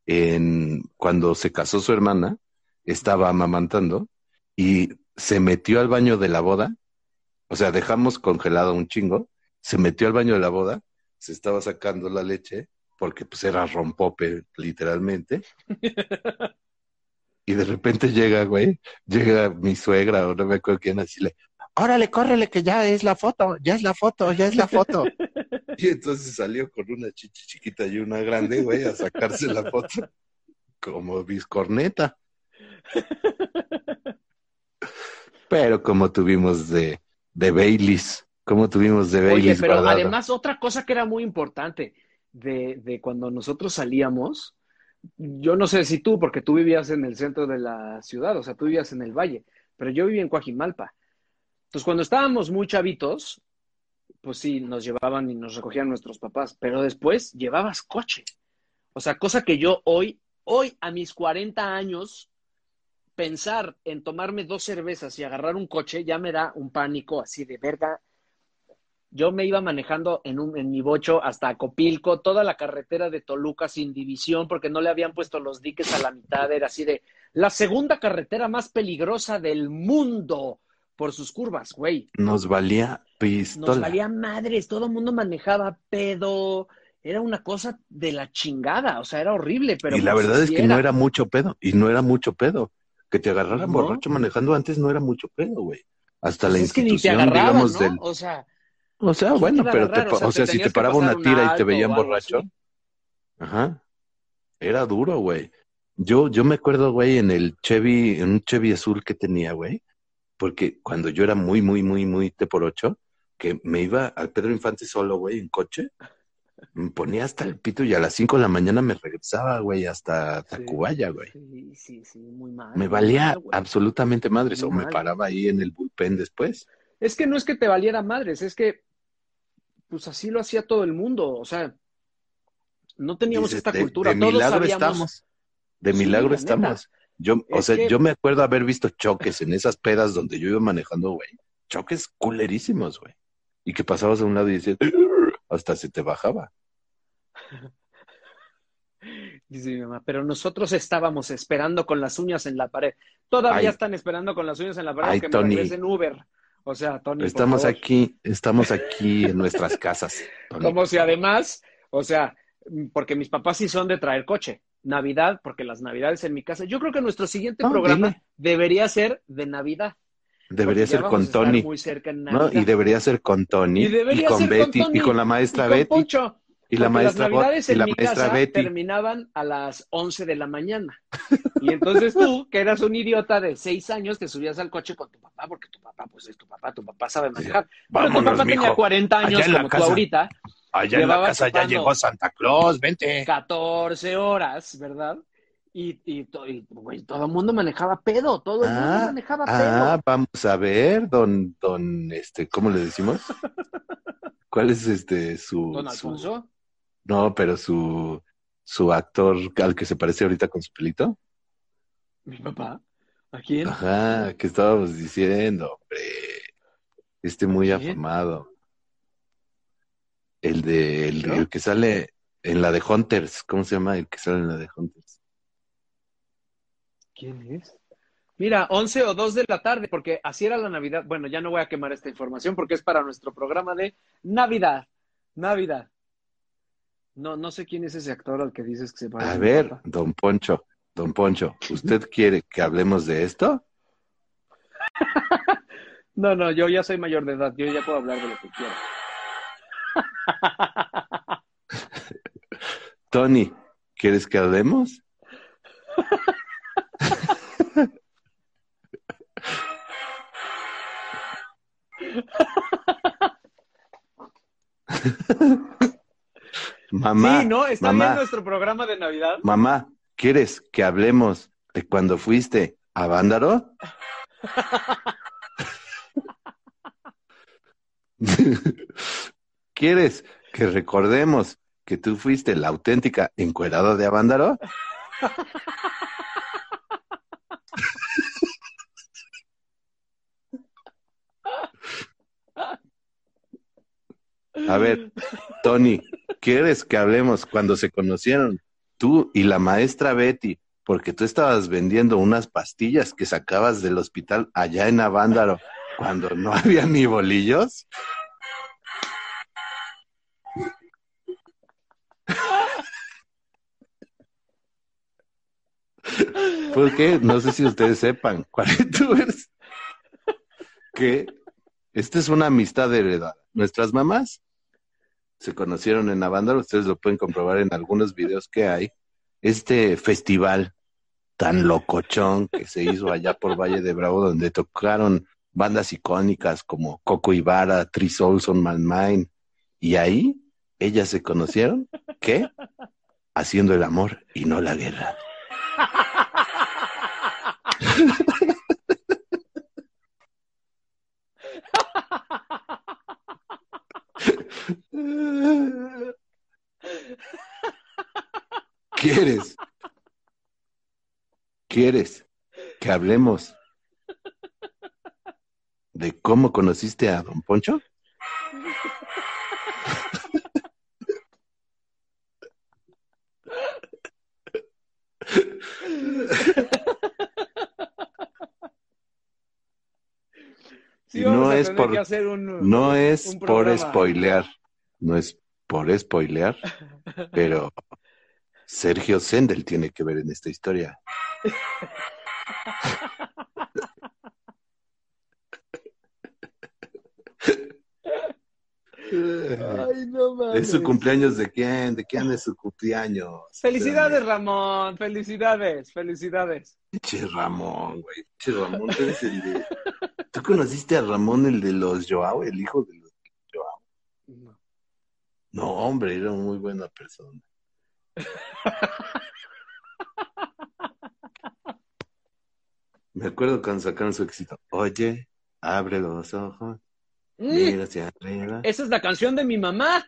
[SPEAKER 4] en, cuando se casó su hermana, estaba amamantando y se metió al baño de la boda. O sea, dejamos congelado un chingo. Se metió al baño de la boda, se estaba sacando la leche, porque pues era rompope, literalmente. Y de repente llega, güey, llega mi suegra o no me acuerdo quién, así le, órale, córrele, que ya es la foto, ya es la foto, ya es la foto. y entonces salió con una chichi chiquita y una grande, güey, a sacarse la foto como biscorneta. Pero como tuvimos de, de Baileys, como tuvimos de
[SPEAKER 2] Oye,
[SPEAKER 4] Baileys
[SPEAKER 2] pero
[SPEAKER 4] guardado.
[SPEAKER 2] además otra cosa que era muy importante de, de cuando nosotros salíamos, yo no sé si tú, porque tú vivías en el centro de la ciudad, o sea, tú vivías en el valle, pero yo vivía en Coajimalpa. Entonces, cuando estábamos muy chavitos, pues sí, nos llevaban y nos recogían nuestros papás, pero después llevabas coche. O sea, cosa que yo hoy, hoy a mis 40 años, pensar en tomarme dos cervezas y agarrar un coche ya me da un pánico así de verga. Yo me iba manejando en, un, en mi bocho hasta Acopilco, toda la carretera de Toluca sin división, porque no le habían puesto los diques a la mitad. Era así de la segunda carretera más peligrosa del mundo por sus curvas, güey.
[SPEAKER 4] Nos valía pistola.
[SPEAKER 2] Nos valía madres, todo el mundo manejaba pedo. Era una cosa de la chingada, o sea, era horrible, pero
[SPEAKER 4] y la
[SPEAKER 2] pues,
[SPEAKER 4] verdad es que no era mucho pedo, y no era mucho pedo. Que te agarraran
[SPEAKER 2] No.
[SPEAKER 4] borracho manejando antes no era mucho pedo, güey. Hasta
[SPEAKER 2] Pues
[SPEAKER 4] la institución,
[SPEAKER 2] agarraban,
[SPEAKER 4] digamos,
[SPEAKER 2] ¿no?
[SPEAKER 4] del...
[SPEAKER 2] O sea,
[SPEAKER 4] O sea,
[SPEAKER 2] ¿quién
[SPEAKER 4] bueno, pero te o sea, si te paraba una
[SPEAKER 2] un
[SPEAKER 4] tira y te veían borracho,
[SPEAKER 2] así.
[SPEAKER 4] ajá, era duro, güey. Yo, yo me acuerdo, güey, en el Chevy, en un Chevy azul que tenía, güey, porque cuando yo era muy, muy, muy, muy te por ocho, que me iba al Pedro Infante solo, güey, en coche, Me ponía hasta el pito y a las 5 de la mañana me regresaba, güey, hasta Tacubaya, güey.
[SPEAKER 2] Sí, sí, sí, muy mal.
[SPEAKER 4] Me valía
[SPEAKER 2] mal,
[SPEAKER 4] absolutamente madres, o me paraba ahí en el bullpen después.
[SPEAKER 2] Es que no es que te valiera madres, es que pues así lo hacía todo el mundo, o sea, no teníamos
[SPEAKER 4] Dices,
[SPEAKER 2] esta
[SPEAKER 4] de-
[SPEAKER 2] cultura,
[SPEAKER 4] de
[SPEAKER 2] todos
[SPEAKER 4] milagro
[SPEAKER 2] sabíamos,
[SPEAKER 4] estamos. De
[SPEAKER 2] Sí,
[SPEAKER 4] milagro
[SPEAKER 2] la neta.
[SPEAKER 4] Yo, o sea,
[SPEAKER 2] que-
[SPEAKER 4] yo me acuerdo haber visto choques en esas pedas donde yo iba manejando, güey. Choques culerísimos, güey. Y que pasabas a un lado y decías, hasta se te bajaba.
[SPEAKER 2] dice mi mamá, pero nosotros estábamos esperando con las uñas en la pared. Todavía
[SPEAKER 4] Ay.
[SPEAKER 2] están esperando con las uñas en la pared
[SPEAKER 4] Ay,
[SPEAKER 2] que
[SPEAKER 4] Tony.
[SPEAKER 2] me regresen Uber. O sea, Tony,
[SPEAKER 4] Estamos aquí, estamos aquí en nuestras casas. Tony.
[SPEAKER 2] Como si además, o sea, porque mis papás sí son de traer coche. Navidad, porque las Navidades en mi casa. Yo creo que nuestro siguiente
[SPEAKER 4] No,
[SPEAKER 2] programa debería ser de Navidad.
[SPEAKER 4] Debería ser con Tony.
[SPEAKER 2] Muy cerca en
[SPEAKER 4] ¿no? Y debería ser con Tony
[SPEAKER 2] Y debería
[SPEAKER 4] con Betty
[SPEAKER 2] Tony
[SPEAKER 4] y con la maestra
[SPEAKER 2] Y con
[SPEAKER 4] Betty
[SPEAKER 2] Poncho,
[SPEAKER 4] y la maestra
[SPEAKER 2] las Navidades
[SPEAKER 4] Bot- y
[SPEAKER 2] en
[SPEAKER 4] la
[SPEAKER 2] mi
[SPEAKER 4] maestra
[SPEAKER 2] casa
[SPEAKER 4] Betty.
[SPEAKER 2] terminaban a las 11 de la mañana. Y entonces tú, que eras un idiota de 6 años, te subías al coche con tu papá, porque tu papá, pues es tu papá, tu papá sabe manejar. Pero tu papá tenía
[SPEAKER 4] mijo.
[SPEAKER 2] 40 años
[SPEAKER 4] en
[SPEAKER 2] como tú ahorita,
[SPEAKER 4] Allá en la casa ya llegó Santa Claus, vente.
[SPEAKER 2] 14 horas, ¿verdad? Y, y, y, güey, todo el mundo manejaba pedo, todo el mundo
[SPEAKER 4] Ah,
[SPEAKER 2] manejaba
[SPEAKER 4] Ah,
[SPEAKER 2] pedo.
[SPEAKER 4] vamos a ver, don, don, este, ¿cómo le decimos? ¿Cuál es este su,
[SPEAKER 2] Don
[SPEAKER 4] su-
[SPEAKER 2] Alfonso,
[SPEAKER 4] no, pero su, su actor al que se parece ahorita con su pelito?
[SPEAKER 2] mi papá. ¿A quién?
[SPEAKER 4] Ajá, que estábamos diciendo, hombre. Este muy
[SPEAKER 2] ¿Quién?
[SPEAKER 4] afamado. El de, el, que sale en la de Hunters, ¿cómo se llama? El que sale en la de Hunters.
[SPEAKER 2] ¿Quién es? Mira, 11 o 2 de la tarde, porque así era la Navidad. Bueno, ya no voy a quemar esta información porque es para nuestro programa de Navidad. Navidad. No, no sé quién es ese actor al que dices que se parece.
[SPEAKER 4] A
[SPEAKER 2] a
[SPEAKER 4] ver,
[SPEAKER 2] papá.
[SPEAKER 4] don Poncho, don Poncho, ¿usted quiere que hablemos de esto?
[SPEAKER 2] No, no, yo ya soy mayor de edad, yo ya puedo hablar de lo que quiera.
[SPEAKER 4] Tony, ¿quieres que hablemos? Mamá,
[SPEAKER 2] sí, ¿no? Está
[SPEAKER 4] mamá,
[SPEAKER 2] bien nuestro programa de Navidad.
[SPEAKER 4] mamá, ¿quieres que hablemos de cuando fuiste a Vándaro? ¿Quieres que recordemos que tú fuiste la auténtica encuerada de Avándaro? A ver, Tony, ¿quieres que hablemos cuando se conocieron tú y la maestra Betty? Porque tú estabas vendiendo unas pastillas que sacabas del hospital allá en Avándaro cuando no había ni bolillos. Porque no sé si ustedes sepan, cuarentubers, que esta es una amistad heredada. Nuestras mamás se conocieron en Avándaro, ustedes lo pueden comprobar en algunos videos que hay. Este festival tan locochón que se hizo allá por Valle de Bravo, donde tocaron bandas icónicas como Coco Ibarra, Three Souls on My Mind, y ahí ellas se conocieron, ¿qué? Haciendo el amor y no la guerra. ¿Quieres? ¿Quieres que hablemos de cómo conociste a Don Poncho?
[SPEAKER 2] Sí,
[SPEAKER 4] no es por-
[SPEAKER 2] que hacer un,
[SPEAKER 4] No es
[SPEAKER 2] un
[SPEAKER 4] por spoilear, no es por spoilear, pero Sergio Sendel tiene que ver en esta historia.
[SPEAKER 2] Ay, no mames.
[SPEAKER 4] ¿Es su cumpleaños de quién? ¿De quién es su cumpleaños?
[SPEAKER 2] Felicidades, Ramón. Felicidades, felicidades.
[SPEAKER 4] Che Ramón, güey. Che Ramón, tú eres el de... ¿Tú conociste a Ramón, el de los Joao, el hijo de los Joao?
[SPEAKER 2] No.
[SPEAKER 4] No, hombre, era muy buena persona. Me acuerdo cuando sacaron su éxito. Oye, abre los ojos,
[SPEAKER 2] Mm,
[SPEAKER 4] mira hacia arriba.
[SPEAKER 2] esa es la canción de mi mamá.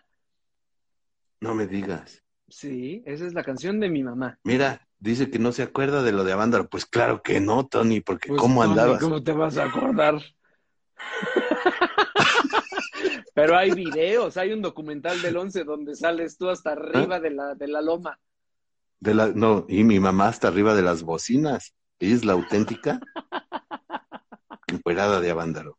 [SPEAKER 4] No me digas.
[SPEAKER 2] Sí, esa es la canción de mi mamá.
[SPEAKER 4] Mira, dice que no se acuerda de lo de Avándaro. Pues claro que no, Tony, porque
[SPEAKER 2] Pues,
[SPEAKER 4] ¿cómo
[SPEAKER 2] Tony,
[SPEAKER 4] andabas?
[SPEAKER 2] ¿Cómo te vas a acordar? Pero hay videos, hay un documental del 11 donde sales tú hasta arriba de la, de la loma.
[SPEAKER 4] De la, no, y mi mamá está arriba de las bocinas. Ella es la auténtica encuerada de Avándaro.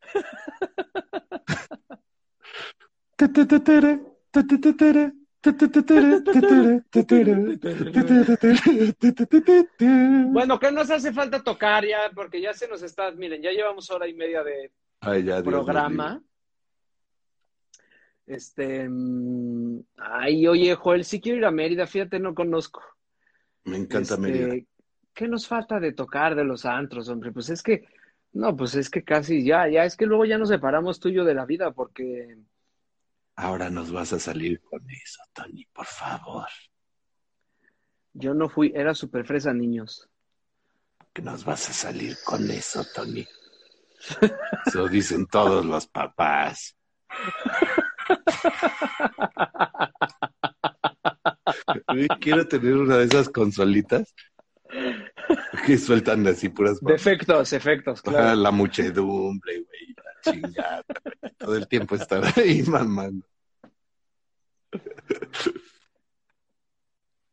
[SPEAKER 2] Bueno, ¿qué nos hace falta tocar ya? Porque ya se nos está, miren, ya llevamos hora y media de
[SPEAKER 4] Ay, ya, Dios
[SPEAKER 2] programa. Este, mm, ay, oye, Joel, sí quiero ir a Mérida, fíjate, no conozco.
[SPEAKER 4] Me encanta
[SPEAKER 2] Este,
[SPEAKER 4] Mérida.
[SPEAKER 2] ¿Qué nos falta de tocar de los antros, hombre? Pues es que, no, pues es que casi ya, ya, es que luego ya nos separamos tú y yo de la vida, porque
[SPEAKER 4] Ahora nos vas a salir con eso, Tony, por favor.
[SPEAKER 2] yo no fui, era super fresa, niños.
[SPEAKER 4] Que nos vas a salir con eso, Tony. Eso dicen todos los papás. Quiero tener una de esas consolitas que sueltan así puras cosas.
[SPEAKER 2] Defectos, efectos, claro.
[SPEAKER 4] La muchedumbre, güey, chingada. Todo el tiempo estar ahí mamando.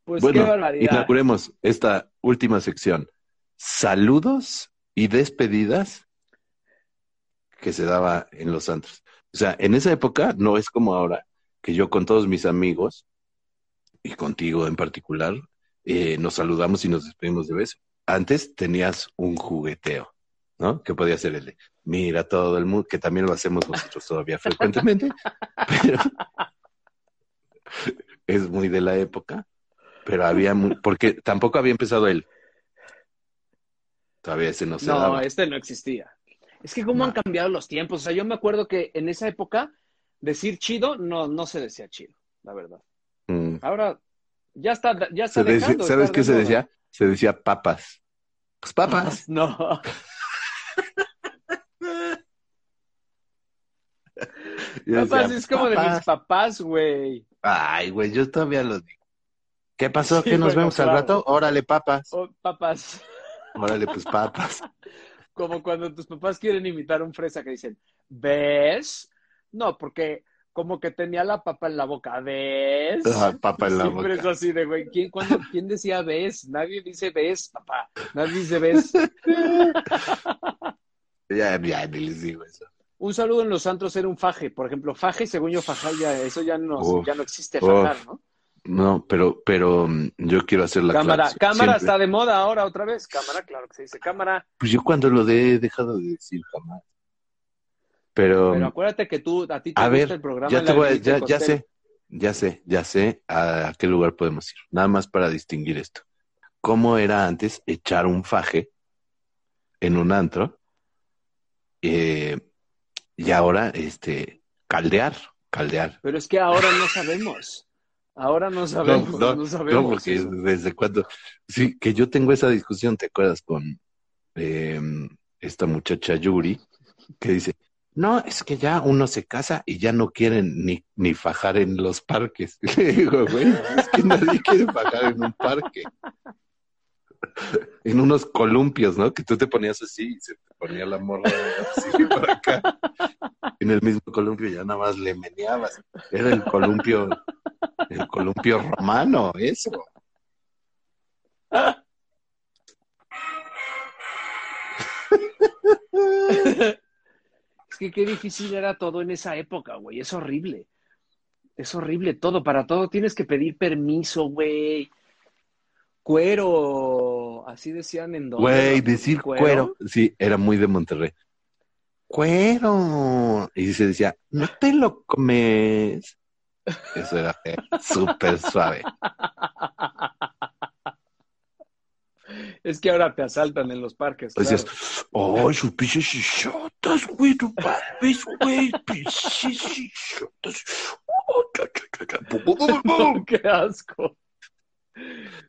[SPEAKER 2] Pues qué
[SPEAKER 4] bueno,
[SPEAKER 2] barbaridad.
[SPEAKER 4] inauguremos esta última sección. Saludos y despedidas que se daba en los antros. O sea, en esa época no es como ahora, que yo con todos mis amigos, y contigo en particular, eh, nos saludamos y nos despedimos de beso. Antes tenías un jugueteo, ¿no? Que podía ser el de, mira todo el mundo, que también lo hacemos nosotros todavía frecuentemente, pero es muy de la época, pero había, mu- porque tampoco había empezado él. Todavía ese no se
[SPEAKER 2] No,
[SPEAKER 4] daba.
[SPEAKER 2] este no existía. Es que cómo
[SPEAKER 4] No.
[SPEAKER 2] han cambiado los tiempos. O sea, yo me acuerdo que en esa época decir chido no, no se decía chido, la verdad.
[SPEAKER 4] Mm.
[SPEAKER 2] Ahora ya está, ya está
[SPEAKER 4] Se decía-
[SPEAKER 2] dejando de
[SPEAKER 4] ¿Sabes qué se decía? Se decía papas. Pues papas.
[SPEAKER 2] No.
[SPEAKER 4] Yo decía,
[SPEAKER 2] es como de mis papás, güey.
[SPEAKER 4] Ay, güey, yo todavía lo digo. ¿Qué pasó?
[SPEAKER 2] Sí,
[SPEAKER 4] ¿Qué nos
[SPEAKER 2] bueno,
[SPEAKER 4] vemos al rato? Órale, papas.
[SPEAKER 2] Oh, papas.
[SPEAKER 4] Órale, pues papas.
[SPEAKER 2] Como cuando tus papás quieren imitar a un fresa que dicen, ¿ves? No, porque como que tenía la papa en la boca, ¿ves?
[SPEAKER 4] Ajá, papa en la
[SPEAKER 2] Siempre
[SPEAKER 4] boca.
[SPEAKER 2] es así de, güey, ¿quién, ¿quién decía ves? Nadie dice ves, papá. Nadie dice ves.
[SPEAKER 4] Ya, ya, ni les digo eso.
[SPEAKER 2] Un saludo en los antros era un faje. Por ejemplo, faje, según yo, fajar ya, eso ya no,
[SPEAKER 4] Uf,
[SPEAKER 2] ya no existe, fajar, ¿no?
[SPEAKER 4] No, pero, pero mm, yo quiero hacer la
[SPEAKER 2] cámara,
[SPEAKER 4] aclaración.
[SPEAKER 2] cámara
[SPEAKER 4] Siempre-
[SPEAKER 2] está de moda ahora otra vez. Cámara, claro que se dice cámara.
[SPEAKER 4] Pues yo cuando lo de he dejado de decir jamás. Pero,
[SPEAKER 2] Pero acuérdate que tú, a ti te
[SPEAKER 4] a
[SPEAKER 2] gusta
[SPEAKER 4] ver,
[SPEAKER 2] el programa.
[SPEAKER 4] ya te voy a- ya, ya sé, ya sé, ya sé a, a qué lugar podemos ir. Nada más para distinguir esto. ¿Cómo era antes echar un faje en un antro? Eh, y ahora, este, caldear, caldear.
[SPEAKER 2] Pero es que ahora no sabemos. Ahora no sabemos, no,
[SPEAKER 4] no, no,
[SPEAKER 2] sabemos.
[SPEAKER 4] porque
[SPEAKER 2] eso.
[SPEAKER 4] desde cuando, sí, que yo tengo esa discusión, ¿te acuerdas? Con eh, esta muchacha Yuri, que dice, no, es que ya uno se casa y ya no quieren ni, ni fajar en los parques. Le digo, güey, es que nadie quiere fajar en un parque. En unos columpios, ¿no? Que tú te ponías así y se te ponía la morra así para acá. En el mismo columpio ya nada más le meneabas. Era el columpio, el columpio romano, eso.
[SPEAKER 2] Es que qué difícil era todo en esa época, güey. Es horrible. Es horrible todo. Para todo tienes que pedir permiso, güey. Cuero. Así decían en donde.
[SPEAKER 4] Güey, decir cuero. sí, era muy de Monterrey. Cuero. Y se decía, no te lo comes. Eso era eh, súper suave.
[SPEAKER 2] Es que ahora te asaltan en los parques.
[SPEAKER 4] Decías,
[SPEAKER 2] claro.
[SPEAKER 4] oh, su pinche chichota. estás, güey? No mames, güey. Oh, pum, pum, pum.
[SPEAKER 2] ¡Qué asco!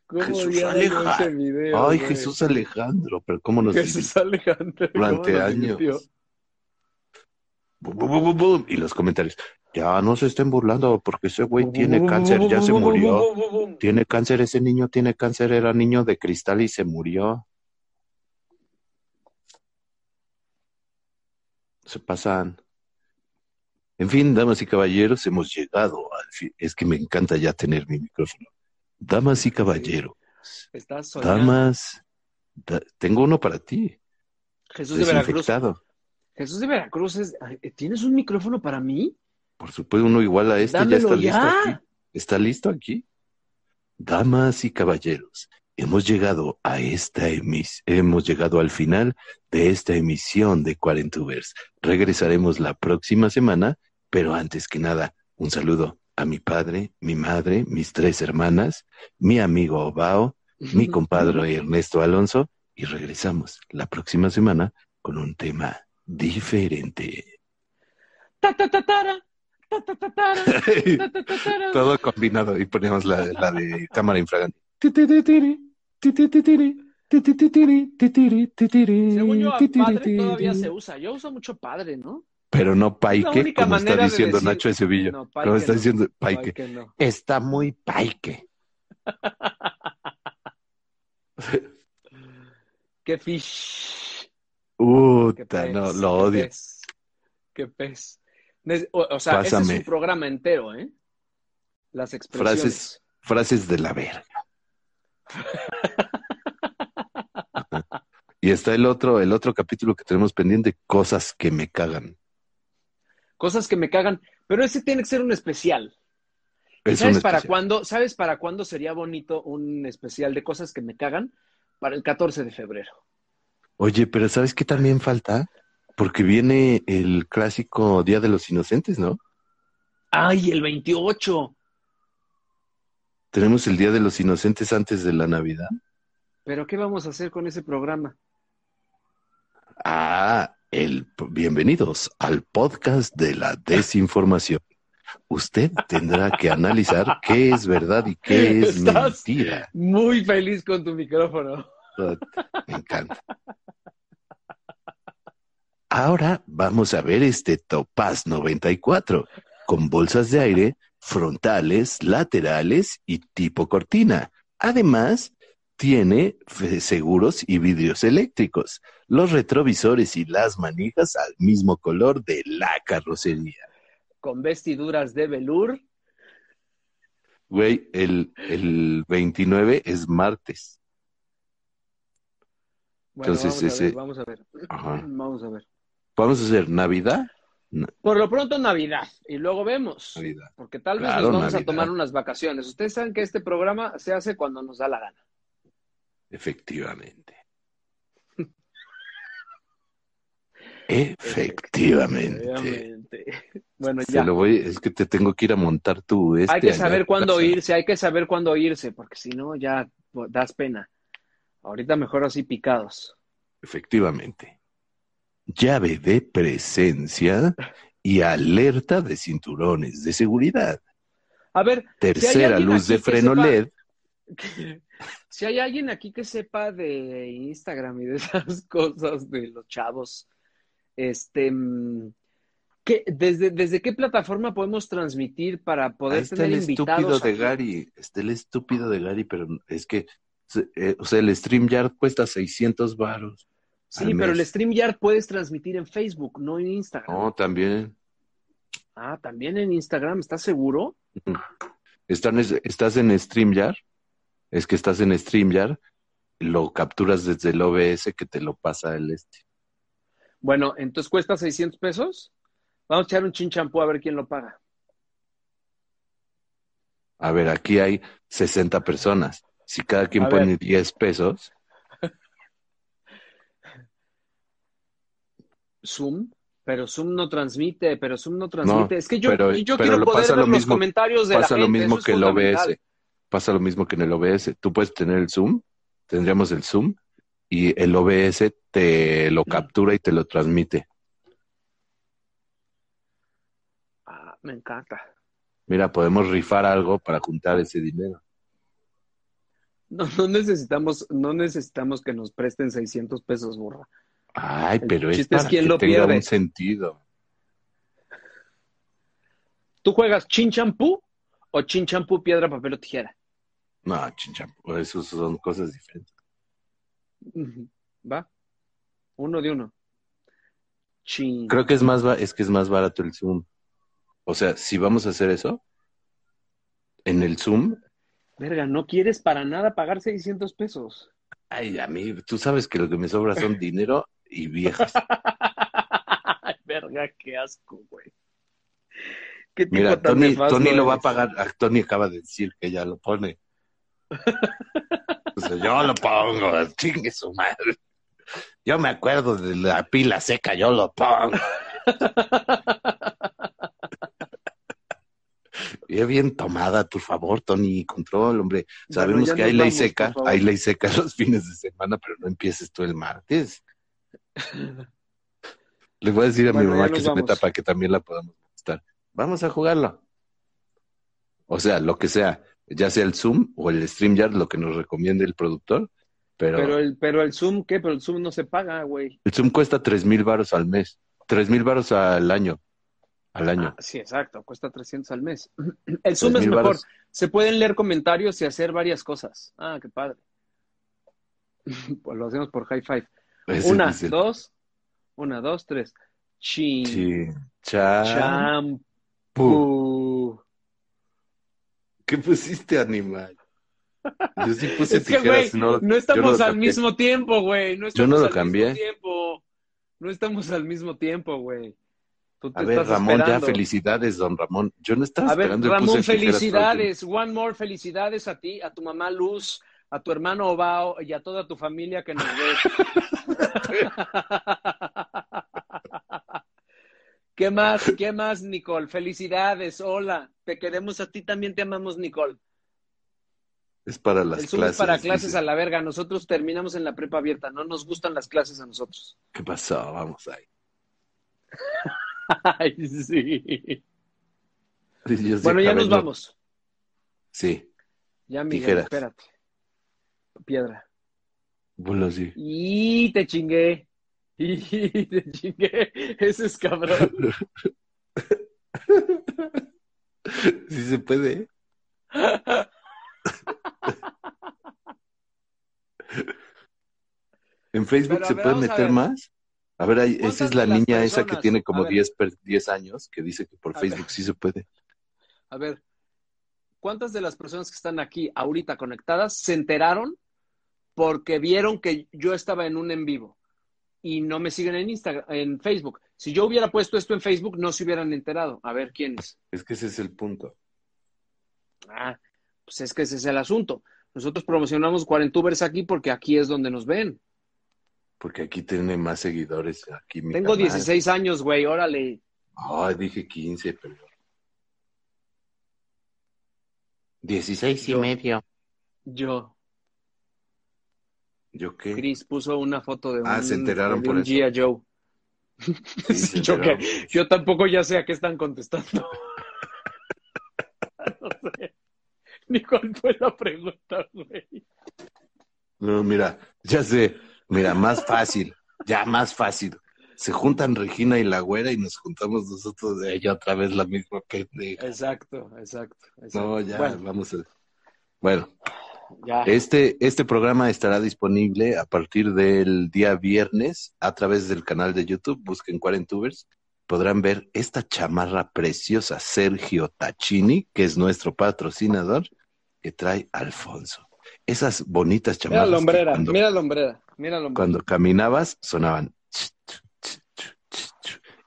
[SPEAKER 2] ¿Cómo
[SPEAKER 4] Jesús Alejandro.
[SPEAKER 2] video,
[SPEAKER 4] Ay,
[SPEAKER 2] güey?
[SPEAKER 4] Jesús Alejandro, pero cómo nos
[SPEAKER 2] Jesús Alejandro. ¿cómo
[SPEAKER 4] durante años. bum, bum. Y los comentarios, ya no se estén burlando porque ese güey tiene cáncer, ya se murió. Tiene cáncer, ese niño tiene cáncer, era niño de cristal y se murió. Se pasan. En fin, damas y caballeros, hemos llegado al fin. Es que me encanta ya tener mi micrófono. Damas y caballeros,
[SPEAKER 2] Estás
[SPEAKER 4] damas, da- tengo uno para ti,
[SPEAKER 2] Jesús de Veracruz. Jesús de Veracruz, es... ¿tienes un micrófono para mí?
[SPEAKER 4] Por supuesto, uno igual a este, ya está listo aquí. ¿Está listo aquí? Damas y caballeros, hemos llegado a esta emis hemos llegado al final de esta emisión de Cuarentubers. Regresaremos la próxima semana, pero antes que nada, un saludo a mi padre, mi madre, mis tres hermanas, mi amigo Obao, mi compadre Ernesto Alonso, y regresamos la próxima semana con un tema diferente.
[SPEAKER 2] Ta, ta, ta, tara, ta, ta, ta, tara, ta, ta, ta, tara.
[SPEAKER 4] Todo combinado y ponemos la, la de cámara infragante.
[SPEAKER 2] Según yo, padre todavía se usa. Yo uso mucho padre, ¿no?
[SPEAKER 4] Pero no
[SPEAKER 2] única
[SPEAKER 4] como está
[SPEAKER 2] de
[SPEAKER 4] diciendo
[SPEAKER 2] decir-
[SPEAKER 4] Nacho de Sevilla.
[SPEAKER 2] No,
[SPEAKER 4] como está
[SPEAKER 2] no.
[SPEAKER 4] diciendo paique.
[SPEAKER 2] Paique no.
[SPEAKER 4] Está muy paique.
[SPEAKER 2] Qué fish. Qué pez,
[SPEAKER 4] no,
[SPEAKER 2] qué
[SPEAKER 4] lo odio.
[SPEAKER 2] pez, Qué pez. O, o sea, ese es un programa entero, ¿eh? Las expresiones.
[SPEAKER 4] Frases, frases de la verga. y está el otro, el otro capítulo que tenemos pendiente, cosas que me cagan.
[SPEAKER 2] Cosas que me cagan. Pero ese tiene que ser un especial. ¿Y
[SPEAKER 4] Es
[SPEAKER 2] ¿Sabes
[SPEAKER 4] un
[SPEAKER 2] para
[SPEAKER 4] especial.
[SPEAKER 2] cuándo? ¿Sabes para cuándo sería bonito un especial de cosas que me cagan? Para el 14 de febrero.
[SPEAKER 4] Oye, pero ¿sabes qué también falta? Porque viene el clásico Día de los Inocentes, ¿no?
[SPEAKER 2] ¡Ay, el 28!
[SPEAKER 4] Tenemos el Día de los Inocentes antes de la Navidad.
[SPEAKER 2] ¿Pero qué vamos a hacer con ese programa?
[SPEAKER 4] Ah, el bienvenidos al podcast de la desinformación. Usted tendrá que analizar qué es verdad y qué es
[SPEAKER 2] Estás-
[SPEAKER 4] mentira.
[SPEAKER 2] Muy feliz con tu micrófono.
[SPEAKER 4] Me encanta. Ahora vamos a ver este Topaz 94 con bolsas de aire frontales, laterales y tipo cortina. Además, tiene seguros y vidrios eléctricos, los retrovisores y las manijas al mismo color de la carrocería.
[SPEAKER 2] Con vestiduras de velour.
[SPEAKER 4] Güey, el, el 29 es martes.
[SPEAKER 2] Bueno,
[SPEAKER 4] Entonces,
[SPEAKER 2] vamos, a ver, vamos a ver.
[SPEAKER 4] Ajá.
[SPEAKER 2] Vamos a ver.
[SPEAKER 4] Vamos a hacer Navidad.
[SPEAKER 2] Por lo pronto Navidad. Y luego vemos.
[SPEAKER 4] Navidad.
[SPEAKER 2] Porque tal vez
[SPEAKER 4] Claro,
[SPEAKER 2] nos vamos
[SPEAKER 4] Navidad.
[SPEAKER 2] a tomar unas vacaciones. Ustedes saben que este programa se hace cuando nos da la gana.
[SPEAKER 4] Efectivamente. Efectivamente.
[SPEAKER 2] Bueno, ya.
[SPEAKER 4] lo voy, es que te tengo que ir a montar tú este
[SPEAKER 2] hay que saber cuándo irse, hay que saber cuándo irse, porque si no, ya das pena. Ahorita mejor así picados.
[SPEAKER 4] Efectivamente. Llave de presencia y alerta de cinturones de seguridad.
[SPEAKER 2] A ver,
[SPEAKER 4] Tercera luz de freno
[SPEAKER 2] sepa-
[SPEAKER 4] LED.
[SPEAKER 2] Si hay alguien aquí que sepa de Instagram y de esas cosas de los chavos, este, mm, ¿qué- desde, ¿desde qué plataforma podemos transmitir para
[SPEAKER 4] Ahí
[SPEAKER 2] poder
[SPEAKER 4] está
[SPEAKER 2] tener
[SPEAKER 4] el estúpido de
[SPEAKER 2] aquí?
[SPEAKER 4] Gary. Está el estúpido de Gary, pero es que, eh, o sea, el StreamYard cuesta 600 varos.
[SPEAKER 2] Sí, pero
[SPEAKER 4] mes.
[SPEAKER 2] el StreamYard puedes transmitir en Facebook, no en Instagram.
[SPEAKER 4] No, también.
[SPEAKER 2] Ah, también en Instagram, ¿estás seguro?
[SPEAKER 4] Están, estás en StreamYard, es que estás en StreamYard, lo capturas desde el OBS que te lo pasa el este.
[SPEAKER 2] Bueno, entonces cuesta 600 pesos. Vamos a echar un chinchampú a ver quién lo paga.
[SPEAKER 4] A ver, aquí hay 60 personas. Si cada quien
[SPEAKER 2] A
[SPEAKER 4] pone
[SPEAKER 2] ver.
[SPEAKER 4] 10 pesos,
[SPEAKER 2] Zoom, pero Zoom no transmite, pero Zoom no transmite.
[SPEAKER 4] No,
[SPEAKER 2] es que yo,
[SPEAKER 4] pero-
[SPEAKER 2] yo
[SPEAKER 4] pero
[SPEAKER 2] quiero
[SPEAKER 4] lo
[SPEAKER 2] poder ver
[SPEAKER 4] lo
[SPEAKER 2] los
[SPEAKER 4] mismo-
[SPEAKER 2] comentarios de
[SPEAKER 4] pasa
[SPEAKER 2] la
[SPEAKER 4] lo
[SPEAKER 2] gente.
[SPEAKER 4] mismo
[SPEAKER 2] eso es
[SPEAKER 4] que el. OBS pasa lo mismo que en el OBS. Tú puedes tener el Zoom, tendríamos el Zoom, y el OBS te lo captura y te lo transmite.
[SPEAKER 2] Ah, me encanta.
[SPEAKER 4] Mira, podemos rifar algo para juntar ese dinero.
[SPEAKER 2] No, no necesitamos, no necesitamos que nos presten 600 pesos, burra.
[SPEAKER 4] Ay, pero es, para
[SPEAKER 2] es
[SPEAKER 4] quien
[SPEAKER 2] lo
[SPEAKER 4] tenga
[SPEAKER 2] pierde.
[SPEAKER 4] un sentido.
[SPEAKER 2] ¿Tú juegas chin champú o chin champú piedra, papel o tijera?
[SPEAKER 4] No, chinchampú, eso son cosas diferentes.
[SPEAKER 2] ¿Va? Uno de uno. Chin.
[SPEAKER 4] Creo que es más, es que es más barato el Zoom. O sea, si vamos a hacer eso, en el Zoom,
[SPEAKER 2] Verga, no quieres para nada pagar 600 pesos.
[SPEAKER 4] ay, a mí, tú sabes que lo que me sobra son dinero y viejas.
[SPEAKER 2] Verga, qué asco, güey. ¿Qué tipo
[SPEAKER 4] Mira,
[SPEAKER 2] tan
[SPEAKER 4] Tony, Tony lo va a pagar. Ah, Tony acaba de decir que ya lo pone. Yo lo pongo, chingue su madre. Yo me acuerdo de la pila seca, yo lo pongo. Bien, bien tomada, por favor, Tony, control, hombre. Sabemos que hay ley
[SPEAKER 2] vamos,
[SPEAKER 4] seca, hay ley seca los fines de semana, pero no empieces tú el martes. Le voy a decir a mi
[SPEAKER 2] Bueno,
[SPEAKER 4] mamá que se
[SPEAKER 2] vamos.
[SPEAKER 4] meta para que también la podamos estar. Vamos a jugarlo. O sea, lo que sea, ya sea el Zoom o el StreamYard, lo que nos recomiende el productor, pero,
[SPEAKER 2] Pero
[SPEAKER 4] el...
[SPEAKER 2] el, pero el Zoom, ¿qué? Pero el Zoom no se paga, güey.
[SPEAKER 4] Zoom cuesta tres mil varos al mes, tres mil varos al año, al año.
[SPEAKER 2] Ah, sí, exacto, cuesta 300 al mes. El Zoom es
[SPEAKER 4] 3,000
[SPEAKER 2] mejor. Se pueden leer comentarios y hacer varias cosas. Ah, qué padre. Pues lo hacemos por high five. Una,
[SPEAKER 4] es el-
[SPEAKER 2] dos, una, dos, tres. Chin.
[SPEAKER 4] Cha-
[SPEAKER 2] Champú.
[SPEAKER 4] ¿Qué pusiste, animal? Yo sí puse
[SPEAKER 2] Es que,
[SPEAKER 4] no,
[SPEAKER 2] no estamos
[SPEAKER 4] no
[SPEAKER 2] al mismo tiempo, güey. No
[SPEAKER 4] Yo no lo
[SPEAKER 2] al
[SPEAKER 4] cambié.
[SPEAKER 2] mismo tiempo. No estamos al mismo tiempo, güey.
[SPEAKER 4] A ver, Ramón, ya felicidades, don Ramón. Yo no estaba
[SPEAKER 2] A ver,
[SPEAKER 4] esperando. y
[SPEAKER 2] Ramón, felicidades. One more, felicidades a ti, a tu mamá Luz, a tu hermano Obao y a toda tu familia que nos ve. ¿Qué más? ¿Qué más, Nicole? Felicidades, hola. Te queremos a ti, también te amamos, Nicole.
[SPEAKER 4] Es para las
[SPEAKER 2] El Zoom
[SPEAKER 4] clases.
[SPEAKER 2] es para clases
[SPEAKER 4] dice.
[SPEAKER 2] a la verga. Nosotros terminamos en la prepa abierta. No nos gustan las clases a nosotros.
[SPEAKER 4] ¿Qué pasó? Vamos ahí.
[SPEAKER 2] Ay, sí. Bueno, ya nos
[SPEAKER 4] no.
[SPEAKER 2] vamos.
[SPEAKER 4] Sí,
[SPEAKER 2] Ya, Miguel,
[SPEAKER 4] Tijeras.
[SPEAKER 2] espérate. Piedra.
[SPEAKER 4] bueno, sí.
[SPEAKER 2] Y te chingué. Y te chingué. Ese es cabrón.
[SPEAKER 4] Sí se puede. ¿En Facebook
[SPEAKER 2] Pero,
[SPEAKER 4] se
[SPEAKER 2] ver,
[SPEAKER 4] puede meter más? A ver, esa
[SPEAKER 2] ¿Cuántas
[SPEAKER 4] es la niña esa que tiene como
[SPEAKER 2] ver.
[SPEAKER 4] 10, per- 10 años que dice que por
[SPEAKER 2] A
[SPEAKER 4] Facebook
[SPEAKER 2] ver.
[SPEAKER 4] sí se puede.
[SPEAKER 2] A ver, ¿cuántas de las personas que están aquí ahorita conectadas se enteraron porque vieron que yo estaba en un en vivo y no me siguen en Instagram, en Facebook? Si yo hubiera puesto esto en Facebook, no se hubieran enterado. A ver, ¿quiénes?
[SPEAKER 4] Es que ese es el punto.
[SPEAKER 2] Ah, pues es que ese es el asunto. Nosotros promocionamos Cuarentubers aquí porque aquí es donde nos ven.
[SPEAKER 4] Porque aquí tiene más seguidores. Aquí mi
[SPEAKER 2] Tengo
[SPEAKER 4] canal.
[SPEAKER 2] 16 años, güey, órale.
[SPEAKER 4] Ay, dije 15, pero. 16 y
[SPEAKER 2] Yo.
[SPEAKER 4] medio.
[SPEAKER 2] Yo,
[SPEAKER 4] ¿Yo qué?
[SPEAKER 2] Chris puso una foto de un,
[SPEAKER 4] Ah, se enteraron
[SPEAKER 2] de
[SPEAKER 4] por
[SPEAKER 2] un
[SPEAKER 4] eso.
[SPEAKER 2] G.I. Joe.
[SPEAKER 4] Sí,
[SPEAKER 2] yo,
[SPEAKER 4] enteraron.
[SPEAKER 2] que- yo tampoco ya sé a qué están contestando. no sé. Ni cuál fue la pregunta, güey.
[SPEAKER 4] No, mira, ya sé. Mira, más fácil. Ya más fácil. Se juntan Regina y la güera y nos juntamos nosotros de ella otra vez la misma pendeja.
[SPEAKER 2] Exacto, exacto. exacto.
[SPEAKER 4] No, ya,
[SPEAKER 2] Bueno,
[SPEAKER 4] vamos a. Bueno,
[SPEAKER 2] ya.
[SPEAKER 4] este, este programa estará disponible a partir del día viernes a través del canal de YouTube. Busquen Quarentubers. Podrán ver esta chamarra preciosa, Sergio Tachini, que es nuestro patrocinador, que trae Alfonso. Esas bonitas
[SPEAKER 2] Mira
[SPEAKER 4] chamarras.
[SPEAKER 2] la
[SPEAKER 4] que
[SPEAKER 2] hombrera,
[SPEAKER 4] cuando,
[SPEAKER 2] mira la hombrera, mira la hombrera.
[SPEAKER 4] cuando caminabas sonaban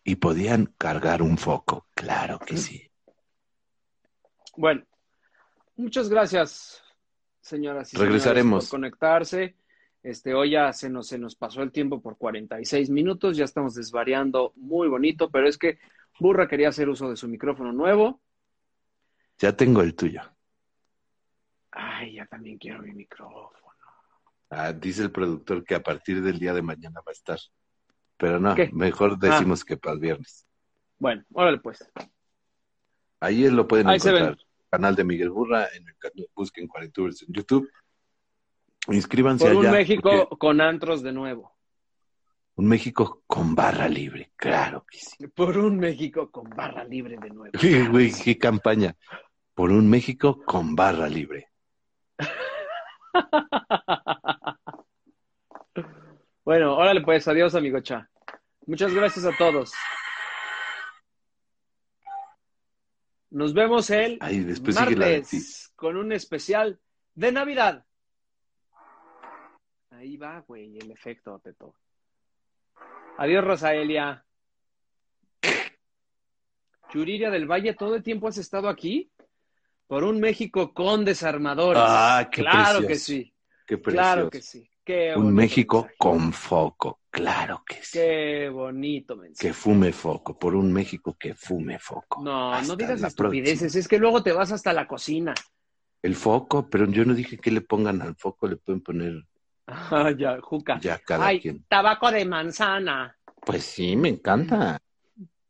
[SPEAKER 4] y podían cargar un foco. Claro que sí.
[SPEAKER 2] Bueno, muchas gracias, señoras y señores,
[SPEAKER 4] Regresaremos.
[SPEAKER 2] por conectarse. Este, hoy ya se nos, se nos pasó el tiempo por 46 minutos, ya estamos desvariando muy bonito, pero es que Burra quería hacer uso de su micrófono nuevo.
[SPEAKER 4] Ya tengo el tuyo.
[SPEAKER 2] Ay, ya también quiero mi micrófono.
[SPEAKER 4] Ah, dice el productor que a partir del día de mañana va a estar. Pero no,
[SPEAKER 2] ¿Qué?
[SPEAKER 4] mejor decimos que para el viernes.
[SPEAKER 2] Bueno, órale pues.
[SPEAKER 4] Ahí lo pueden
[SPEAKER 2] Ahí se
[SPEAKER 4] encontrar.
[SPEAKER 2] ven.
[SPEAKER 4] Canal de Miguel Burra, en el canal, busquen Cuarentubers en YouTube. Inscríbanse
[SPEAKER 2] Por un
[SPEAKER 4] allá.
[SPEAKER 2] México
[SPEAKER 4] porque
[SPEAKER 2] con antros de nuevo.
[SPEAKER 4] Un México con barra libre, claro que sí.
[SPEAKER 2] Por un México con barra libre de nuevo.
[SPEAKER 4] Güey, qué campaña. Por un México con barra libre.
[SPEAKER 2] Bueno, órale pues, adiós, amigo Cha. Muchas gracias a todos. Nos vemos el
[SPEAKER 4] después sigue la
[SPEAKER 2] martes con un especial de Navidad. Ahí va, güey, el efecto, Teto. Adiós, Rosaelia. Yuriria del Valle, ¿todo el tiempo has estado aquí? Por un México con desarmadores.
[SPEAKER 4] Ah, qué
[SPEAKER 2] claro
[SPEAKER 4] precioso.
[SPEAKER 2] que sí.
[SPEAKER 4] Qué precioso.
[SPEAKER 2] Claro que sí. Qué
[SPEAKER 4] Un México
[SPEAKER 2] mensaje.
[SPEAKER 4] con foco, claro que sí.
[SPEAKER 2] Qué bonito mensaje.
[SPEAKER 4] Que fume foco, por un México que fume foco.
[SPEAKER 2] No,
[SPEAKER 4] Hasta
[SPEAKER 2] no digas
[SPEAKER 4] la
[SPEAKER 2] estupideces,
[SPEAKER 4] próxima.
[SPEAKER 2] es que luego te vas hasta la cocina.
[SPEAKER 4] El foco, pero yo no dije que le pongan al foco, le pueden poner
[SPEAKER 2] Ah, ya, juca.
[SPEAKER 4] ya cada
[SPEAKER 2] Ay,
[SPEAKER 4] quien.
[SPEAKER 2] tabaco de manzana.
[SPEAKER 4] Pues sí, me encanta.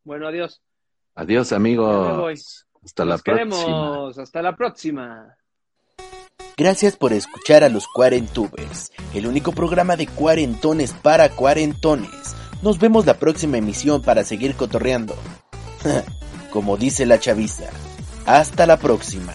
[SPEAKER 2] Bueno, adiós.
[SPEAKER 4] Adiós, amigos. Hasta la
[SPEAKER 2] Nos
[SPEAKER 4] próxima.
[SPEAKER 2] queremos. Hasta la próxima.
[SPEAKER 1] Gracias por escuchar a los Cuarentubers, el único programa de cuarentones para cuarentones. Nos vemos la próxima emisión para seguir cotorreando. Como dice la chaviza. Hasta la próxima.